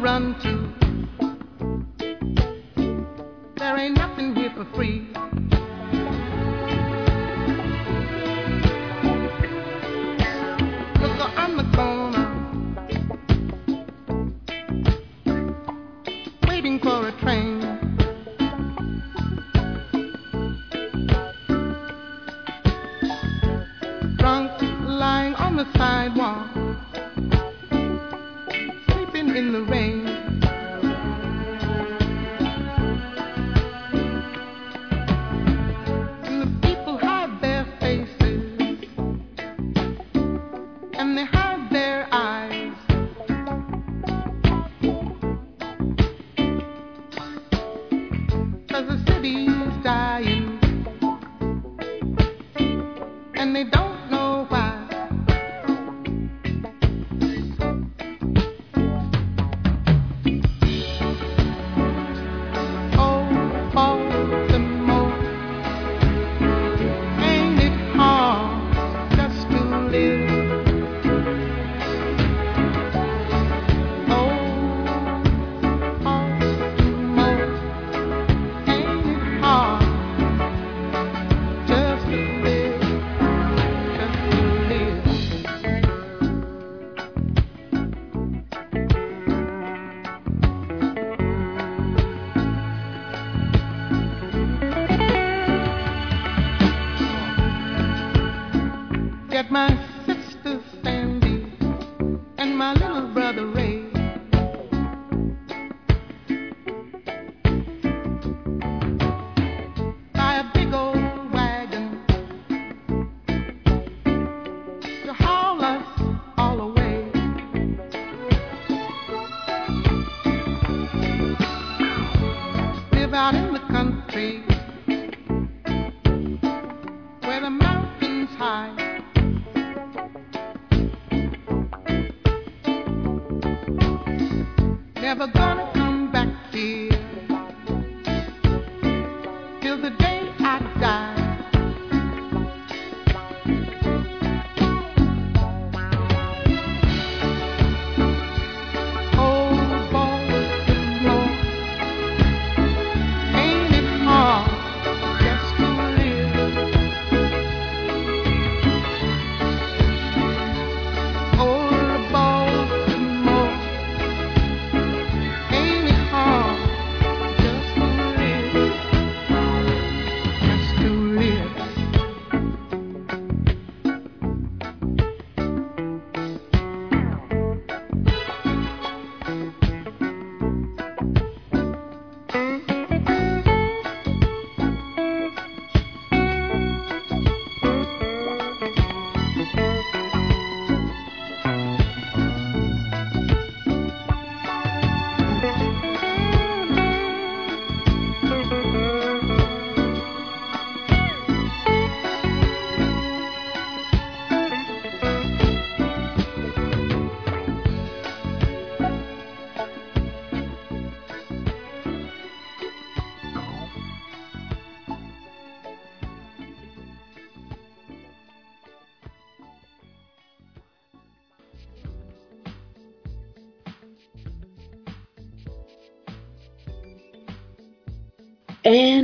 run to. There ain't nothing here for free.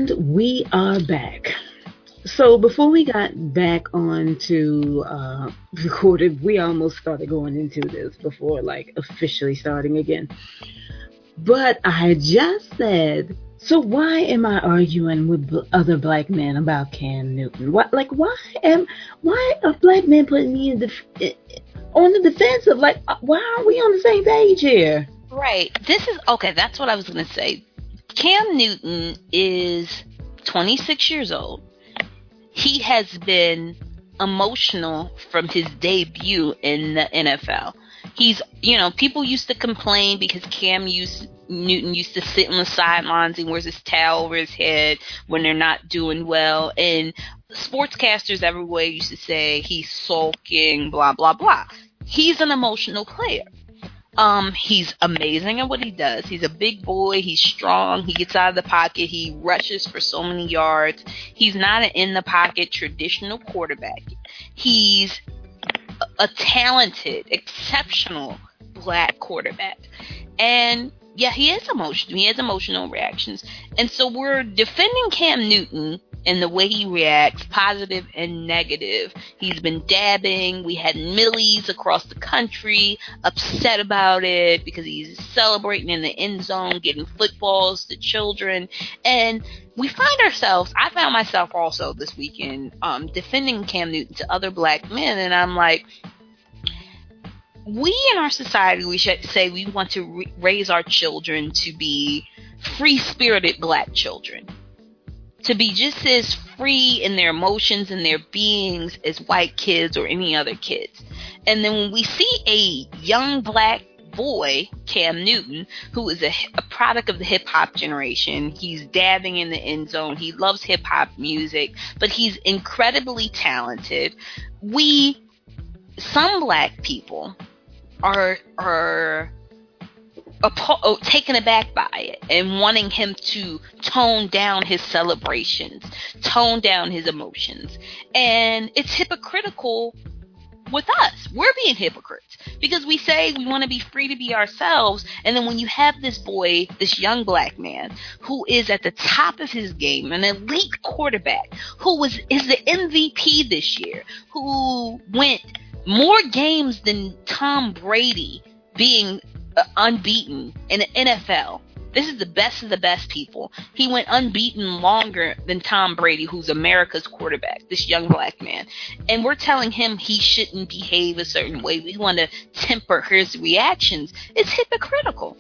And we are back. So before we got back on to uh, recorded, we almost started going into this before like officially starting again. But I just said, so why am I arguing with other black men about Cam Newton? What, like, why am why are black men putting me in the on the defensive? Like, uh, why are we on the same page here? Right. This is okay. That's what I was to say. Cam Newton is 26 years old. He has been emotional from his debut in the NFL. He's, you know, people used to complain because Cam used Newton used to sit on the sidelines and wears his towel over his head when they're not doing well. And sportscasters everywhere used to say he's sulking, blah blah blah. He's an emotional player. Um, he's amazing at what he does. He's a big boy. He's strong. He gets out of the pocket. He rushes for so many yards. He's not an in the pocket traditional quarterback. He's a talented, exceptional black quarterback. And yeah, he is emotional. He has emotional reactions. And so we're defending Cam Newton and the way he reacts, positive and negative. He's been dabbing. We had millies across the country upset about it because he's celebrating in the end zone, getting footballs to children. And we find ourselves, I found myself also this weekend um, defending Cam Newton to other black men. And I'm like, we in our society, we should say we want to re- raise our children to be free spirited black children to be just as free in their emotions and their beings as white kids or any other kids. And then when we see a young black boy, Cam Newton, who is a, a product of the hip hop generation. He's dabbing in the end zone. He loves hip hop music, but he's incredibly talented. We, some black people, are are oh, taken aback by it and wanting him to tone down his celebrations, tone down his emotions. And it's hypocritical with us. We're being hypocrites because we say we want to be free to be ourselves. And then when you have this boy, this young black man who is at the top of his game, an elite quarterback who was is the MVP this year, who went more games than Tom Brady being Uh, unbeaten in the NFL. This is the best of the best people. He went unbeaten longer than Tom Brady, who's America's quarterback, this young black man. And we're telling him he shouldn't behave a certain way. We want to temper his reactions. It's hypocritical.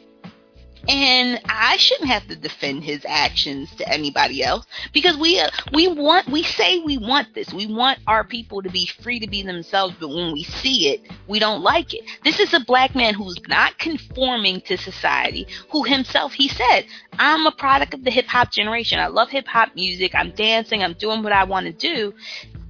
And I shouldn't have to defend his actions to anybody else because we uh, we want we say we want this. We want our people to be free to be themselves, but when we see it, we don't like it. This is a black man who's not conforming to society, who himself he said, "I'm a product of the hip hop generation. I love hip hop music. I'm dancing. I'm doing what I want to do.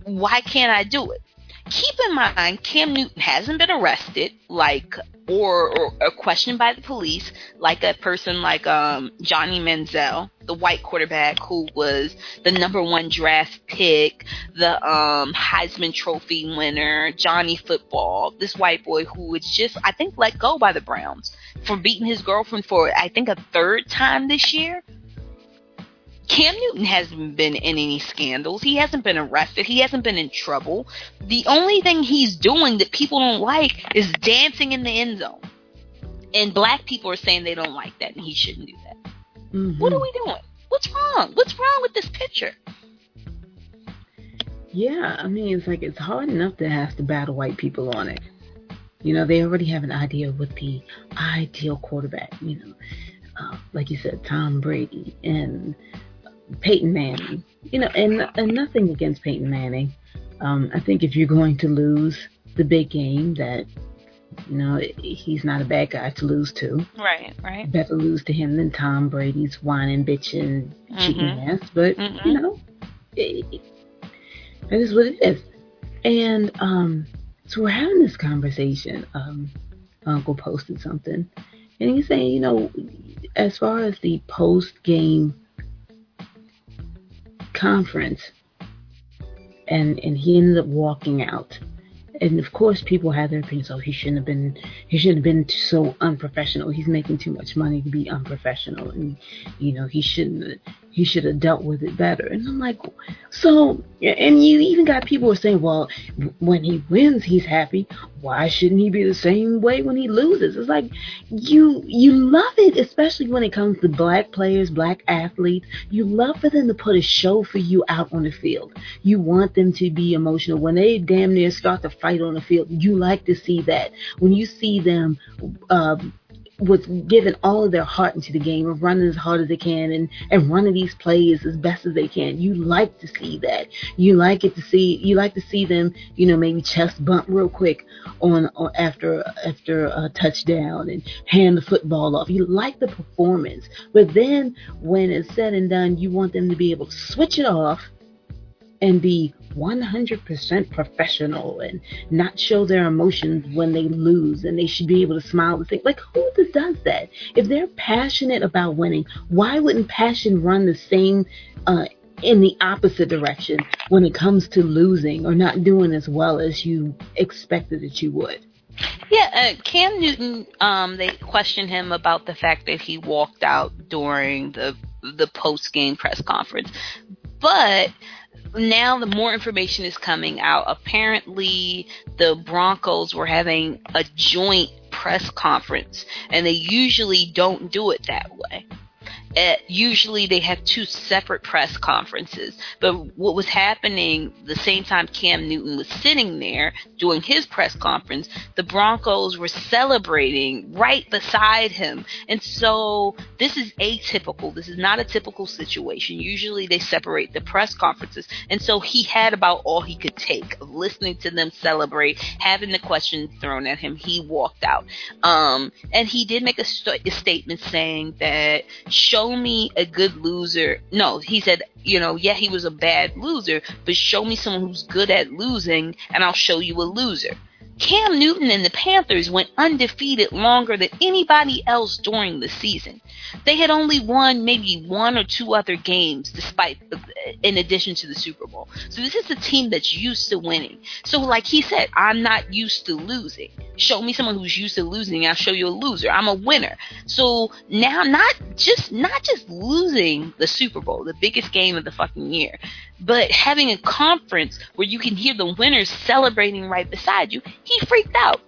Why can't I do it?" keep in mind Cam Newton hasn't been arrested like or, or, questioned by the police like a person like um, Johnny Manziel, the white quarterback who was the number one draft pick, the um, Heisman Trophy winner, Johnny Football, this white boy who was just I think let go by the Browns for beating his girlfriend for I think a third time this year. Cam Newton hasn't been in any scandals. He hasn't been arrested. He hasn't been in trouble. The only thing he's doing that people don't like is dancing in the end zone. And black people are saying they don't like that and he shouldn't do that. Mm-hmm. What are we doing? What's wrong? What's wrong with this picture? Yeah, I mean, it's like it's hard enough to have to battle white people on it. You know, they already have an idea of what the ideal quarterback, you know, uh, like you said, Tom Brady and Peyton Manning. You know, and and nothing against Peyton Manning. Um, I think if you're going to lose the big game, that you know he's not a bad guy to lose to. Right, right. Better lose to him than Tom Brady's whining, bitching, mm-hmm. cheating ass. But mm-hmm. you know, it, it is what it is. And um, so we're having this conversation. Um, Uncle posted something, and he's saying, you know, as far as the post game conference and and he ended up walking out and of course people have their opinions. Oh, he shouldn't have been. He shouldn't have been so unprofessional. He's making too much money to be unprofessional, and you know he shouldn't he should have dealt with it better. And I'm like, so, and you even got people are saying, well, when he wins, he's happy. Why shouldn't he be the same way when he loses? It's like you you love it, especially when it comes to black players, black athletes. You love for them to put a show for you out on the field. You want them to be emotional when they damn near start to fight on the field. You like to see that when you see them. Uh, was giving all of their heart into the game of running as hard as they can and, and running these plays as best as they can. You like to see that. You like it to see you like to see them, you know, maybe chest bump real quick on, on after after a touchdown and hand the football off. You like the performance. But then when it's said and done, you want them to be able to switch it off and be 100% professional and not show their emotions when they lose and they should be able to smile and think like who does that if they're passionate about winning why wouldn't passion run the same uh, in the opposite direction when it comes to losing or not doing as well as you expected that you would yeah, uh, Cam Newton. Um, they questioned him about the fact that he walked out during the the post game press conference, but now the more information is coming out. Apparently, the Broncos were having a joint press conference, and they usually don't do it that way at, usually they have two separate press conferences. But what was happening the same time Cam Newton was sitting there doing his press conference, the Broncos were celebrating right beside him. And so this is atypical. This is not a typical situation. Usually they separate the press conferences. And so he had about all he could take of listening to them celebrate, having the questions thrown at him. He walked out. Um, and he did make a, st- a statement saying that show me a good loser. No, he said, you know, yeah, he was a bad loser, but show me someone who's good at losing, and I'll show you a loser. Cam Newton and the Panthers went undefeated longer than anybody else during the season. They had only won maybe one or two other games, despite in addition to the Super Bowl. So this is a team that's used to winning. So like he said, I'm not used to losing. Show me someone who's used to losing, I'll show you a loser. I'm a winner. So now, not just not just losing the Super Bowl, the biggest game of the fucking year, but having a conference where you can hear the winners celebrating right beside you, he freaked out.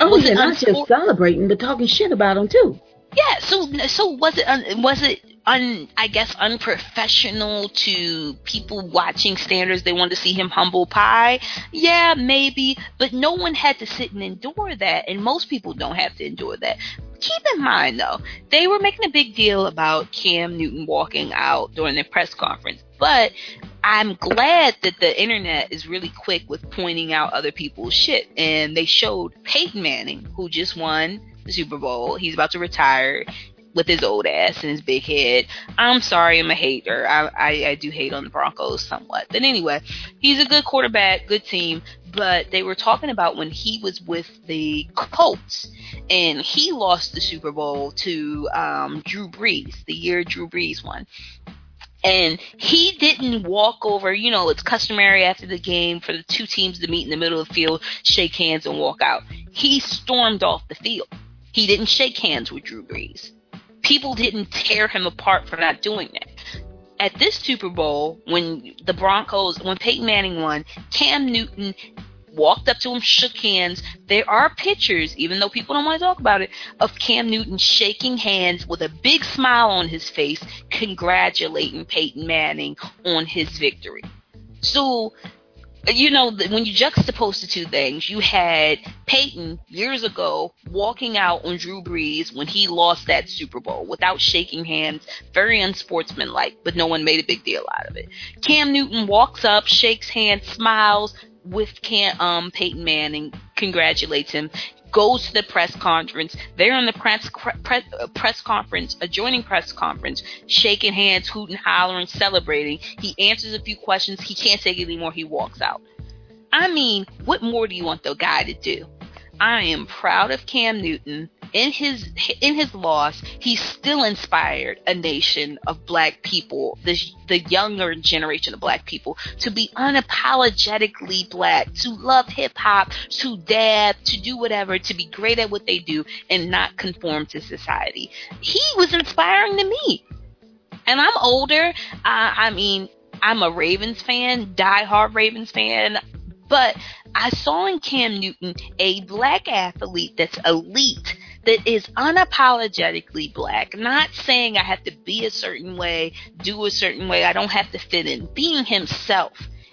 Oh, was yeah, not just celebrating, but talking shit about him too. Yeah. So, so was it? Un- Was it? Un, I guess unprofessional to people watching standards. They wanted to see him humble pie. Yeah, maybe, but no one had to sit and endure that, and most people don't have to endure that keep in mind though, they were making a big deal about Cam Newton walking out during their press conference. But I'm glad that the internet is really quick with pointing out other people's shit. And they showed Peyton Manning, who just won the Super Bowl. He's about to retire with his old ass and his big head. I'm sorry, I'm a hater. I, I, I do hate on the Broncos somewhat. But anyway, he's a good quarterback, good team. But they were talking about when he was with the Colts and he lost the Super Bowl to um, Drew Brees, the year Drew Brees won. And he didn't walk over, you know, it's customary after the game for the two teams to meet in the middle of the field, shake hands, and walk out. He stormed off the field. He didn't shake hands with Drew Brees. People didn't tear him apart for not doing that. At this Super Bowl, when the Broncos, when Peyton Manning won, Cam Newton walked up to him, shook hands. There are pictures, even though people don't want to talk about it, of Cam Newton shaking hands with a big smile on his face, congratulating Peyton Manning on his victory. So, you know, when you juxtapose the two things, you had Peyton years ago walking out on Drew Brees when he lost that Super Bowl without shaking hands, very unsportsmanlike, but no one made a big deal out of it. Cam Newton walks up, shakes hands, smiles, with Cam, um, Peyton Manning, congratulates him, goes to the press conference. They're in the press press, press conference, adjoining press conference, shaking hands, hooting, hollering, celebrating. He answers a few questions. He can't take it anymore. He walks out. I mean, what more do you want the guy to do? I am proud of Cam Newton. In his in his loss, he still inspired a nation of black people, the the younger generation of black people, to be unapologetically black, to love hip hop, to dab, to do whatever, to be great at what they do, and not conform to society. He was inspiring to me. And I'm older. Uh, I mean, I'm a Ravens fan, die-hard Ravens fan, but I saw in Cam Newton a black athlete that's elite, that is unapologetically black, not saying I have to be a certain way, do a certain way, I don't have to fit in, being himself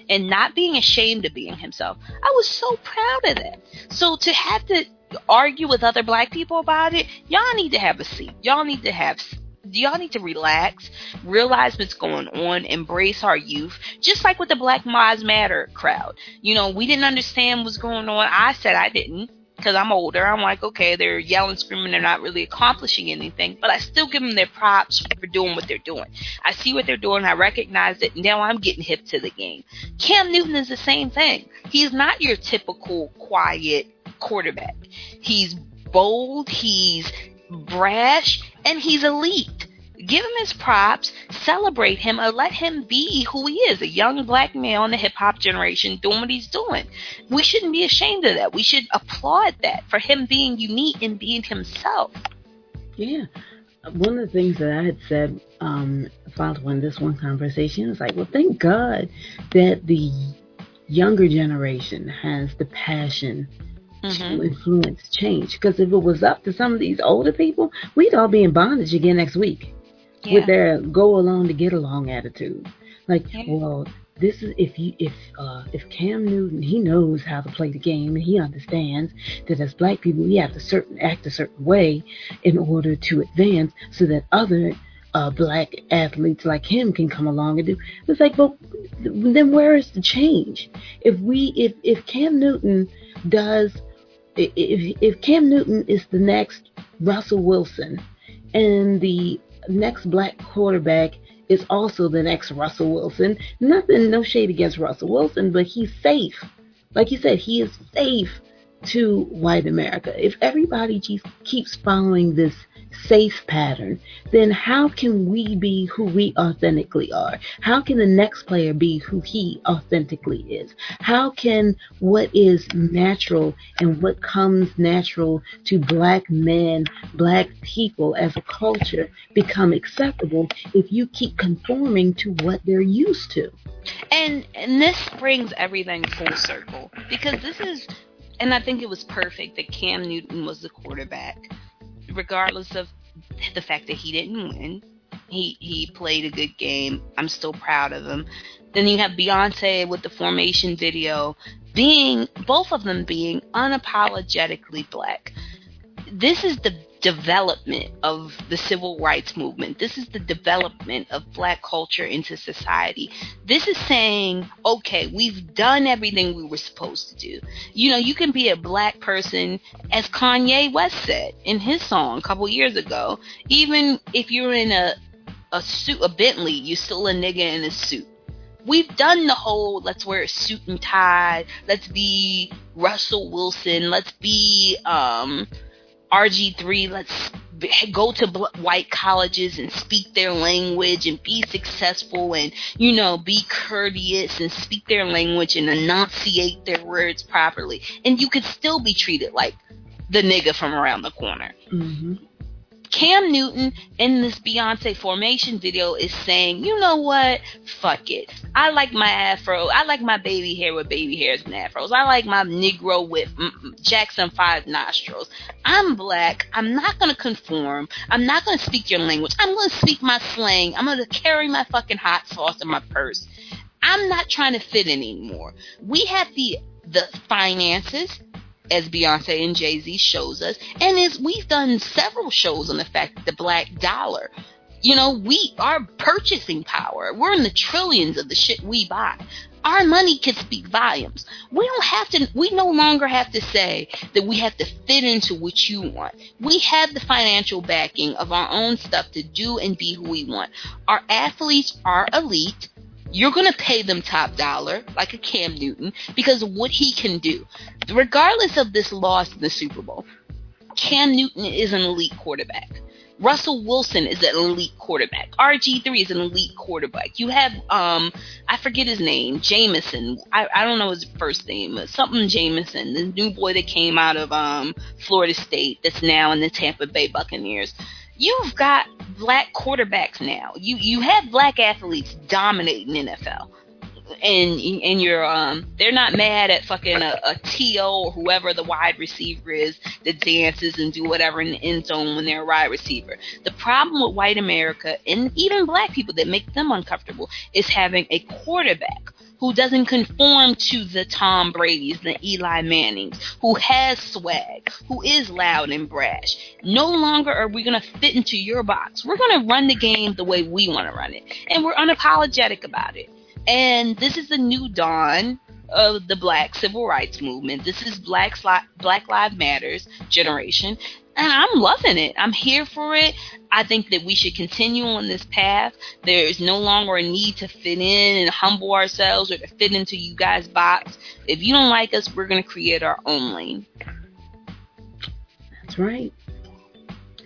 and not being ashamed of being himself. I was so proud of that. So to have to argue with other black people about it, y'all need to have a seat. Y'all need to have y'all need to relax, realize what's going on, embrace our youth, just like with the Black Lives Matter crowd. You know, we didn't understand what's going on. I said I didn't because I'm older. I'm like, okay, they're yelling, screaming, they're not really accomplishing anything, but I still give them their props for doing what they're doing. I see what they're doing, I recognize it, now I'm getting hip to the game. Cam Newton is the same thing. He's not your typical quiet quarterback. He's bold, he's brash, and he's elite. Give him his props, celebrate him, and let him be who he is a young black male in the hip hop generation doing what he's doing. We shouldn't be ashamed of that. We should applaud that for him being unique and being himself. Yeah. One of the things that I had said um, following this one conversation was like, well, thank God that the younger generation has the passion mm-hmm. to influence change. Because if it was up to some of these older people, we'd all be in bondage again next week yeah. with their go along to get along attitude. Like, yeah. well, this is if you if uh if Cam Newton he knows how to play the game and he understands that as black people we have to certain act a certain way in order to advance so that other uh, black athletes like him can come along and do. It's like, well, then where is the change? If we, if if Cam Newton does if if Cam Newton is the next Russell Wilson and the next black quarterback is also the next Russell Wilson, nothing, no shade against Russell Wilson, but he's safe. Like you said, he is safe to white America. If everybody just keeps following this safe pattern, then how can we be who we authentically are? How can the next player be who he authentically is? How can what is natural and what comes natural to black men, black people as a culture become acceptable if you keep conforming to what they're used to? And and this brings everything full circle because this is and I think it was perfect that Cam Newton was the quarterback regardless of the fact that he didn't win. He he played a good game. I'm still proud of him. Then you have Beyonce with the formation video being both of them being unapologetically black. This is the development of the civil rights movement. This is the development of black culture into society. This is saying, okay, we've done everything we were supposed to do. You know, you can be a black person, as Kanye West said in his song a couple years ago. Even if you're in a a suit, a Bentley, you're still a nigga in a suit we've done the whole let's wear a suit and tie, let's be Russell Wilson, let's be um RG3, let's go to white colleges and speak their language and be successful and, you know, be courteous and speak their language and enunciate their words properly. And you could still be treated like the nigga from around the corner. Mm-hmm. Cam Newton in this Beyonce formation video is saying, you know what? Fuck it. I like my afro. I like my baby hair with baby hairs and afros. I like my Negro with mm, mm, Jackson 5 nostrils. I'm black. I'm not going to conform. I'm not going to speak your language. I'm going to speak my slang. I'm going to carry my fucking hot sauce in my purse. I'm not trying to fit anymore. We have the the finances as Beyonce and Jay Z shows us, and as we've done several shows on the fact that the black dollar, you know, we our purchasing power, we're in the trillions of the shit we buy. Our money can speak volumes. We don't have to. We no longer have to say that we have to fit into what you want. We have the financial backing of our own stuff to do and be who we want. Our athletes are elite you're going to pay them top dollar, like a Cam Newton, because what he can do. Regardless of this loss in the Super Bowl, Cam Newton is an elite quarterback. Russell Wilson is an elite quarterback. RG3 is an elite quarterback. You have um I forget his name, Jameson. I, I don't know his first name, but something Jameson, the new boy that came out of um Florida State that's now in the Tampa Bay Buccaneers. You've got black quarterbacks now. You you have black athletes dominating NFL and and you're um they're not mad at fucking a, a to or whoever the wide receiver is that dances and do whatever in the end zone when they're a wide receiver. The problem with white America and even black people that make them uncomfortable is having a quarterback who doesn't conform to the Tom Brady's, the Eli Mannings, who has swag, who is loud and brash. No longer are we going to fit into your box. We're going to run the game the way we want to run it. And we're unapologetic about it. And this is the new dawn of the black civil rights movement. This is Black, black Lives Matters generation. And I'm loving it. I'm here for it. I think that we should continue on this path. There is no longer a need to fit in and humble ourselves or to fit into you guys' box. If you don't like us, we're going to create our own lane. That's right.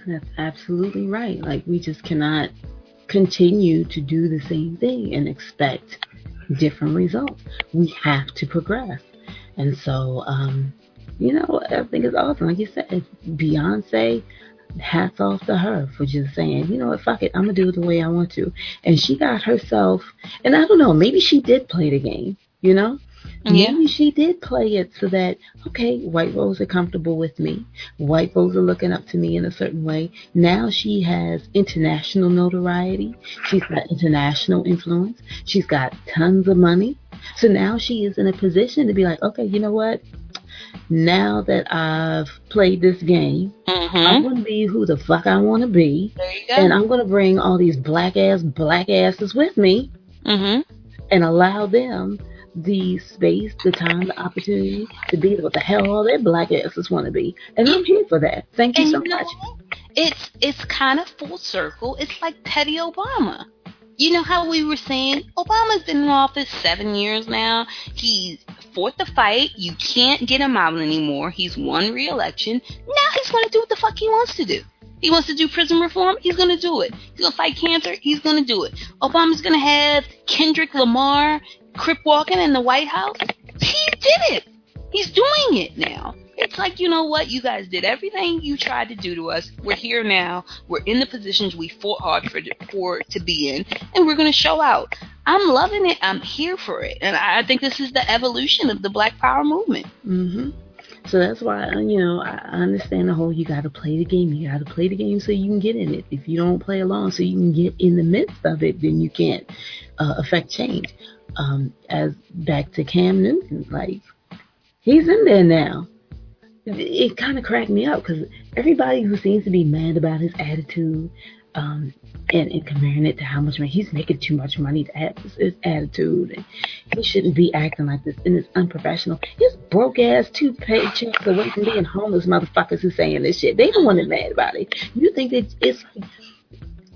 That's absolutely right. Like, we just cannot continue to do the same thing and expect different results. We have to progress. And so, um, you know, I think it's awesome. Like you said, Beyonce, hats off to her for just saying, you know what, fuck it, I'm gonna do it the way I want to. And she got herself, and I don't know, maybe she did play the game, you know? Yeah. Maybe she did play it so that, okay, white folks are comfortable with me. White folks are looking up to me in a certain way. Now she has international notoriety. She's got international influence. She's got tons of money. So now she is in a position to be like, okay, you know what? Now that I've played this game, mm-hmm. I'm going to be who the fuck I want to be. And I'm going to bring all these black ass, black asses with me mm-hmm. and allow them the space, the time, the opportunity to be what the hell all their black asses want to be. And I'm here for that. Thank you and so you know, much. It's it's kind of full circle. It's like Petty Obama. You know how we were saying Obama's been in office seven years now. He's fought the fight. You can't get him out anymore. He's won re-election. Now he's going to do what the fuck he wants to do. He wants to do prison reform. He's going to do it. He's going to fight cancer. He's going to do it. Obama's going to have Kendrick Lamar crip walking in the White House. He did it. He's doing it now. It's like, you know what? You guys did everything you tried to do to us. We're here now. We're in the positions we fought hard for, for to be in, and we're going to show out. I'm loving it. I'm here for it. And I think this is the evolution of the Black Power movement. hmm So that's why, uh, you know, I understand the whole you got to play the game. You got to play the game so you can get in it. If you don't play along so you can get in the midst of it, then you can't uh, affect change. Um, as back to Cam Newton, like, he's in there now. It, kind of cracked me up because everybody who seems to be mad about his attitude um, and, and comparing it to how much money he's making too much money to have this, his attitude and he shouldn't be acting like this and it's unprofessional. His broke ass two paychecks away from being homeless motherfuckers who saying this shit. They the one that mad about it. You think that it's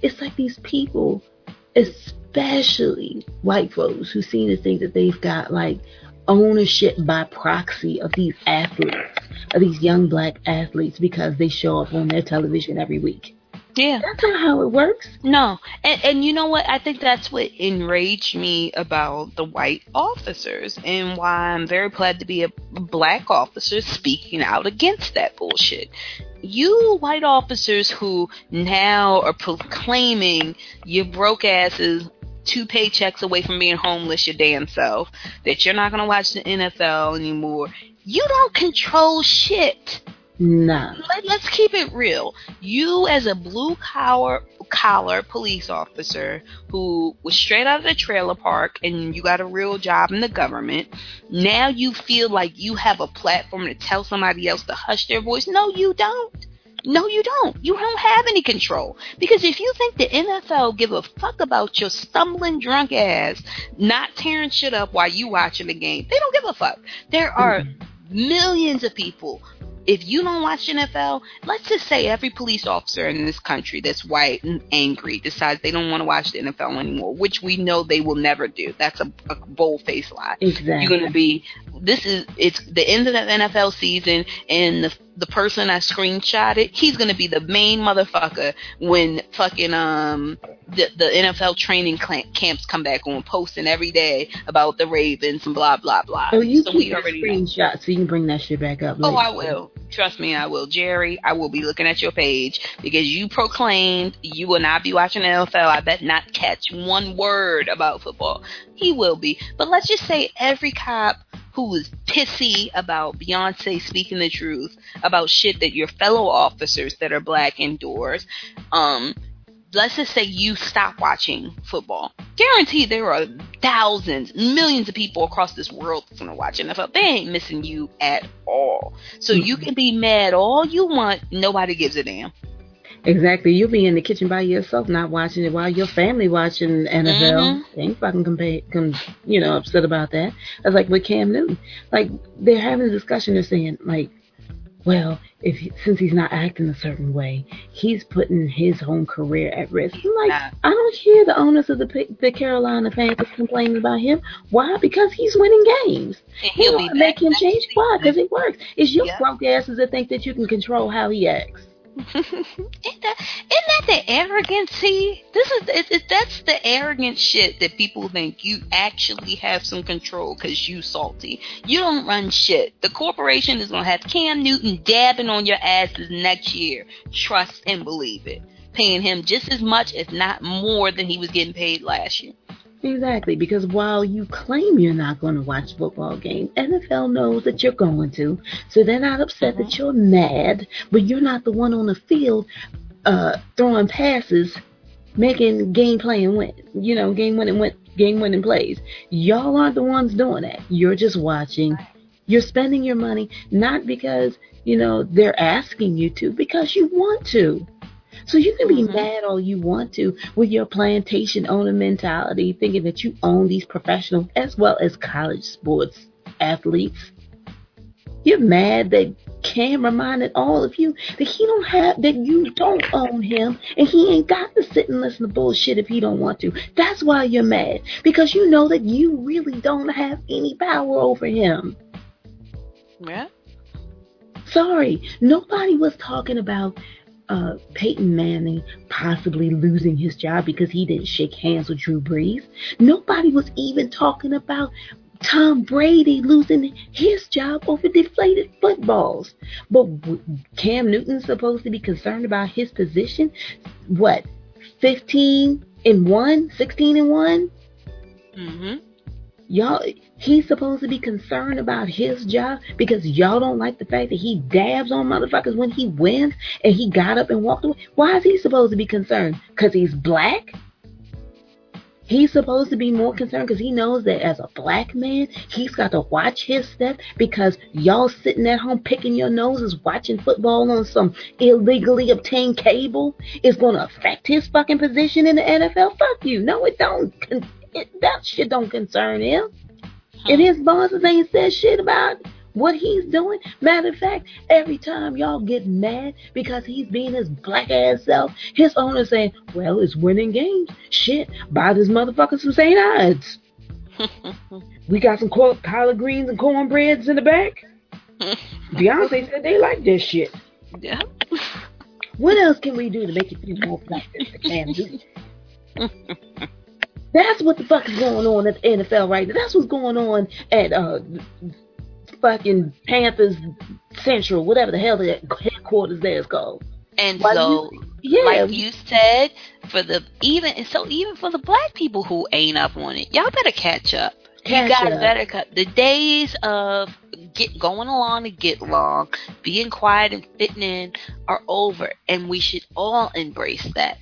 it's like these people, especially white folks who seem to think that they've got like ownership by proxy of these athletes, of these young black athletes because they show up on their television every week. Yeah. That's not how it works. No. And, and you know what? I think that's what enraged me about the white officers and why I'm very glad to be a black officer speaking out against that bullshit. You white officers who now are proclaiming you broke asses two paychecks away from being homeless your damn self, that you're not going to watch the NFL anymore. You don't control shit. No. Let, us keep it real. You, as a blue collar collar police officer who was straight out of the trailer park and you got a real job in the government, now you feel like you have a platform to tell somebody else to hush their voice. No, you don't. No, you don't. You don't have any control. Because if you think the NFL give a fuck about your stumbling drunk ass not tearing shit up while you watching the game, they don't give a fuck. There are mm-hmm. millions of people. If you don't watch NFL, let's just say every police officer in this country that's white and angry decides they don't want to watch the NFL anymore, which we know they will never do. That's a, a bold faced lie. Exactly. You're going to be. This is it's the end of the NFL season, and the the person I screenshotted, he's gonna be the main motherfucker when fucking um the the NFL training camps come back on, posting every day about the Ravens and blah blah blah. Oh, you so keep we your already know. so you can bring that shit back up. Oh. I will. Trust me, I will. Jerry, I will be looking at your page because you proclaimed you will not be watching NFL. I bet not catch one word about football. He will be. But let's just say every cop who was pissy about Beyonce speaking the truth about shit that your fellow officers that are black endorse, um, let's just say you stop watching football. Guaranteed there are thousands, millions of people across this world that's gonna watch NFL. They ain't missing you at all. So you can be mad all you want, nobody gives a damn. Exactly. You'll be in the kitchen by yourself, not watching it, while your family watching NFL. Mhm. They ain't fucking compa- com- you know, upset about that. I was like with Cam Newton. Like they're having a discussion. They're saying like, well, if he, since he's not acting a certain way, he's putting his own career at risk. I'm like. I don't hear the owners of the the Carolina Panthers complaining about him. Why? Because he's winning games. And He he'll be make him change. Why? Because it works. It's your Yeah. broke asses that think that you can control how he acts. Isn't that isn't that the arrogancy? This is it, it, that's the arrogant shit that people think you actually have some control because you salty. You don't run shit. The corporation is gonna have Cam Newton dabbing on your asses next year. Trust and believe it. Paying him just as much, if not more, than he was getting paid last year. Exactly, because while you claim you're not going to watch football games, NFL knows that you're going to. So they're not upset that you're mad, but you're not the one on the field uh, throwing passes, making game playing win, you know, game winning win, game winning plays. Y'all aren't the ones doing that. You're just watching. You're spending your money not because you know they're asking you to, because you want to. So you can be Mhm. mad all you want to with your plantation owner mentality, thinking that you own these professional as well as college sports athletes. You're mad that Cam reminded all of you that he don't have that you don't own him and he ain't got to sit and listen to bullshit if he don't want to. That's why you're mad. Because you know that you really don't have any power over him. Yeah. Sorry, nobody was talking about uh, Peyton Manning possibly losing his job because he didn't shake hands with Drew Brees. Nobody was even talking about Tom Brady losing his job over deflated footballs. But Cam Newton's supposed to be concerned about his position. What, 15 and 1, 16 and 1? Mhm. Y'all, he's supposed to be concerned about his job because y'all don't like the fact that he dabs on motherfuckers when he wins and he got up and walked away. Why is he supposed to be concerned? Because he's black? He's supposed to be more concerned because he knows that as a black man, he's got to watch his step because y'all sitting at home picking your noses watching football on some illegally obtained cable is going to affect his fucking position in the NFL. Fuck you. No, it don't. It, that shit don't concern him. And uh-huh. his bosses ain't said shit about what he's doing. Matter of fact, every time y'all get mad because he's being his black ass self, his owner saying, Well, it's winning games. Shit, buy this motherfucker some St. Ides. We got some collard greens and cornbreads in the back. Beyonce said they like this shit. yeah. What else can we do to make you feel more black than the Cam Newton? That's what the fuck is going on at the NFL right now. That's what's going on at uh fucking Panthers Central, whatever the hell the headquarters there is called. And so, Yeah, like you said, for the even and so even for the black people who ain't up on it, y'all better catch up. Catch you guys up. better cut. The days of get going along to get along, being quiet and fitting in are over, and we should all embrace that.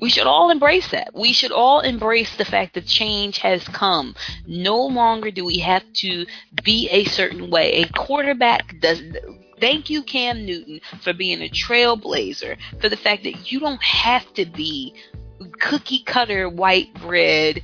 We should all embrace that. We should all embrace the fact that change has come. No longer do we have to be a certain way. A quarterback does. Thank you, Cam Newton, for being a trailblazer. For the fact that you don't have to be cookie cutter white bread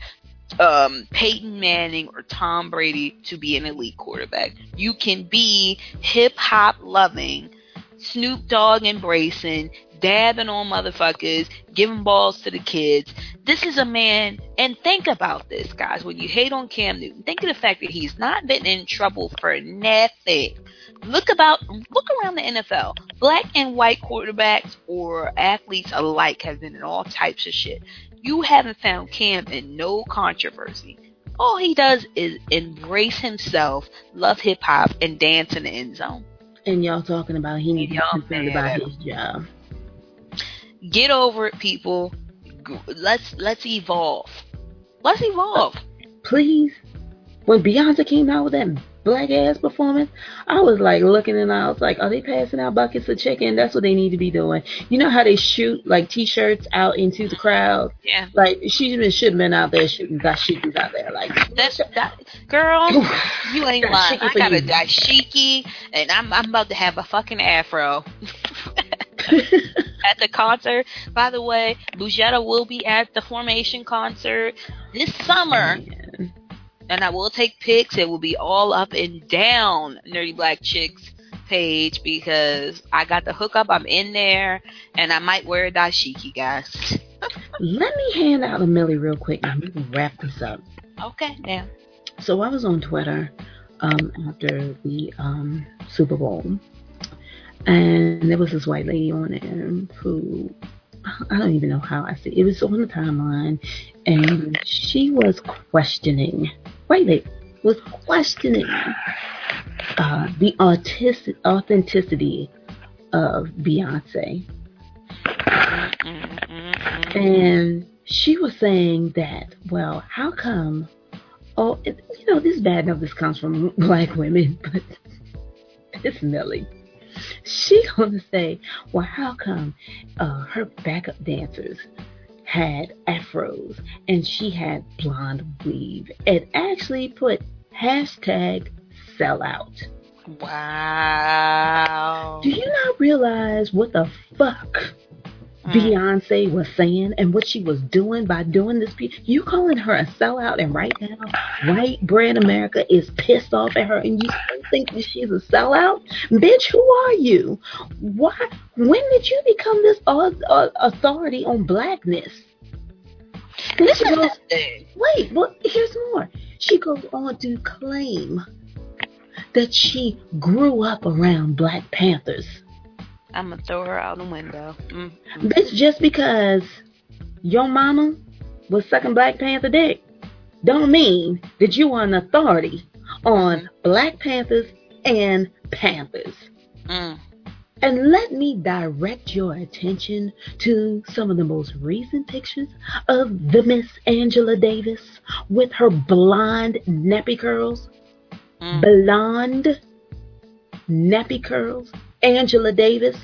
um, Peyton Manning or Tom Brady to be an elite quarterback. You can be hip hop loving, Snoop Dogg embracing, dabbing on motherfuckers, giving balls to the kids, this is a man, and think about this, guys. When you hate on Cam Newton, think of the fact that he's not been in trouble for nothing. Look about, look around the NFL. Black and white quarterbacks or athletes alike have been in all types of shit. You haven't found Cam in no controversy. All he does is embrace himself, love hip hop, and dance in the end zone. And y'all talking about he needs to be concerned about his job. Get over it, people. Let's let's evolve. Let's evolve. Please. When Beyonce came out with that black ass performance, I was like looking and I was like, are they passing out buckets of chicken? That's what they need to be doing. You know how they shoot like t-shirts out into the crowd? Yeah. Like she should have been out there shooting dashikis out there. Like That's that girl. You ain't lying. I got a dashiki, and I'm I'm about to have a fucking afro. at the concert. By the way, Boughetto will be at the Formation concert this summer, and I will take pics. It will be all up and down Nerdy Black Chicks page because I got the hookup. I'm in there, and I might wear a dashiki, guys. Let me hand out a Millie real quick and we can wrap this up. okay, now. So I was on Twitter um, after the um, Super Bowl, and there was this white lady on there who I don't even know how I see it. was on the timeline, and she was questioning. White lady was questioning uh, the authenticity of Beyonce. And she was saying that, well, how come? Oh, you know, this bad enough this comes from black women, but it's Millie. She gonna say, well, how come uh, her backup dancers had afros and she had blonde weave, and actually put hashtag sellout. Wow. Do you not realize what the fuck Mm. Beyonce was saying and what she was doing by doing this piece? You calling her a sellout, and right now, white bread America is pissed off at her, and you still think that she's a sellout? Bitch, who are you? Why? When did you become this au- au- authority on blackness? Then This she goes. Wait, well, here's more. She goes on to claim that she grew up around Black Panthers. I'm gonna throw her out the window. Mm. Bitch, just because your mama was sucking Black Panther dick, don't mean that you are an authority on Black Panthers and Panthers. Mm. And let me direct your attention to some of the most recent pictures of the Miss Angela Davis with her blonde nappy curls. Mm. Blonde nappy curls. Angela Davis.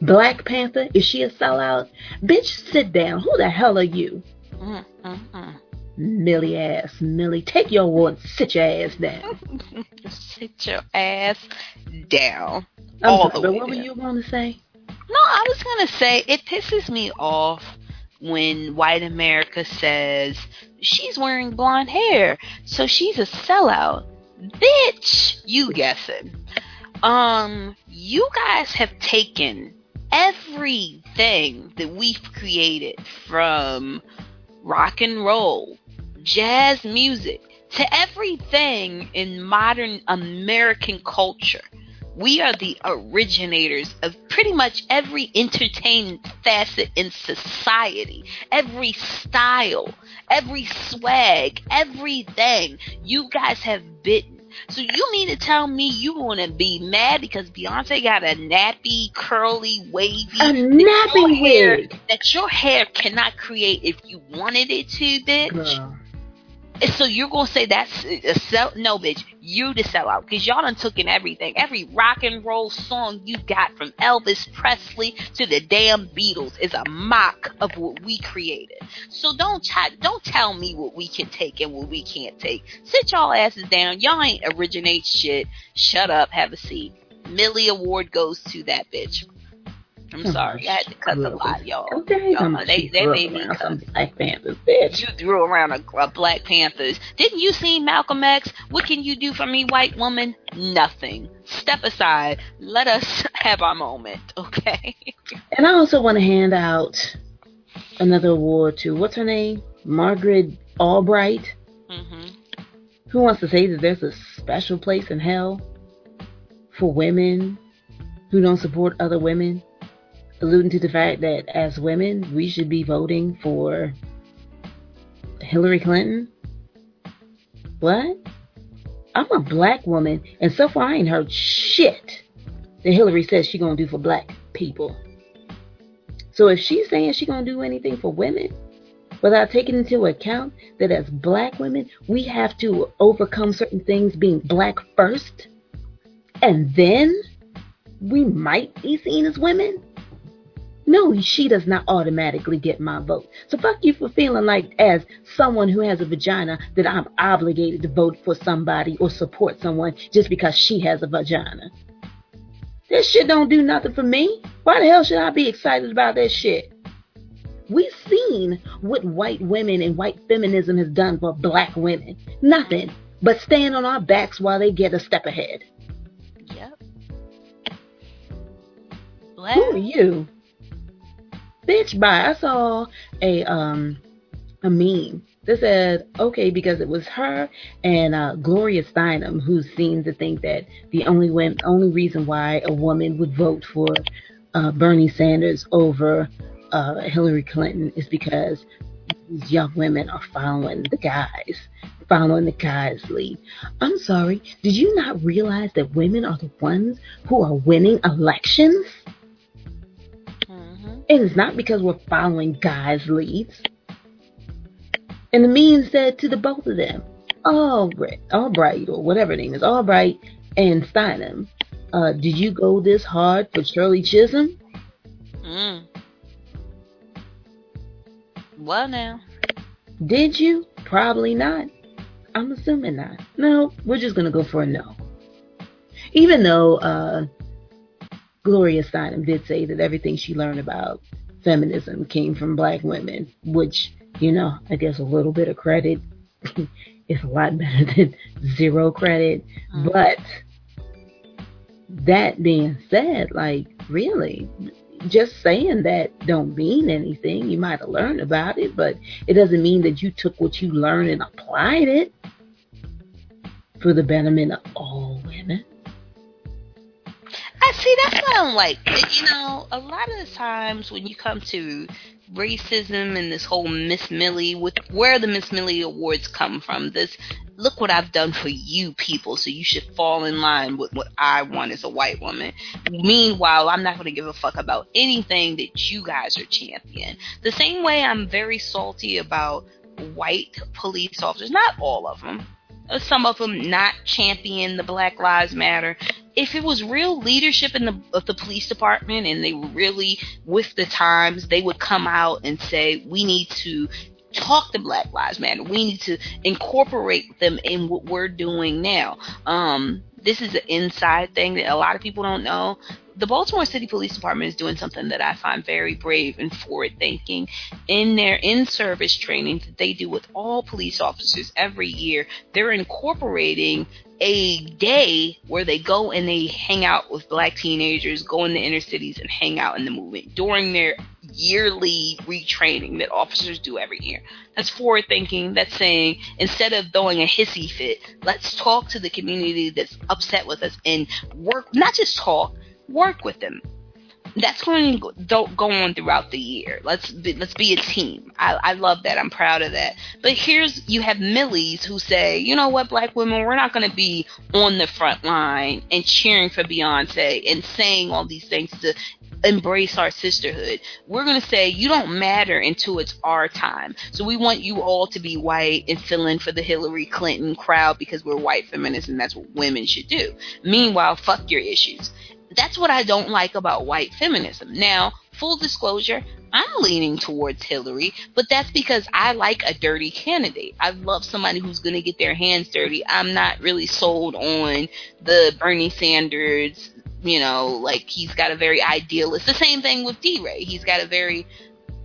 Black Panther. Is she a sellout? Bitch, sit down. Who the hell are you? Mm, mm, mm. Millie ass. Millie, take your award and sit your ass down. Sit your ass down. I'm All sorry, the but way what were you going to say? No, I was gonna say it pisses me off when white America says she's wearing blonde hair, so she's a sellout. Bitch, you guessing. Um, you guys have taken everything that we've created from rock and roll, jazz music, to everything in modern American culture. We are the originators of pretty much every entertainment facet in society, every style, every swag, everything. You guys have bitten. So you mean to tell me you want to be mad because Beyonce got a nappy, curly, wavy, A nappy hair- wig. that your hair cannot create if you wanted it to, bitch? Girl. So you're gonna say that's a uh, sell? No, bitch, you the sellout because y'all done took in everything. Every rock and roll song you got from Elvis Presley to the damn Beatles is a mock of what we created. So don't try, don't tell me what we can take and what we can't take. Sit y'all asses down. Y'all ain't originate shit. Shut up. Have a seat. Millie Award goes to that bitch. I'm sorry, I had to cut the shit. lie, y'all. Okay, Y'all, they they made me some Black Panthers, bitch. You threw around a, a Black Panthers. Didn't you see Malcolm X? What can you do for me, white woman? Nothing. Step aside. Let us have our moment, okay? And I also want to hand out another award to what's her name, Margaret Albright. hmm Who wants to say that there's a special place in hell for women who don't support other women? Alluding to the fact that as women, we should be voting for Hillary Clinton? What? I'm a black woman, and so far I ain't heard shit that Hillary says she gonna do for black people. So if she's saying she gonna do anything for women, without taking into account that as black women, we have to overcome certain things being black first, and then we might be seen as women. No, she does not automatically get my vote. So fuck you for feeling like, as someone who has a vagina, that I'm obligated to vote for somebody or support someone just because she has a vagina. This shit don't do nothing for me. Why the hell should I be excited about that shit? We've seen what white women and white feminism has done for black women. Nothing but stand on our backs while they get a step ahead. Yep. Who are you? Bitch, bye. I saw a um a meme that said, okay, because it was her and uh, Gloria Steinem who seemed to think that the only women, only reason why a woman would vote for uh, Bernie Sanders over uh, Hillary Clinton is because these young women are following the guys, following the guys' lead. I'm sorry, did you not realize that women are the ones who are winning elections? Hmm it's not because we're following guys' leads. And the meme said to the both of them, Albright, Albright or whatever name is, Albright and Steinem, uh, did you go this hard for Shirley Chisholm? Mm. Well, now. Did you? Probably not. I'm assuming not. No, we're just gonna go for a no. Even though uh, Gloria Steinem did say that everything she learned about feminism came from black women, which, you know, I guess a little bit of credit is a lot better than zero credit. Mhm. But that being said, like, really, just saying that don't mean anything. You might have learned about it, but it doesn't mean that you took what you learned and applied it for the betterment of all women. I see. That's what I don't like. You know, a lot of the times when you come to racism and this whole Miss Millie, with where the Miss Millie awards come from, this look what I've done for you people, so you should fall in line with what I want as a white woman. Meanwhile, I'm not going to give a fuck about anything that you guys are championing. The same way I'm very salty about white police officers, not all of them, some of them not champion the Black Lives Matter. If it was real leadership in the of the police department and they were really with the times, they would come out and say, "We need to talk to Black Lives Matter. We need to incorporate them in what we're doing now." Um, this is an inside thing that a lot of people don't know. The Baltimore City Police Department is doing something that I find very brave and forward thinking in their in service training that they do with all police officers every year. They're incorporating a day where they go and they hang out with black teenagers, go in the inner cities and hang out in the movement during their yearly retraining that officers do every year. That's forward thinking. That's saying instead of throwing a hissy fit, let's talk to the community that's upset with us and work, not just talk, work with them. That's going to go, on throughout the year. Let's be, let's be a team. I, I love that. I'm proud of that. But here's you have Millies who say, you know what, black women, we're not going to be on the front line and cheering for Beyonce and saying all these things to embrace our sisterhood. We're going to say you don't matter until it's our time. So we want you all to be white and fill in for the Hillary Clinton crowd because we're white feminists and that's what women should do. Meanwhile, fuck your issues. That's what I don't like about white feminism. Now, full disclosure, I'm leaning towards Hillary, but that's because I like a dirty candidate. I love somebody who's going to get their hands dirty. I'm not really sold on the Bernie Sanders, you know, like he's got a very idealist. The same thing with DeRay. He's got a very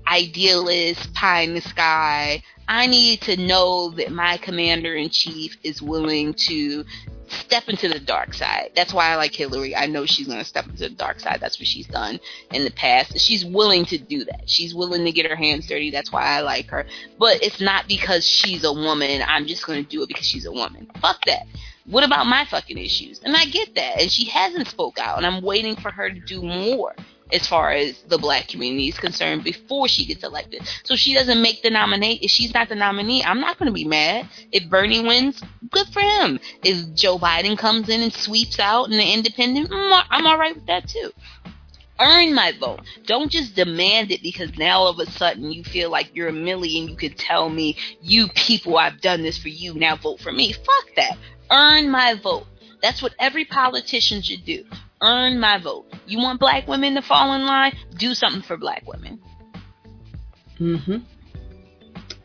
idealist, pie in the sky. I need to know that my commander in chief is willing to step into the dark side. That's why I like Hillary. I know she's going to step into the dark side. That's what she's done in the past. She's willing to do that. She's willing to get her hands dirty. That's why I like her. But it's not because she's a woman. I'm just going to do it because she's a woman. Fuck that. What about my fucking issues? And I get that. And she hasn't spoke out. And I'm waiting for her to do more as far as the black community is concerned before she gets elected. So she doesn't make the nominee. If she's not the nominee, I'm not going to be mad. If Bernie wins, good for him. If Joe Biden comes in and sweeps out in the independent, I'm all right with that too. Earn my vote. Don't just demand it because now all of a sudden you feel like you're a million. You could tell me, you people, I've done this for you. Now vote for me. Fuck that. Earn my vote. That's what every politician should do earn my vote. You want black women to fall in line? Do something for black women. Mm Mhm.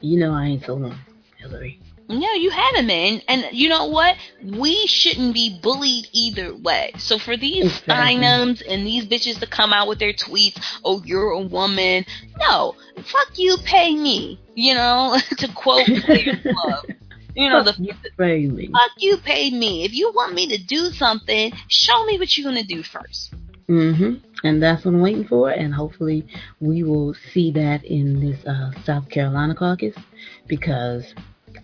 You know I ain't so long, Hillary. No, you haven't been. And you know what? We shouldn't be bullied either way. So for these exactly. And these bitches to come out with their tweets, oh, you're a woman. No, fuck you, pay me. You know, to quote Club. You know, fuck the you pay me. Fuck you paid me. If you want me to do something, show me what you're gonna do first. Mhm. And that's what I'm waiting for, and hopefully we will see that in this uh, South Carolina caucus because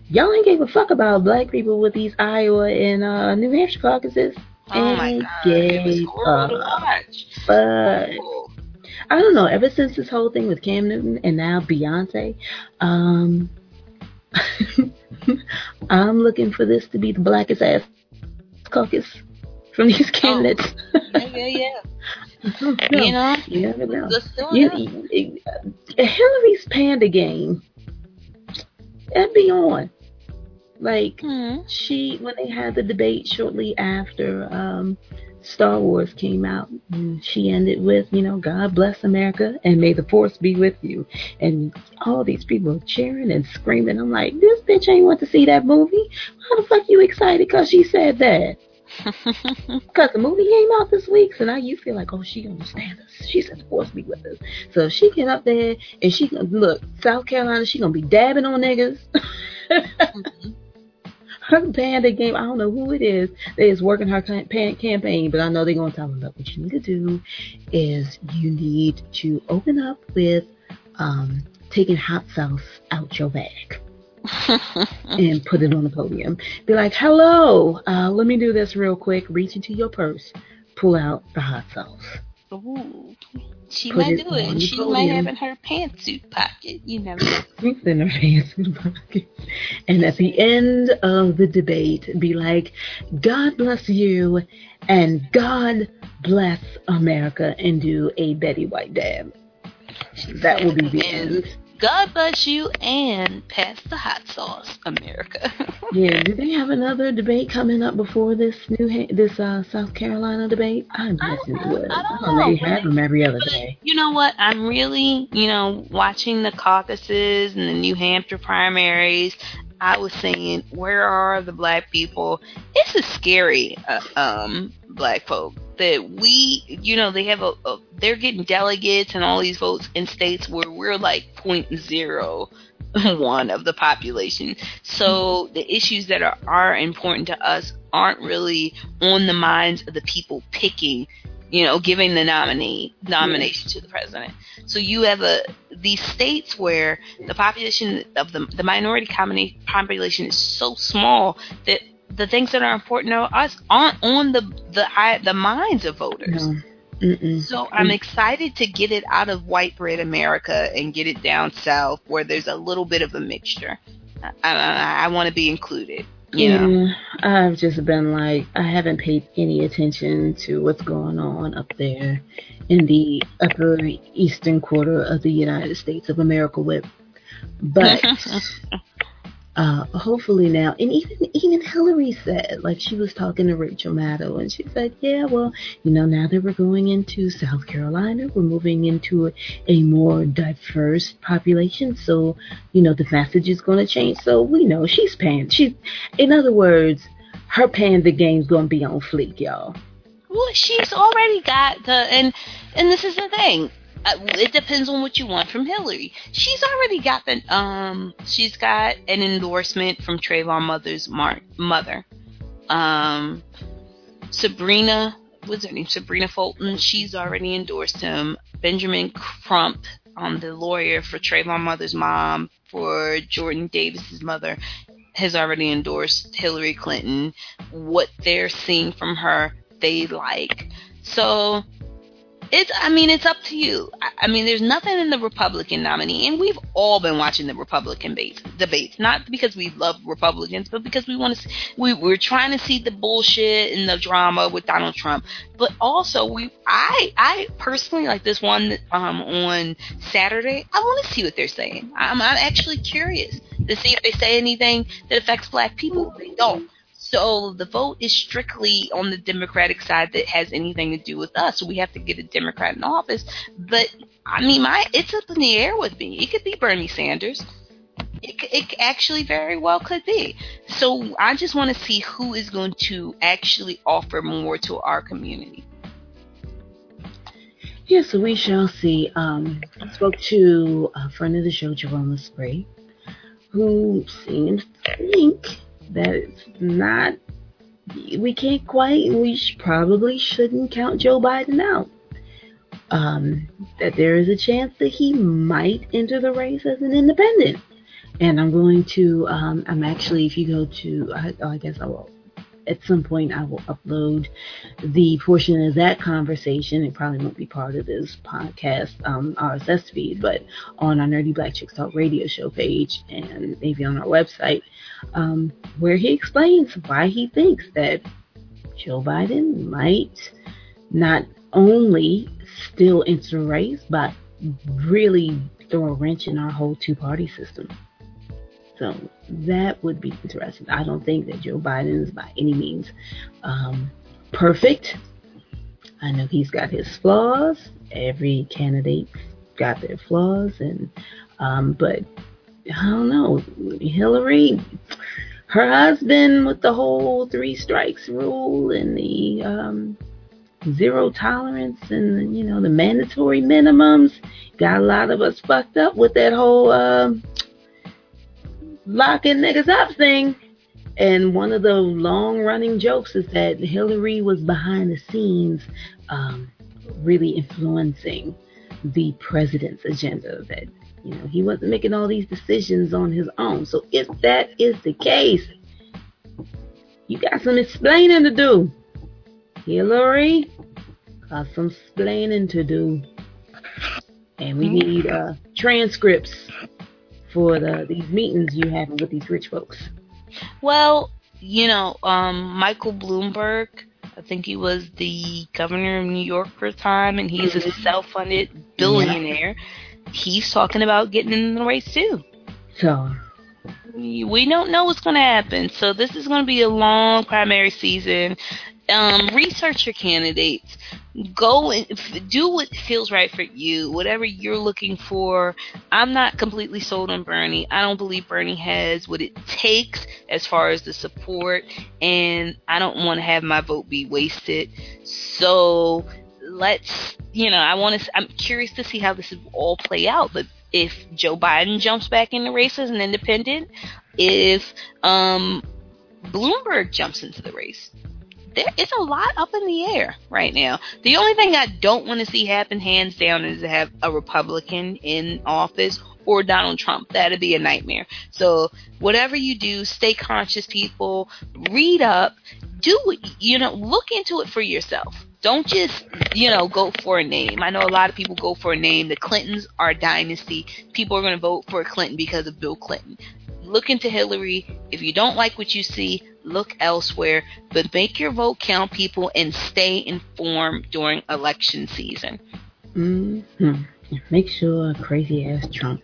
y'all ain't gave a fuck about black people with these Iowa and uh, New Hampshire caucuses. Oh my god, it was horrible to watch. But I don't know. Ever since this whole thing with Cam Newton and now Beyonce, um, I'm looking for this to be the blackest ass caucus from these oh. candidates. Oh. yeah, yeah, yeah. you know, you never know. You, you, Hillary's panda game, that'd be on. Like mm-hmm. she, when they had the debate shortly after um, Star Wars came out. And she ended with, you know, God bless America and may the force be with you. And all these people cheering and screaming. I'm like, this bitch ain't want to see that movie. How the fuck you excited because she said that? Because the movie came out this week, so now you feel like, oh, she understands us. She said, "Force be with us." So she get up there and she look South Carolina. She gonna be dabbing on niggas. mm-hmm her panda game, I don't know who it is that is working her campaign, but I know they're going to tell them that what you need to do is you need to open up with um, taking hot sauce out your bag. and put it on the podium. Be like, hello, uh, let me do this real quick. Reach into your purse, pull out the hot sauce. Ooh. She Put might do it. She podium. might have in her pantsuit pocket. You never know. It's in her pantsuit pocket. And at the end of the debate, be like, God bless you and God bless America and do a Betty White dab. That will be the end. God bless you and pass the hot sauce, America. yeah, do they have another debate coming up before this new this uh, South Carolina debate? I'm guessing it would. I don't know. They have them every other day. You know what? I'm really, you know, watching the caucuses and the New Hampshire primaries. I was saying, where are the black people? It's a scary uh, um, black folk that we, you know, they have a, a, they're getting delegates and all these votes in states where we're like point zero one of the population. So the issues that are, are important to us aren't really on the minds of the people picking you know, giving the nominee nomination to the president. So you have a these states where the population of the the minority population is so small that the things that are important to us aren't on the the the minds of voters. No. So I'm mm. excited to get it out of white bread America and get it down south where there's a little bit of a mixture. I, I, I want to be included. Yeah. yeah. I've just been like, I haven't paid any attention to what's going on up there in the upper eastern quarter of the United States of America with. But uh, hopefully now, and even even Hillary said, like she was talking to Rachel Maddow, and she said, yeah, well, you know, now that we're going into South Carolina, we're moving into a, more diverse population, so you know the message is going to change. So we know she's paying. She's, in other words, her paying the game's going to be on fleek, y'all. Well, she's already got the and and this is the thing it depends on what you want from Hillary. She's already got the um she's got an endorsement from Trayvon Mother's mar- mother. Um, Sabrina, what's her name? Sabrina Fulton. She's already endorsed him. Benjamin Crump, um, the lawyer for Trayvon Mother's mom, for Jordan Davis's mother, has already endorsed Hillary Clinton. What they're seeing from her, they like. So it's I mean it's up to you. I, I, mean there's nothing in the Republican nominee, and we've all been watching the Republican debates, debates not because we love Republicans, but because we want to. We we're trying to see the bullshit and the drama with Donald Trump, but also we I I personally like this one um on Saturday. I want to see what they're saying. I'm I'm actually curious to see if they say anything that affects Black people. They don't. So the vote is strictly on the Democratic side that has anything to do with us. So we have to get a Democrat in office. But I mean, my it's up in the air with me. It could be Bernie Sanders. It, it actually very well could be. So I just want to see who is going to actually offer more to our community. Yeah, so we shall see. Um, I spoke to a friend of the show, Jerome Spray, who seems to think that it's not we can't quite we sh- probably shouldn't count Joe Biden out. Um, that there is a chance that he might enter the race as an independent. And I'm going to, um, I'm actually, if you go to, I, I guess I will at some point I will upload the portion of that conversation. It probably won't be part of this podcast um, RSS feed, but on our Nerdy Black Chicks Talk radio show page and maybe on our website, um, where he explains why he thinks that Joe Biden might not only still enter race, but really throw a wrench in our whole two party system. So that would be interesting. I don't think that Joe Biden is by any means um, perfect. I know he's got his flaws. Every candidate got their flaws, and um, but I don't know. Hillary, her husband with the whole three strikes rule and the um, zero tolerance and you know the mandatory minimums got a lot of us fucked up with that whole. Uh, locking niggas up thing. And one of the long running jokes is that Hillary was behind the scenes, um, really influencing the president's agenda. That, you know, he wasn't making all these decisions on his own. So if that is the case, you got some explaining to do. Hillary got some explaining to do. And we need uh, transcripts for the these meetings you having with these rich folks? Well, you know, um, Michael Bloomberg, I think he was the governor of New York for a time, and he's a mm-hmm. self-funded billionaire. Yeah. He's talking about getting in the race too. So we don't know what's going to happen. So this is going to be a long primary season. Um, research your candidates go and do what feels right for you, whatever you're looking for. I'm not completely sold on Bernie. I don't believe Bernie has what it takes as far as the support, and I don't want to have my vote be wasted. So let's, you know, I want to. I'm curious to see how this will all play out, but. If Joe Biden jumps back in the race as an independent, if um, Bloomberg jumps into the race, there it's a lot up in the air right now. The only thing I don't want to see happen, hands down, is to have a Republican in office or Donald Trump. That'd be a nightmare. So whatever you do, stay conscious, people. Read up. Do you know? Look into it for yourself. Don't just you know go for a name. I know a lot of people go for a name. The Clintons are a dynasty. People are going to vote for Clinton because of Bill Clinton look into Hillary. If you don't like what you see, look elsewhere. But make your vote count, people, and stay informed during election season. Mm-hmm. Make sure crazy ass Trump.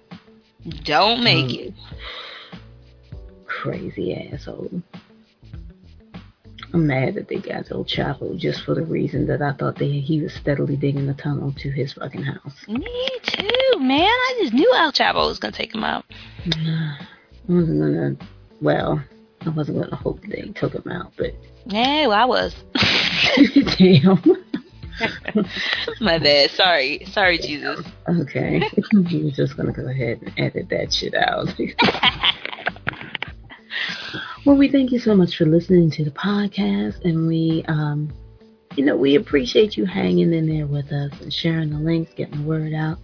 Don't make mm. it. Crazy asshole. I'm mad that they got El Chapo just for the reason that I thought they, he was steadily digging a tunnel to his fucking house. Me too, man. I just knew El Chapo was gonna take him out. I wasn't gonna. Well, I wasn't gonna hope they took him out, but. no, I was. Damn. My bad. Sorry. Sorry, Jesus. Okay. You're just gonna go ahead and edit that shit out. Well, we thank you so much for listening to the podcast, and we, um, you know, we appreciate you hanging in there with us and sharing the links, getting the word out.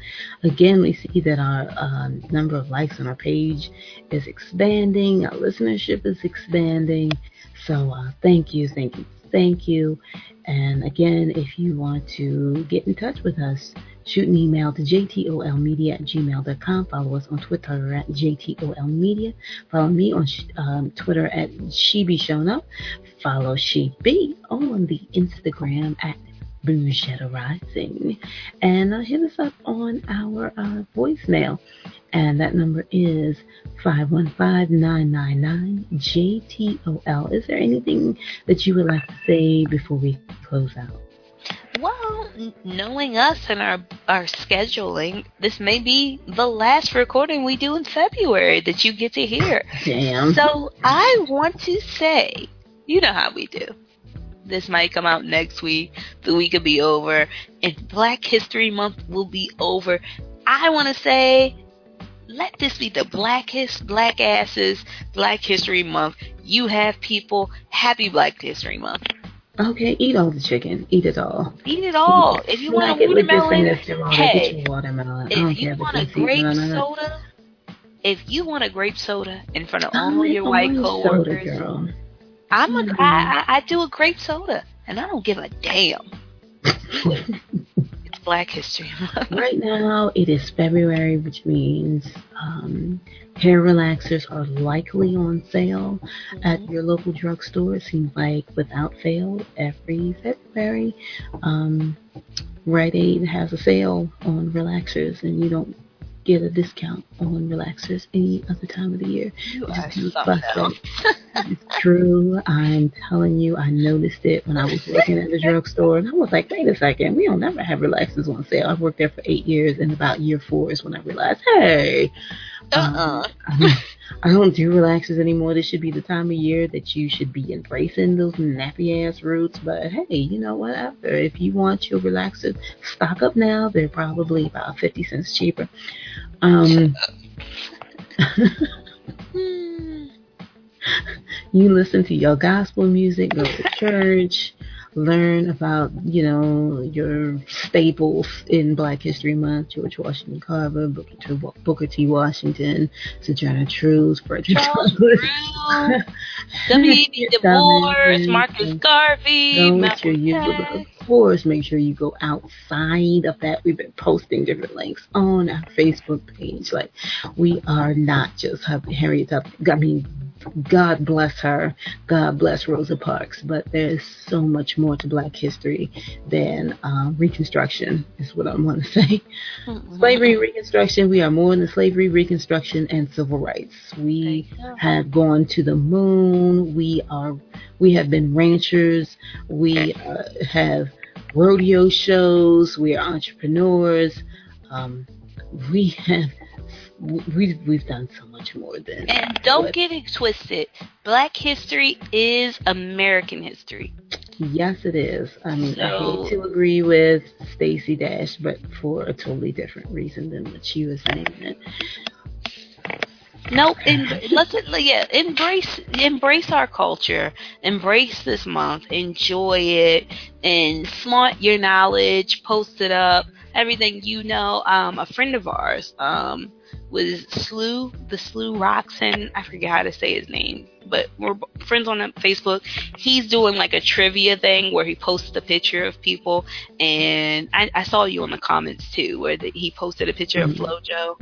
Again, we see that our um, number of likes on our page is expanding, our listenership is expanding. So, uh, thank you, thank you, thank you. And again, if you want to get in touch with us, shoot an email to jtolmedia at gmail.com. Follow us on Twitter at jtolmedia. Follow me on um, Twitter at SheBeShonuff. Follow SheB on the Instagram at BoughettoRising. And uh, hit us up on our uh, voicemail. And that number is 515-999-JTOL. Is there anything that you would like to say before we close out? Well, knowing us and our our scheduling, this may be the last recording we do in February that you get to hear. Damn. So I want to say, you know how we do. This might come out next week. The week will be over, and Black History Month will be over. I want to say, let this be the blackest black asses Black History Month. You have people. Happy Black History Month. Okay, eat all the chicken. Eat it all. Eat it all. If you want a watermelon, hey, watermelon. if you want a grape soda, if you want a grape soda in front of all your white coworkers, Soda. I'm a, Mhm. I, I, I do a grape soda, and I don't give a damn. it's Black History Month. right now, it is February, which means um, hair relaxers are likely on sale at your local drugstore. It seems like without fail, every February, um, Rite Aid has a sale on relaxers, and you don't get a discount on relaxers any other time of the year. You It's are just something fucked else. up. It's true. I'm telling you, I noticed it when I was working at the drugstore, and I was like, wait a second, we don't never have relaxers on sale. I've worked there for eight years, and about year four is when I realized, hey, Uh-uh. um, I don't do relaxers anymore. This should be the time of year that you should be embracing those nappy ass roots. But hey, you know whatever. If you want your relaxers, stock up now. They're probably about fifty cents cheaper. Um, Hmm. you listen to your gospel music, go to church, learn about, you know, your staples in Black History Month, George Washington Carver, Booker T, Booker T. Washington, Sojourner Truth, Frederick Charles Douglass. W.E.B. Du Bois, Marcus Garvey, Malcolm your X. Of course, make sure you go outside of that. We've been posting different links on our Facebook page. Like, we are not just Harriet Tubman. I mean, God bless her. God bless Rosa Parks. But there's so much more to Black history than um, Reconstruction, is what I want to say. Mm-hmm. Slavery, Reconstruction, we are more than slavery, Reconstruction, and civil rights. We have gone to the moon. We are, we have been ranchers. We uh, have rodeo shows. We are entrepreneurs. Um, we have, we we've done so much more than. And don't what- get it twisted. Black history is American history. Yes, it is. I mean, I hate to agree with Stacey Dash, but for a totally different reason than what she was saying. It. Nope. En- let's yeah. Embrace embrace our culture. Embrace this month. Enjoy it and flaunt your knowledge. Post it up. Everything you know. Um, a friend of ours um was Slew the Slew Roxon. I forget how to say his name, but we're friends on Facebook. He's doing like a trivia thing where he posts a picture of people, and I, I saw you in the comments too, where the, he posted a picture Mhm. of FloJo,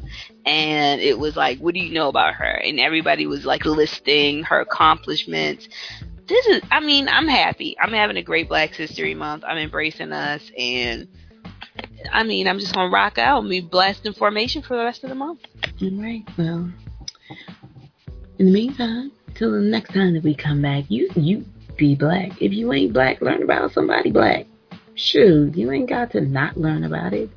and it was like, "What do you know about her?" And everybody was like listing her accomplishments. This is, I mean, I'm happy. I'm having a great Black History Month. I'm embracing us, and I mean, I'm just gonna rock out and be in formation for the rest of the month. All right. Well, in the meantime, till the next time that we come back, you you be black. If you ain't black, learn about somebody black. Shoot, you ain't got to not learn about it.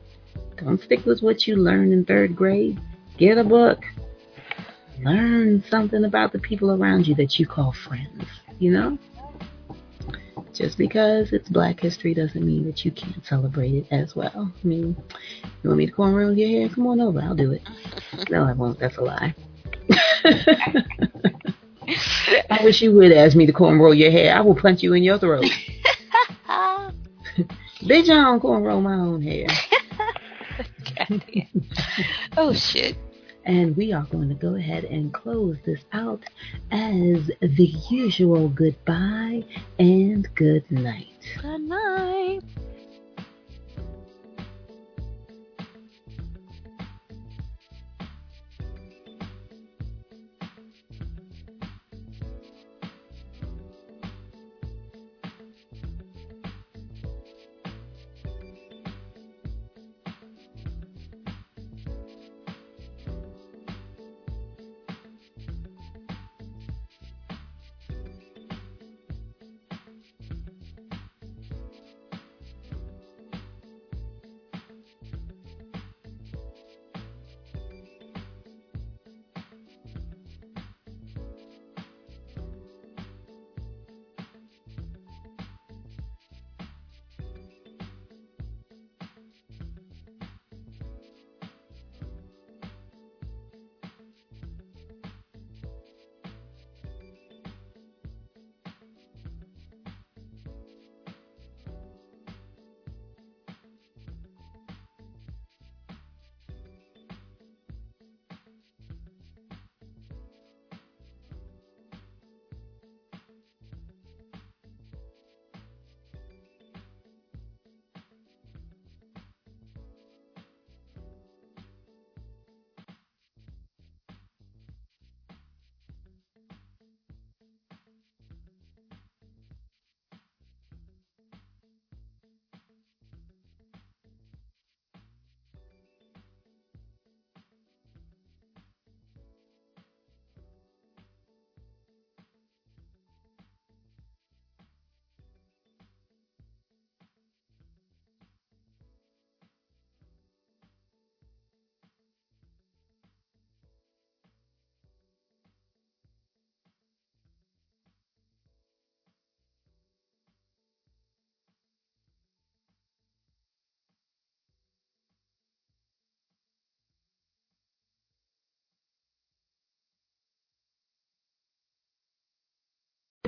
Don't stick with what you learned in third grade. Get a book. Learn something about the people around you that you call friends. You know? Just because it's Black History doesn't mean that you can't celebrate it as well. I mean, you want me to cornrow your hair? Come on over. I'll do it. No, I won't. That's a lie. I wish you would ask me to cornrow your hair. I will punch you in your throat. Bitch, I don't cornrow my own hair. oh shit. And we are going to go ahead and close this out as the usual goodbye and good night. Good night.